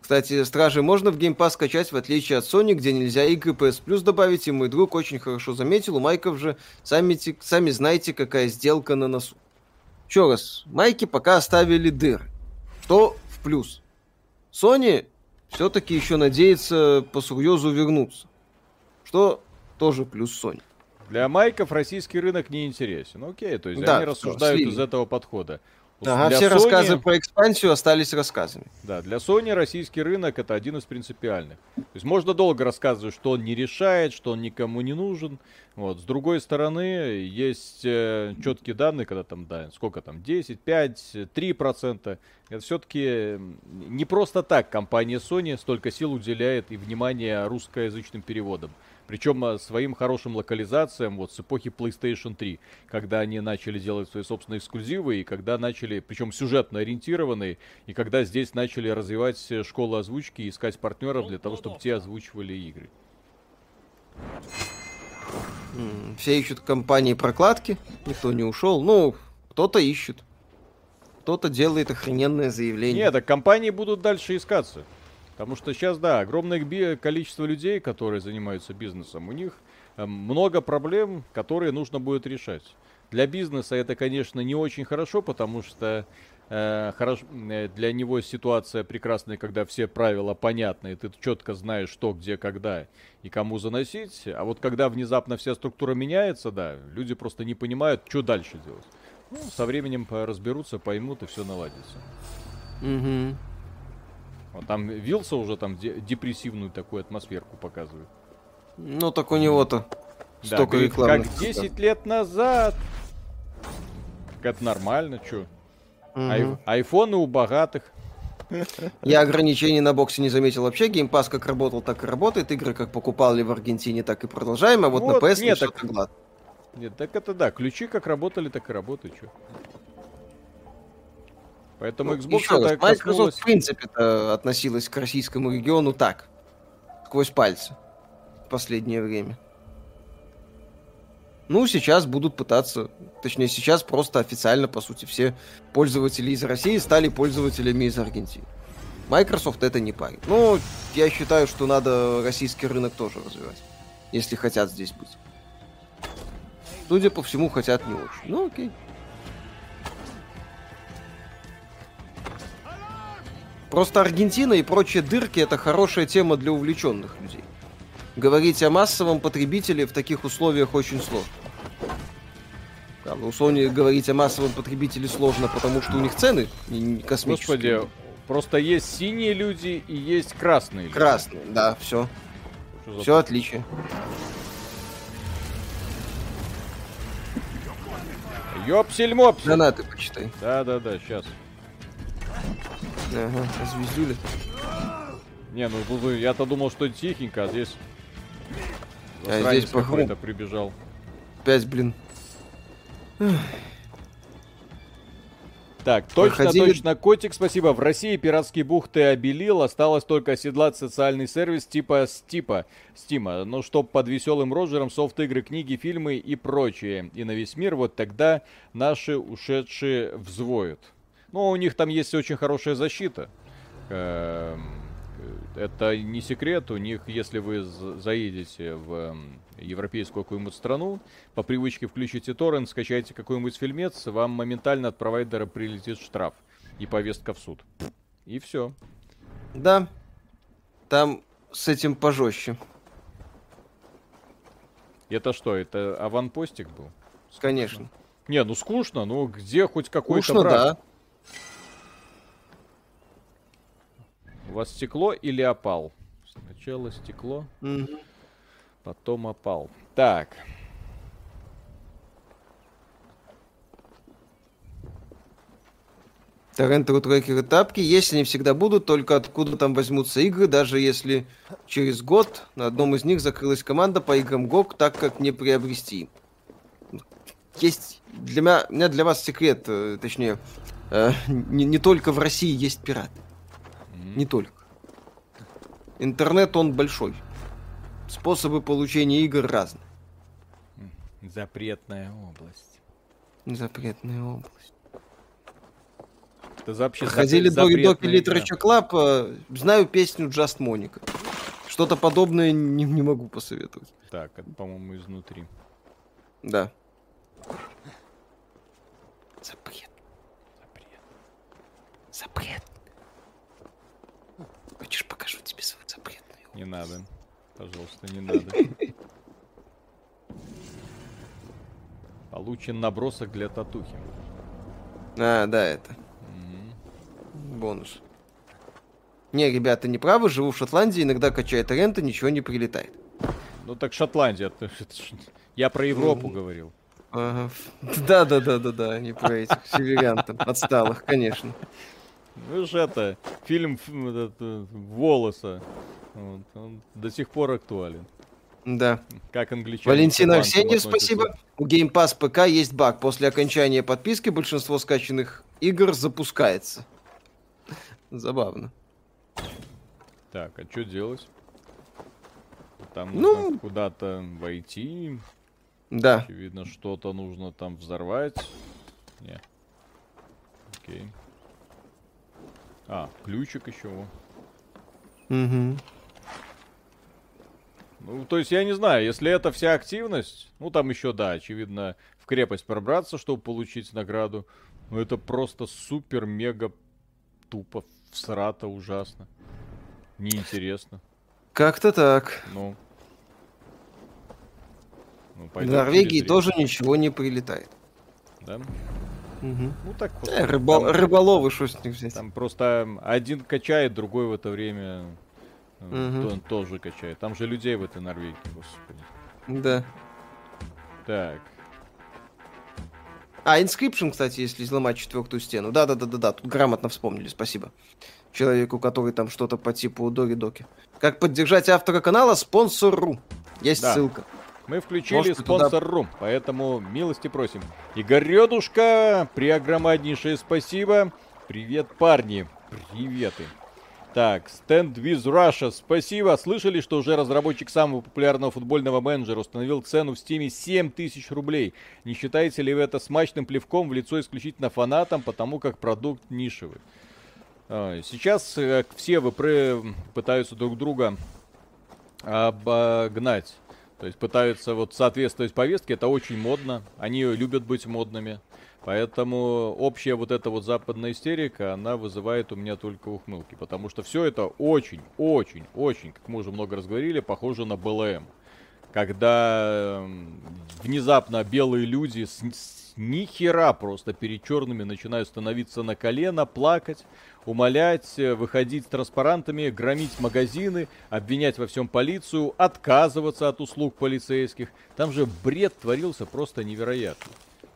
Кстати, Стражи можно в Game Pass скачать, в отличие от Sony, где нельзя игры PS Plus добавить, и мой друг очень хорошо заметил, у Майков же, сами, сами знаете, какая сделка на носу. Еще раз, Майки пока оставили дыр. Что в плюс? Sony все-таки еще надеется по Сурьезу вернуться. Что тоже плюс Sony. Для майков российский рынок не интересен. Окей, то есть да, они рассуждают из этого подхода. Ага, все Sony... рассказы про экспансию остались рассказами. Да, для Sony российский рынок это один из принципиальных. То есть можно долго рассказывать, что он не решает, что он никому не нужен. Вот. С другой стороны, есть э, четкие данные, когда там, да, сколько там, 10, 5, 3 процента. Это все-таки не просто так компания Sony столько сил уделяет и внимания русскоязычным переводам. Причем э, своим хорошим локализациям вот с эпохи PlayStation 3, когда они начали делать свои собственные эксклюзивы, и когда начали, причем сюжетно ориентированные, и когда здесь начали развивать э, школу озвучки и искать партнеров для того, чтобы те озвучивали игры. Все ищут компании прокладки, никто не ушел. Ну, кто-то ищет. Кто-то делает охрененное заявление. Нет, так компании будут дальше искаться. Потому что сейчас, да, огромное количество людей, которые занимаются бизнесом, у них э, много проблем, которые нужно будет решать. Для бизнеса это, конечно, не очень хорошо, потому что э, хорошо, э, для него ситуация прекрасная, когда все правила понятны, и ты четко знаешь, что, где, когда и кому заносить. А вот когда внезапно вся структура меняется, да, люди просто не понимают, что дальше делать. Ну, со временем разберутся, поймут, и все наладится. Угу. Он там Вилса уже там депрессивную такую атмосферку показывает. Ну так у него-то да, столько говорит, рекламы. Как 10 лет назад. Это нормально, чё? Угу. Ай- айфоны у богатых. Я ограничений на боксе не заметил вообще. Геймпас как работал, так и работает. Игры как покупали в Аргентине, так и продолжаем. А вот, вот на PS нет, так... Нет, так это да. Ключи как работали, так и работают. Чё? Поэтому ну, Xbox это раз, Microsoft коснулась... в принципе относилась к российскому региону так, сквозь пальцы в последнее время. Ну, сейчас будут пытаться, точнее, сейчас просто официально, по сути, все пользователи из России стали пользователями из Аргентины. Microsoft это не парит. Ну, я считаю, что надо российский рынок тоже развивать, если хотят здесь быть. Судя по всему, хотят не очень. Ну, окей. Просто Аргентина и прочие дырки это хорошая тема для увлеченных людей. Говорить о массовом потребителе в таких условиях очень сложно. Правда, у Sony говорить о массовом потребителе сложно, потому что у них цены космические. Господи, просто есть синие люди и есть красные люди. Красные, да, все. Все отличие. Ёпсель-мопсель. Гранаты почитай. Да-да-да, сейчас. Ага, звездюли. Не, ну я-то думал, что тихенько, а здесь... А здесь какой-то прибежал. Пять, блин. Так, точно, Проходили... точно, котик, спасибо. В России пиратские бухты обелил, осталось только оседлать социальный сервис типа Стипа, Стима. Ну, чтоб под веселым Роджером софт-игры, книги, фильмы и прочее. И на весь мир вот тогда наши ушедшие взвоют. Ну, у них там есть очень хорошая защита. Эм это не секрет, у них, если вы заедете в европейскую какую-нибудь страну, по привычке включите торрент, скачайте какой-нибудь фильмец, вам моментально от провайдера прилетит штраф и повестка в суд. И все. Да, там с этим пожестче. Это что, это аванпостик был? Скучно. Конечно. Не, ну скучно, ну где хоть какой-то брак? да. У вас стекло или опал? Сначала стекло, угу. потом опал. Так. Торрентеры, трекеры, тапки, если они всегда будут, только откуда там возьмутся игры, даже если через год на одном из них закрылась команда по играм GOG, так как не приобрести. Есть для меня, у меня для вас секрет, э, точнее, э, не, не только в России есть пираты. Не только. Интернет, он большой. Способы получения игр разные. Запретная область. Запретная область. Это вообще Ходили до Doki Literature Club, знаю песню Just Monica. Что-то подобное не, не могу посоветовать. Так, это, по-моему, изнутри. Да. Запрет. Запрет. Запрет. Хочешь, покажу тебе свой запретный Не надо. Пожалуйста, не надо. Получен набросок для татухи. А, да, это. Угу. Бонус. Не, ребята, не правы, живу в Шотландии, иногда качает рента, ничего не прилетает. Ну так Шотландия, я про Европу говорил. Ага. Да, да, да, да, да, не про этих северян там, отсталых, конечно. Ну же это, фильм этот, Волоса. Вот, он до сих пор актуален. Да. Как англичане. Валентина Арсеньев, спасибо. У Game Pass ПК есть баг. После окончания подписки большинство скачанных игр запускается. Забавно. Так, а что делать? Там ну, нужно куда-то войти. Да. Очевидно, что-то нужно там взорвать. Не. Окей. А, ключик еще. Угу. Ну, то есть, я не знаю, если это вся активность, ну, там еще, да, очевидно, в крепость пробраться, чтобы получить награду. Ну, это просто супер-мега тупо, всрато, ужасно. Неинтересно. Как-то так. Ну. ну в Норвегии тоже ничего не прилетает. Да? Угу. Ну так вот. Э, рыбол, там, рыболовы, что с них взять? Там просто один качает, другой в это время угу. он тоже качает. Там же людей в этой Норвегии, господи. Да. Так. А, Inscription, кстати, если взломать четвертую стену. Да-да-да-да-да, тут грамотно вспомнили, спасибо. Человеку, который там что-то по типу Дори Доки. Как поддержать автора канала? Спонсор.ру. Есть да. ссылка. Мы включили спонсор Рум, туда... поэтому милости просим. Игорёдушка, преогромаднейшее спасибо. Привет, парни. Приветы. Так, Stand with Russia, спасибо. Слышали, что уже разработчик самого популярного футбольного менеджера установил цену в Стиме 7000 рублей? Не считаете ли вы это смачным плевком в лицо исключительно фанатам, потому как продукт нишевый? А, сейчас э, все вы пытаются друг друга обогнать. То есть пытаются вот соответствовать повестке, это очень модно, они любят быть модными. Поэтому общая вот эта вот западная истерика, она вызывает у меня только ухмылки. Потому что все это очень, очень, очень, как мы уже много раз говорили, похоже на БЛМ. Когда эм, внезапно белые люди с, с ни хера просто перед черными начинают становиться на колено, плакать, умолять, э, выходить с транспарантами, громить магазины, обвинять во всем полицию, отказываться от услуг полицейских. Там же бред творился просто невероятно.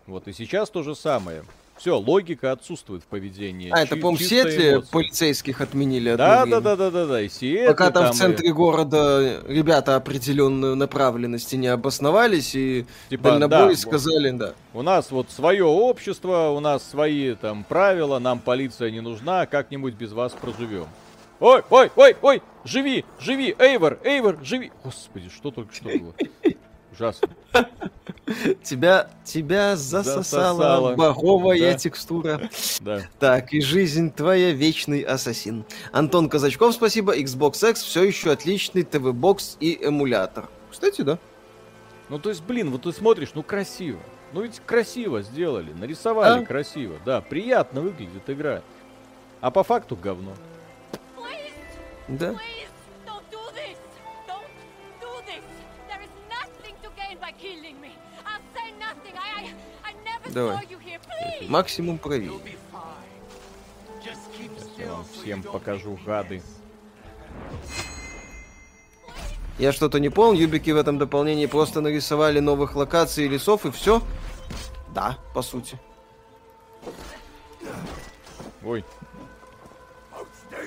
Вот и сейчас то же самое. Все, логика отсутствует в поведении. А, это, по-моему, в полицейских отменили да, да, да, да, да, да, и Сиэтле, Пока там, там в центре и... города ребята определенную направленности не обосновались, и типа, дальнобой да, сказали, да. У нас вот свое общество, у нас свои там правила, нам полиция не нужна, как-нибудь без вас проживем. Ой, ой, ой, ой, живи, живи, Эйвор, Эйвор, живи. Господи, что только что было. Ужасно. Тебя, тебя засосала, засосала. боговая да. текстура. Да. Так, и жизнь твоя вечный ассасин. Антон Казачков, спасибо. Xbox X все еще отличный ТВ-бокс и эмулятор. Кстати, да. Ну, то есть, блин, вот ты смотришь, ну красиво. Ну ведь красиво сделали, нарисовали а? красиво. Да, приятно выглядит игра. А по факту говно. Да. Давай. Максимум правее. я вам всем покажу гады. Я что-то не понял, юбики в этом дополнении просто нарисовали новых локаций и лесов и все? Да, по сути. Ой.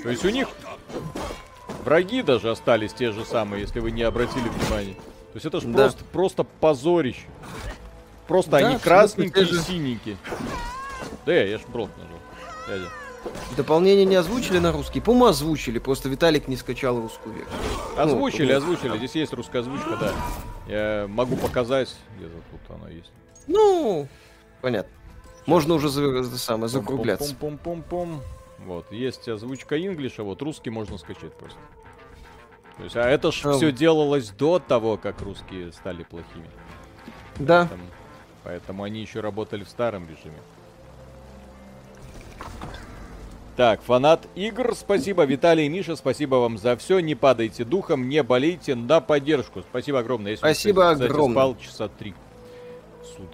То есть у них враги даже остались те же самые, если вы не обратили внимания. То есть это же да. просто, просто позорище. Просто да, они красненькие и синенькие. Да, я ж брод нажал. Дядя. Дополнение не озвучили на русский? По-моему, озвучили, просто Виталик не скачал русскую версию. Ну, озвучили, ну, озвучили. Здесь есть русская озвучка, да. Я могу показать, где-то тут она есть. Ну, понятно. Можно уже за, за, самое, закругляться. Пом-пом-пом-пом. Вот, есть озвучка инглиша, вот русский можно скачать просто. То есть, а это ж а... все делалось до того, как русские стали плохими. Да. Поэтому... Поэтому они еще работали в старом режиме. Так, фанат игр, спасибо. Виталий и Миша, спасибо вам за все. Не падайте духом, не болейте на поддержку. Спасибо огромное. Я спасибо кстати, огромное. спал часа три.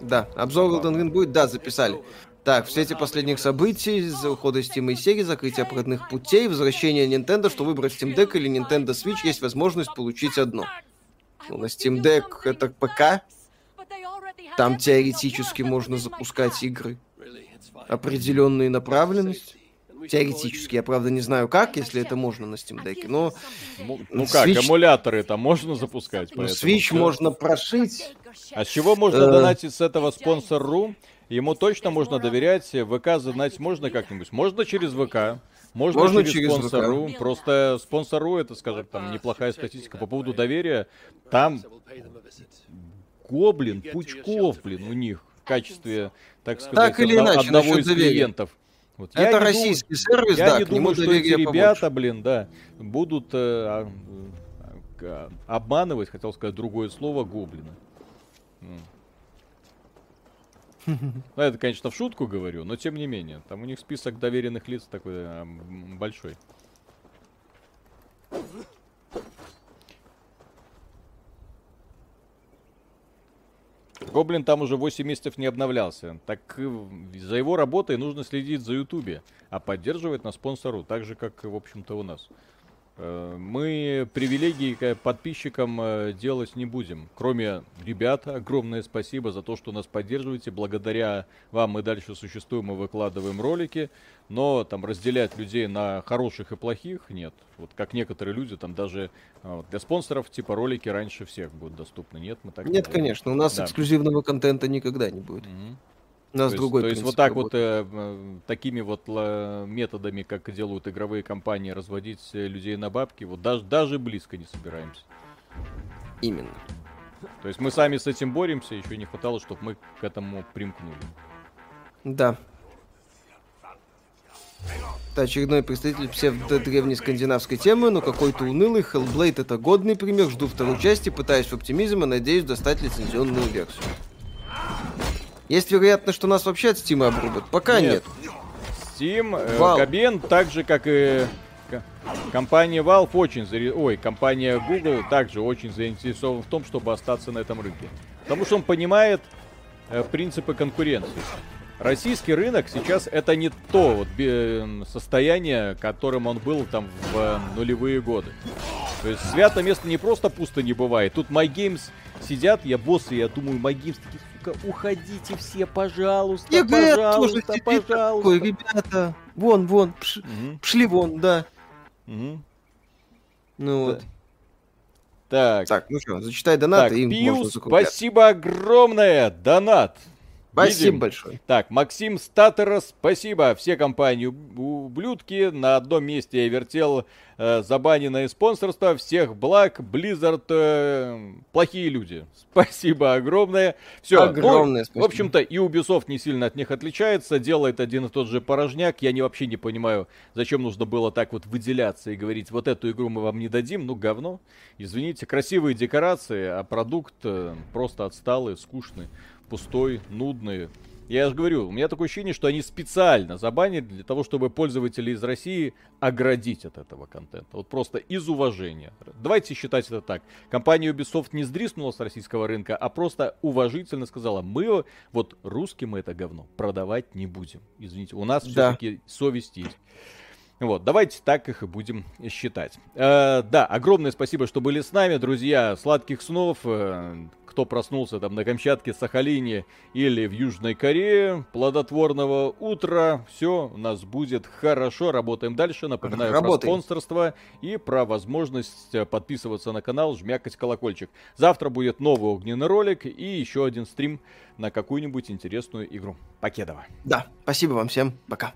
Да, обзор Golden Ring будет, да, записали. Так, в свете последних событий, за ухода Steam и Sega, закрытие обходных путей, возвращение Nintendo, что выбрать Steam Deck или Nintendo Switch, есть возможность получить одно. Ну, на Steam Deck это ПК, там теоретически можно запускать игры определенные направленности. Теоретически, я правда не знаю как, если это можно на Steam Deck, но... Ну, ну как, Switch... эмуляторы там можно запускать? Ну, Switch все. можно прошить. А с чего можно э... донатить с этого спонсор.ру? Ему точно можно доверять. ВК задонатить можно как-нибудь? Можно через ВК. Можно, можно через, через спонсору. ВК. Просто спонсору это, скажем, там неплохая статистика по поводу доверия. Там гоблин, пучков, блин, у них в качестве, так сказать, так или иначе, одного из доверия. клиентов. Вот. Это я российский думаю, сервис, я да, не думаю, что эти ребята, побольше. блин, да, будут э, э, обманывать, хотел сказать другое слово, гоблина. Ну, это, конечно, в шутку говорю, но тем не менее. Там у них список доверенных лиц такой э, большой. Гоблин там уже 8 месяцев не обновлялся. Так э, за его работой нужно следить за Ютубе, а поддерживать на спонсору, так же, как, в общем-то, у нас. Э, мы привилегии подписчикам э, делать не будем. Кроме ребят, огромное спасибо за то, что нас поддерживаете. Благодаря вам мы дальше существуем и выкладываем ролики. Но там разделять людей на хороших и плохих нет. Вот как некоторые люди, там даже э, для спонсоров типа ролики раньше всех будут доступны. Нет, мы так Нет, не конечно. У нас да. эксклюзивного контента никогда не будет. Угу. Нас то другой есть, То есть вот так работы. вот э, такими вот э, методами, как делают игровые компании, разводить э, людей на бабки, вот даже, даже близко не собираемся. Именно. То есть мы сами с этим боремся, еще не хватало, чтобы мы к этому примкнули. Да. Это очередной представитель псевдо-древней скандинавской темы, но какой-то унылый. Hellblade это годный пример. Жду второй части, пытаюсь в оптимизм и надеюсь достать лицензионную версию. Есть вероятность, что нас вообще от Steam обрубят? Пока нет. нет. Steam, э, Кабен, так же, как и компания Valve, очень заре... Ой, компания Google также очень заинтересован в том, чтобы остаться на этом рынке. Потому что он понимает э, принципы конкуренции. Российский рынок сейчас это не то вот, состояние, которым он был там в э, нулевые годы. То есть свято место не просто пусто не бывает. Тут MyGames сидят, я боссы, я думаю, MyGames такие, концовка. Уходите все, пожалуйста, EGS пожалуйста, тоже пожалуйста. Такой, ребята, вон, вон, пш, угу. пшли вон, да. Угу. Ну вот. Так. Так, ну что, зачитай донат, так, и Пиус, спасибо огромное, донат. Спасибо Видим. большое. Так, Максим Статера, спасибо. Все компании ублюдки. На одном месте я вертел э, забаненное спонсорство. Всех благ. Blizzard э, плохие люди. Спасибо огромное. Все. Огромное ну, спасибо. В общем-то, и Ubisoft не сильно от них отличается. Делает один и тот же порожняк. Я не, вообще не понимаю, зачем нужно было так вот выделяться и говорить, вот эту игру мы вам не дадим. Ну, говно. Извините. Красивые декорации, а продукт э, просто отсталый, скучный пустой, нудный. Я же говорю, у меня такое ощущение, что они специально забанили для того, чтобы пользователей из России оградить от этого контента. Вот просто из уважения. Давайте считать это так. Компания Ubisoft не сдриснула с российского рынка, а просто уважительно сказала, мы вот русским это говно продавать не будем. Извините, у нас да. все-таки совесть есть. Вот, давайте так их и будем считать. Э, да, огромное спасибо, что были с нами, друзья. Сладких снов. Э, кто проснулся там на Камчатке, Сахалине или в Южной Корее, плодотворного утра. Все у нас будет хорошо. Работаем дальше. Напоминаю Работаем. про спонсорство и про возможность э, подписываться на канал, жмякать колокольчик. Завтра будет новый огненный ролик и еще один стрим на какую-нибудь интересную игру. Покедова. Да, спасибо вам всем. Пока.